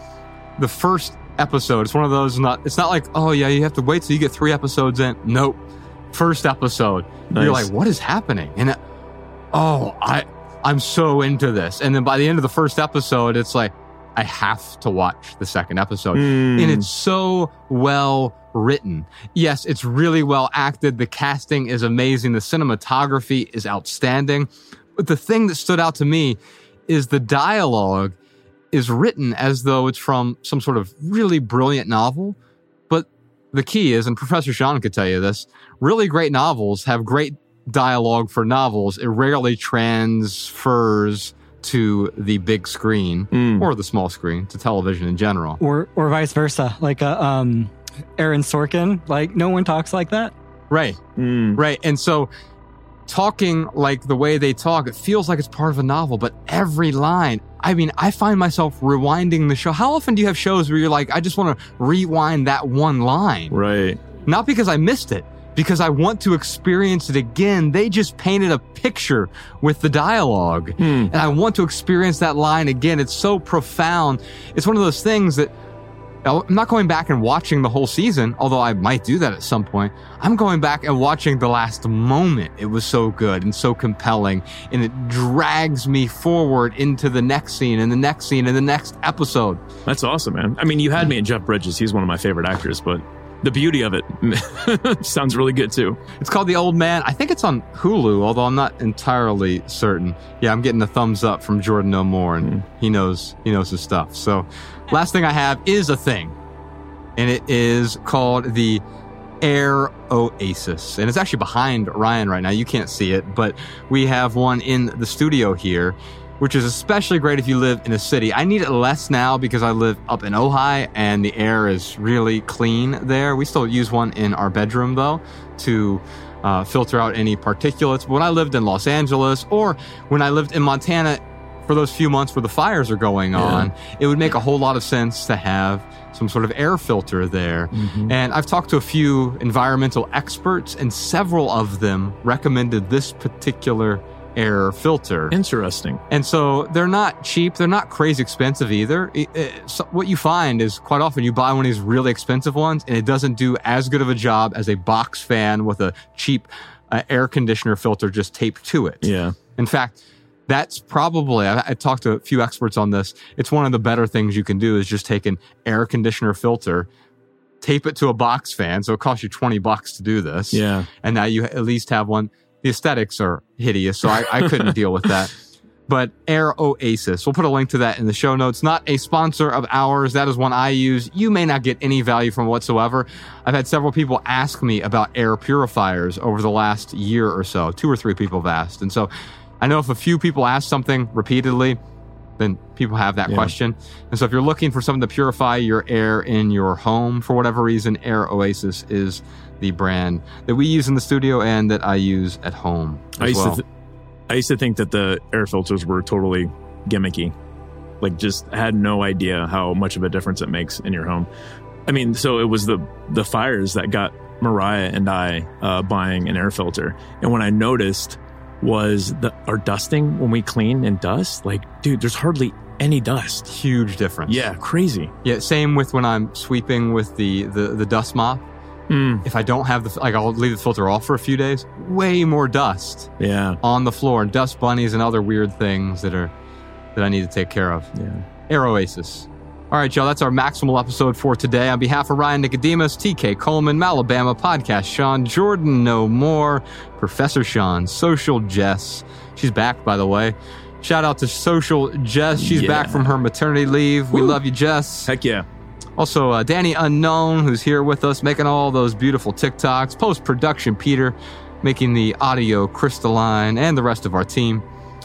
the first episode, it's one of those not. It's not like oh yeah, you have to wait till you get three episodes in. Nope, first episode, you're like, what is happening? And oh, I I'm so into this. And then by the end of the first episode, it's like I have to watch the second episode, Mm. and it's so well written. Yes, it's really well acted. The casting is amazing. The cinematography is outstanding. But the thing that stood out to me is the dialogue is written as though it's from some sort of really brilliant novel. But the key is, and Professor Sean could tell you this, really great novels have great dialogue for novels. It rarely transfers to the big screen Mm. or the small screen to television in general. or or vice versa. Like a um Aaron Sorkin. Like, no one talks like that. Right. Right. And so talking like the way they talk, it feels like it's part of a novel, but every line, I mean, I find myself rewinding the show. How often do you have shows where you're like, I just want to rewind that one line? Right. Not because I missed it, because I want to experience it again. They just painted a picture with the dialogue hmm. and I want to experience that line again. It's so profound. It's one of those things that I'm not going back and watching the whole season, although I might do that at some point. I'm going back and watching the last moment. It was so good and so compelling, and it drags me forward into the next scene and the next scene and the next episode. That's awesome, man. I mean, you had me in Jeff Bridges. He's one of my favorite actors, but the beauty of it sounds really good too. It's called The Old Man. I think it's on Hulu, although I'm not entirely certain. Yeah, I'm getting a thumbs up from Jordan No More, and hmm. he knows he knows his stuff. So, last thing I have is a thing, and it is called the Air Oasis, and it's actually behind Ryan right now. You can't see it, but we have one in the studio here. Which is especially great if you live in a city. I need it less now because I live up in Ojai and the air is really clean there. We still use one in our bedroom though to uh, filter out any particulates. But when I lived in Los Angeles or when I lived in Montana for those few months where the fires are going on, it would make a whole lot of sense to have some sort of air filter there. And I've talked to a few environmental experts, and several of them recommended this particular air filter. Interesting. And so they're not cheap. They're not crazy expensive either. It- it- so what you find is quite often you buy one of these really expensive ones and it doesn't do as good of a job as a box fan with a cheap uh, air conditioner filter just taped to it. Yeah. In fact, that's probably, I, I talked to a few experts on this. It's one of the better things you can do is just take an air conditioner filter, tape it to a box fan. So it costs you 20 bucks to do this. Yeah. And now you at least have one. The aesthetics are hideous. So I, I couldn't deal with that. But Air Oasis, we'll put a link to that in the show notes. Not a sponsor of ours. That is one I use. You may not get any value from whatsoever. I've had several people ask me about air purifiers over the last year or so. Two or three people have asked. And so I know if a few people ask something repeatedly, then people have that Yeah. question. And so if you're looking for something to purify your air in your home for whatever reason, Air Oasis is the brand that we use in the studio and that I use at home as I used well. to, th- I used to think that the air filters were totally gimmicky, like just had no idea how much of a difference it makes in your home. I mean, so it was the the fires that got Mariah and I uh, buying an air filter, and when I noticed was the our dusting when we clean and dust, like, dude, there's hardly any dust. Huge difference. Yeah, crazy. Yeah, same with when I'm sweeping with the the, the dust mop. Mm. If I don't have the like, I'll leave the filter off for a few days. Way more dust Yeah, on the floor, and dust bunnies and other weird things that are that I need to take care of. yeah. Air Oasis. All right, y'all, that's our maximal episode for today. On behalf of Ryan Nicodemus, TK Coleman, Malabama Podcast, Sean Jordan, no more, Professor Sean, Social Jess. She's back, by the way. Shout out to Social Jess. She's Yeah. back from her maternity leave. We love you, Jess. Heck yeah. Also, uh, Danny Unknown, who's here with us, making all those beautiful TikToks. Post production, Peter, making the audio crystalline, and the rest of our team.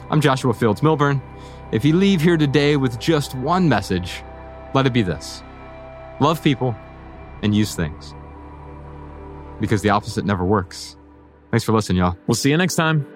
I'm Joshua Fields Millburn. If you leave here today with just one message, let it be this love people and use things. Because the opposite never works. Thanks for listening, y'all. We'll see you next time.